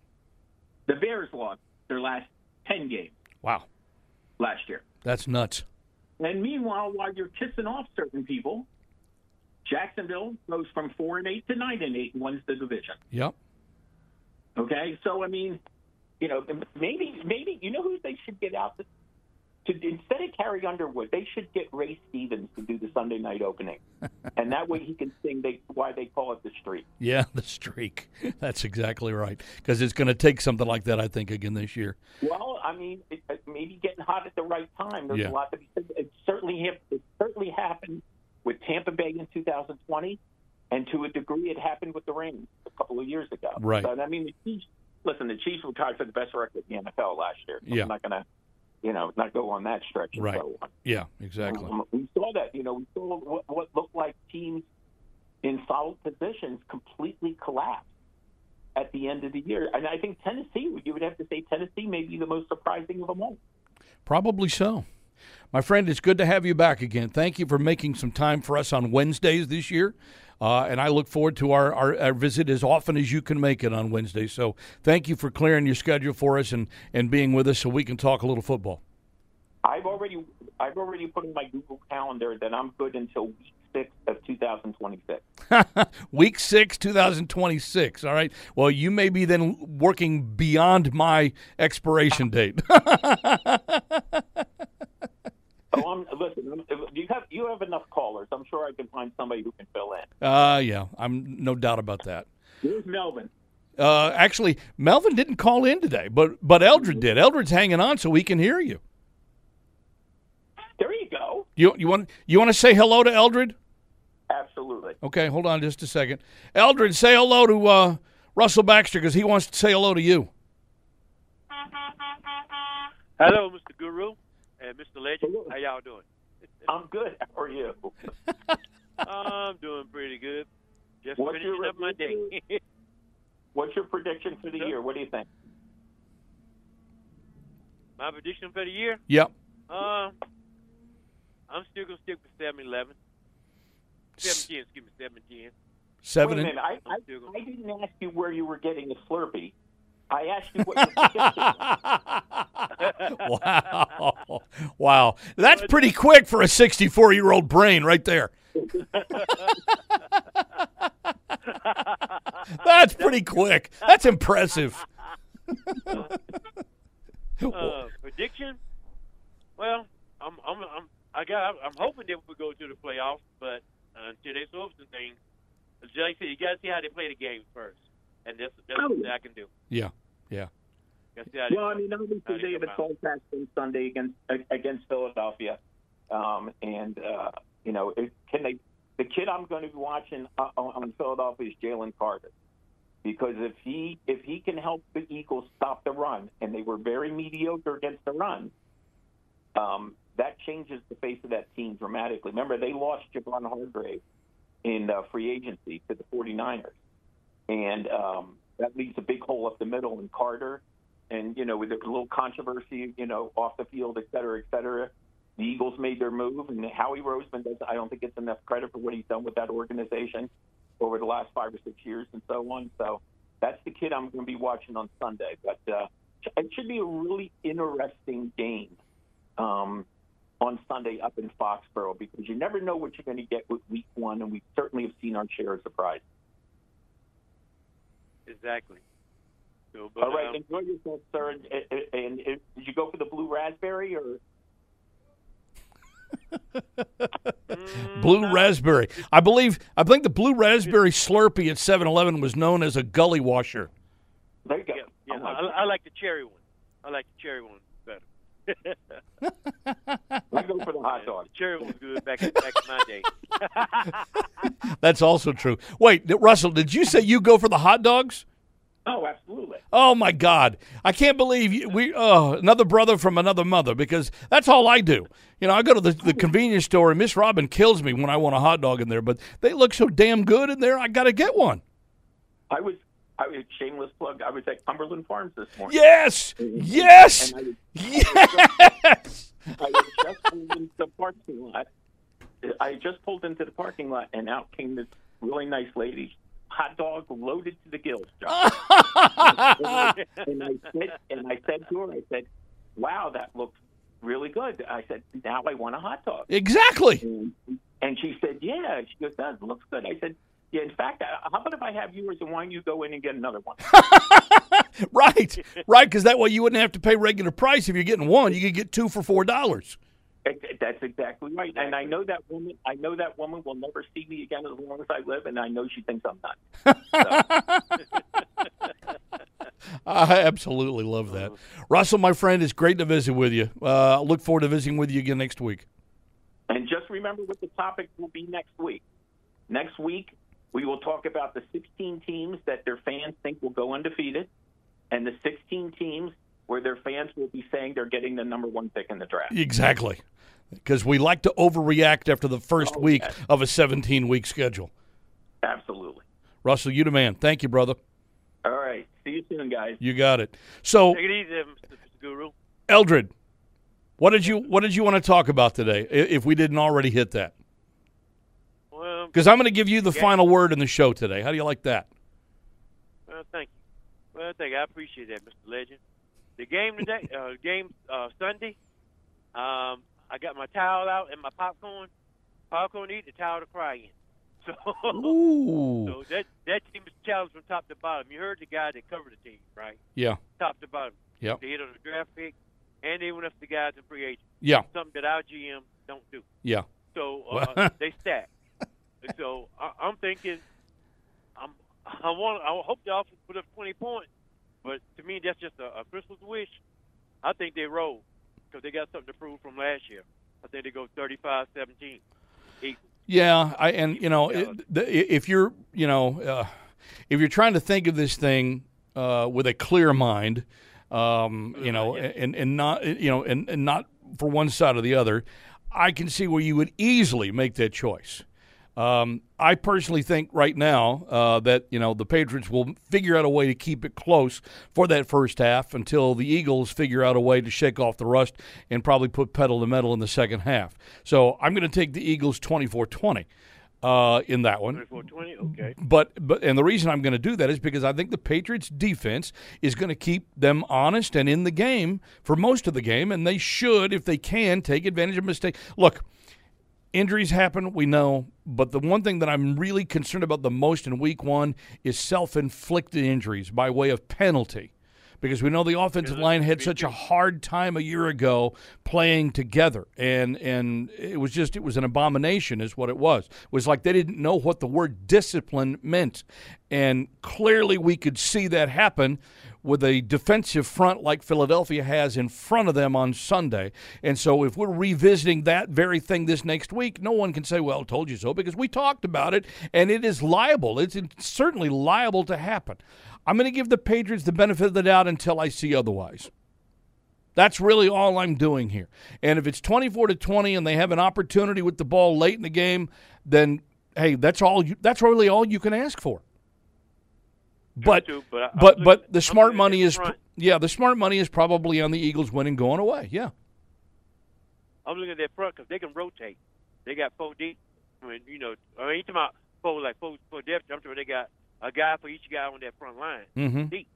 The Bears lost their last 10 games Wow. last year. That's nuts. And meanwhile, while you're kissing off certain people, Jacksonville goes from four and eight to nine and eight and wins the division. Yep. Okay, so I mean, you know, maybe maybe you know who they should get out to, to instead of Carrie Underwood, they should get Ray Stevens to do the Sunday night opening, and that way he can sing they why they call it the streak. Yeah, the streak. That's exactly right. Because it's going to take something like that, I think, again this year. Well, I mean, it, it, maybe getting hot at the right time. There's Yeah. a lot to be said. It certainly it certainly happened with Tampa Bay in 2020, and to a degree, it happened with the Rams a couple of years ago. Right. But I mean, the Chiefs. Listen, the Chiefs were tied for the best record in the NFL last year. So Yeah. I'm not going to, you know, not go on that stretch. Right. so. Yeah, exactly. Um, we saw that. You know, we saw what, what looked like teams in solid positions completely collapse at the end of the year. And I think Tennessee, you would have to say Tennessee may be the most surprising of them all. Probably so. My friend, it's good to have you back again. Thank you for making some time for us on Wednesdays this year. Uh, and I look forward to our, our, our visit as often as you can make it on Wednesday. So thank you for clearing your schedule for us and, and being with us so we can talk a little football. I've already I've already put in my Google Calendar that I'm good until week six of 2026. Week six, 2026. All right. Well, you may be then working beyond my expiration date. I'm listen. I'm- You have you have enough callers. I'm sure I can find somebody who can fill in. uh, yeah, I'm no doubt about that. Where's Melvin? Uh, actually, Melvin didn't call in today, but but Eldred did. Eldred's hanging on so we can hear you. There you go. You you want you want to say hello to Eldred? Absolutely. Okay, hold on just a second. Eldred, say hello to uh, Russell Baxter because he wants to say hello to you. Hello, Mr. Guru and Mr. Legend. How y'all doing? I'm good. How are you? I'm doing pretty good. Just What's finishing your up my day. What's your prediction for the year? What do you think? my prediction for the year? Yep. Uh, I'm still gonna stick with seven eleven. Seven ten, excuse me, seven ten. Seven Wait a and- minute. I, I, I didn't ask you where you were getting the Slurpee. I asked you what your wow, wow, that's pretty quick for a 64 year old brain right there. That's pretty quick. That's impressive. Uh, prediction? Well, I'm, I'm, I'm, I got. I'm hoping that we go to the playoffs, but uh, until they solve some things, as I said, you got to see how they play the game first, and that's that's Oh, what. I can do. Yeah, yeah. Gotta see how they- Well, I mean, obviously how they they have a come out. soul test on Sunday against against Philadelphia, um, and uh, you know, it, can they? The kid I'm going to be watching uh, on on Philadelphia is Jalen Carter, because if he if he can help the Eagles stop the run, and they were very mediocre against the run, um, that changes the face of that team dramatically. Remember, they lost Javon Hargrave in uh, free agency to the 49ers and um, that leaves a big hole up the middle in Carter. And you know, with a little controversy, you know, off the field, et cetera, et cetera. The Eagles made their move, and Howie Roseman does. I don't think gets enough credit for what he's done with that organization over the last five or six years, and so on. So that's the kid I'm going to be watching on Sunday. But uh, it should be a really interesting game um, on Sunday up in Foxborough because you never know what you're going to get with Week One, and we certainly have seen our share of surprises. Exactly. So, but, All right, um, enjoy yourself, sir. And, and, and, and did you go for the blue raspberry or? Blue raspberry. I believe. I think the blue raspberry Slurpee at 7-Eleven was known as a gully washer. There you go. yeah, I, I like the cherry one. I like the cherry one better. I go for the hot dog. The cherry one was good back in, back in my day. That's also true. Wait, Russell, did you say you go for the hot dogs? Oh, absolutely. Oh my God! I can't believe you, we. Oh, another brother from another mother. Because that's all I do. You know, I go to the, the convenience store, and Miss Robin kills me when I want a hot dog in there. But they look so damn good in there. I got to get one. I was. I was shameless plug. I was at Cumberland Farms this morning. Yes, yes, And I was, yes. I was just pulled into the parking lot. I just pulled into the parking lot, and out came this really nice lady. Hot dog loaded to the gills, John. and, I, and I said, and I said to her, I said, "Wow, that looks really good." I said, "Now I want a hot dog." Exactly. And, and she said, "Yeah." She goes, "That looks good." I said, "Yeah." In fact, uh, how about if I have yours and why don't you go in and get another one? right, right. Because that way you wouldn't have to pay regular price if you're getting one. You could get two for four dollars. That's exactly right. And I know that woman. I know that woman will never see me again as long as I live, and I know she thinks I'm nuts. I absolutely love that. Russell, my friend, it's great to visit with you. Uh, I look forward to visiting with you again next week. And just remember what the topic will be next week. Next week, we will talk about the 16 teams that their fans think will go undefeated, and the 16 teams where their fans will be saying they're getting the number one pick in the draft. Exactly. Because we like to overreact after the first oh, week of a 17 week schedule. Absolutely. Russell, you the man. Thank you, brother. All right. See you soon, guys. You got it. So, Take it easy, Mr. Mr. Guru. Eldred, what did you what did you want to talk about today? If we didn't already hit that, Well, because I'm going to give you the Yeah. final word in the show today. How do you like that? well, thank you. Well, thank you. I appreciate that, Mr. Legend. The game today, uh, game uh, Sunday. Um, I got my towel out and my popcorn. Popcorn to eat, the towel to cry in. So, Ooh. so that that team is challenged from top to bottom. You heard the guy that covered the team, right? Yeah. Top to bottom. Yeah. They hit on the draft pick, and they went up the guys in free agent. Yeah. Something that our GM don't do. Yeah. So uh, they stack. So I, I'm thinking, I'm, I want, I hope the offense put up 20 points, but to me that's just a, a Christmas wish. I think they roll because they got something to prove from last year. I think they go 35-17. Eagles. Yeah, I and you know it, the, if you're you know uh, if you're trying to think of this thing uh, with a clear mind, um, you know, and and not you know and, and not for one side or the other, I can see where you would easily make that choice. Um, I personally think right now uh, that you know the Patriots will figure out a way to keep it close for that first half until the Eagles figure out a way to shake off the rust and probably put pedal to metal in the second half. So I'm going to take the Eagles 24-20 uh, in that one. 24-20, okay. But but and the reason I'm going to do that is because I think the Patriots defense is going to keep them honest and in the game for most of the game, and they should, if they can, take advantage of mistakes. Look, injuries happen, we know, but the one thing that I'm really concerned about the most in Week One is self-inflicted injuries by way of penalty. because we know the offensive line had such a hard time a year ago playing together, and and it was just it was an abomination, is what it was. It was like they didn't know what the word discipline meant, and clearly we could see that happen with a defensive front like Philadelphia has in front of them on Sunday. And so if we're revisiting that very thing this next week, no one can say, well, told you so, because we talked about it and it is liable. It's certainly liable to happen. I'm going to give the Patriots the benefit of the doubt until I see otherwise. That's really all I'm doing here. And if it's 24 to 20 and they have an opportunity with the ball late in the game, then hey, that's all you, that's really all you can ask for. But too, but I- but looking- but the smart money is front. yeah, the smart money is probably on the Eagles winning going away. Yeah. I'm looking at their front because they can rotate. They got four deep. I mean, you know, I mean, you talking about four like four, four depth. I'm sure they got a guy for each guy on that front line. Mhm. Deep,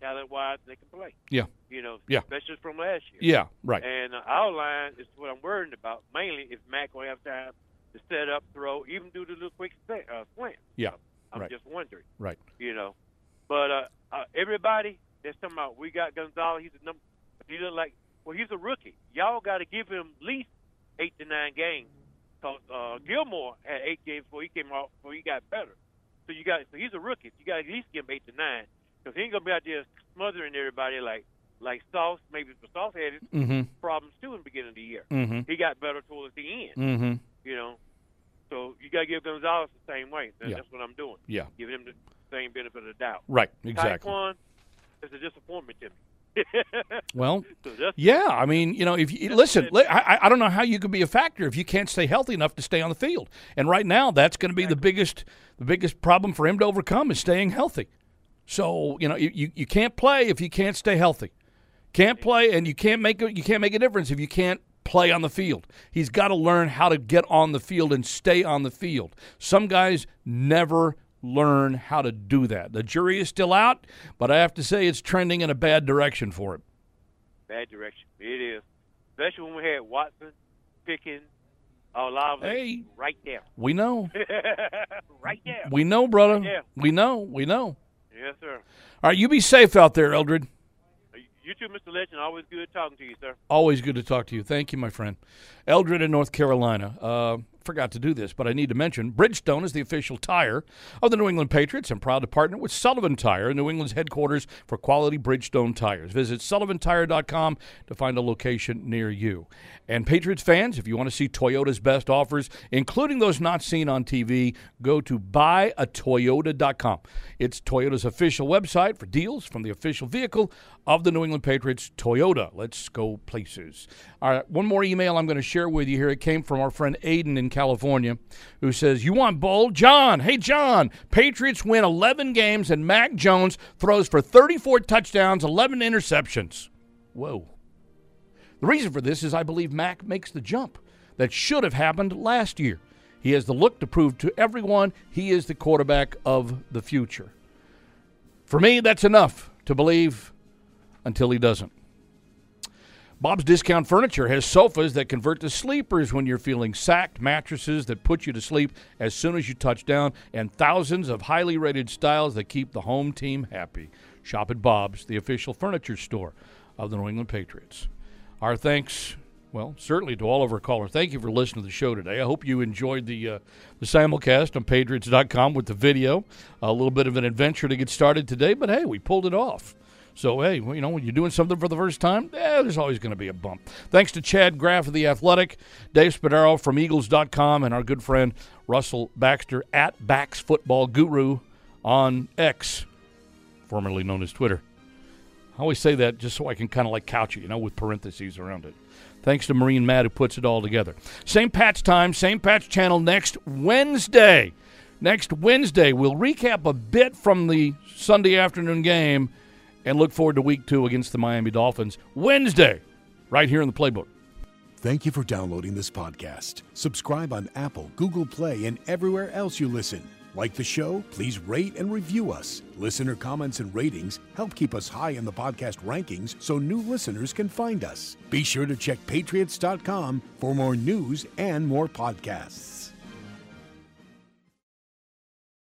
talent wise, they can play. Yeah. You know, Yeah. especially from last year. Yeah, right. And uh, our line is what I'm worried about. Mainly if Mac will have time to set up, throw, even do the little quick slant. Uh, slant. Yeah. I'm right. just wondering. Right. You know, but uh, uh, everybody that's talking about we got Gonzalez. He's a number. He look like well, he's a rookie. Y'all got to give him at least eight to nine games. Cause uh, Gilmore had eight games before he came off, before he got better. So you got, so he's a rookie. You got to at least give him eight to nine, because he ain't gonna be out there smothering everybody like like Sauce. Maybe for Sauce had his Mhm. problems too in the beginning of the year. Mm-hmm. He got better towards the end. Mhm. You know, so you got to give Gonzalez the same way. That- Yeah. That's what I'm doing. Yeah. giving him the benefit of the doubt. Right, exactly. Tyquan is a disappointment to me. Well, yeah, I mean, you know, if you listen, I, I don't know how you could be a factor if you can't stay healthy enough to stay on the field. And right now, that's going to be the biggest, the biggest problem for him to overcome is staying healthy. So you know, you, you, you can't play if you can't stay healthy. Can't play, and you can't make a, you can't make a difference if you can't play on the field. He's got to learn how to get on the field and stay on the field. Some guys never learn how to do that. The jury is still out, but I have to say it's trending in a bad direction for him. bad direction. It is, especially when we had Watson, Pickens, Olave Hey. right there. We know. right there. We know, brother. Yeah. We know. We know. Yes, sir. All right, you be safe out there, Eldred. You too, Mr. Legend. Always good talking to you, sir. Always good to talk to you. Thank you, my friend. Eldred in North Carolina. Uh, forgot to do this, but I need to mention Bridgestone is the official tire of the New England Patriots and proud to partner with Sullivan Tire, New England's headquarters for quality Bridgestone tires. Visit sullivantire.com to find a location near you. And Patriots fans, if you want to see Toyota's best offers, including those not seen on TV, go to buyatoyota.com. It's Toyota's official website for deals from the official vehicle of the New England Patriots, Toyota. Let's go places. All right, one more email I'm going to share with you here. It came from our friend Aiden in California, who says, You want bold? John, hey, John, Patriots win 11 games and Mac Jones throws for 34 touchdowns, 11 interceptions. Whoa. The reason for this is I believe Mac makes the jump that should have happened last year. He has the look to prove to everyone he is the quarterback of the future. For me, that's enough to believe until he doesn't. Bob's Discount Furniture has sofas that convert to sleepers when you're feeling sacked, mattresses that put you to sleep as soon as you touch down, and thousands of highly rated styles that keep the home team happy. Shop at Bob's, the official furniture store of the New England Patriots. Our thanks, well, certainly to all of our callers. Thank you for listening to the show today. I hope you enjoyed the uh, the simulcast on Patriots.com with the video. A little bit of an adventure to get started today, but hey, we pulled it off. So, hey, you know, when you're doing something for the first time, eh, there's always going to be a bump. Thanks to Chad Graff of The Athletic, Dave Spadaro from Eagles.com, and our good friend Russell Baxter at Backs Football Guru on X, formerly known as Twitter. I always say that just so I can kind of like couch it, you know, with parentheses around it. Thanks to Marine Matt who puts it all together. Same patch time, same patch channel next Wednesday. Next Wednesday, we'll recap a bit from the Sunday afternoon game and look forward to week two against the Miami Dolphins. Wednesday, right here in the playbook. Thank you for downloading this podcast. Subscribe on Apple, Google Play, and everywhere else you listen. Like the show? Please rate and review us. Listener comments and ratings help keep us high in the podcast rankings so new listeners can find us. Be sure to check patriots.com for more news and more podcasts.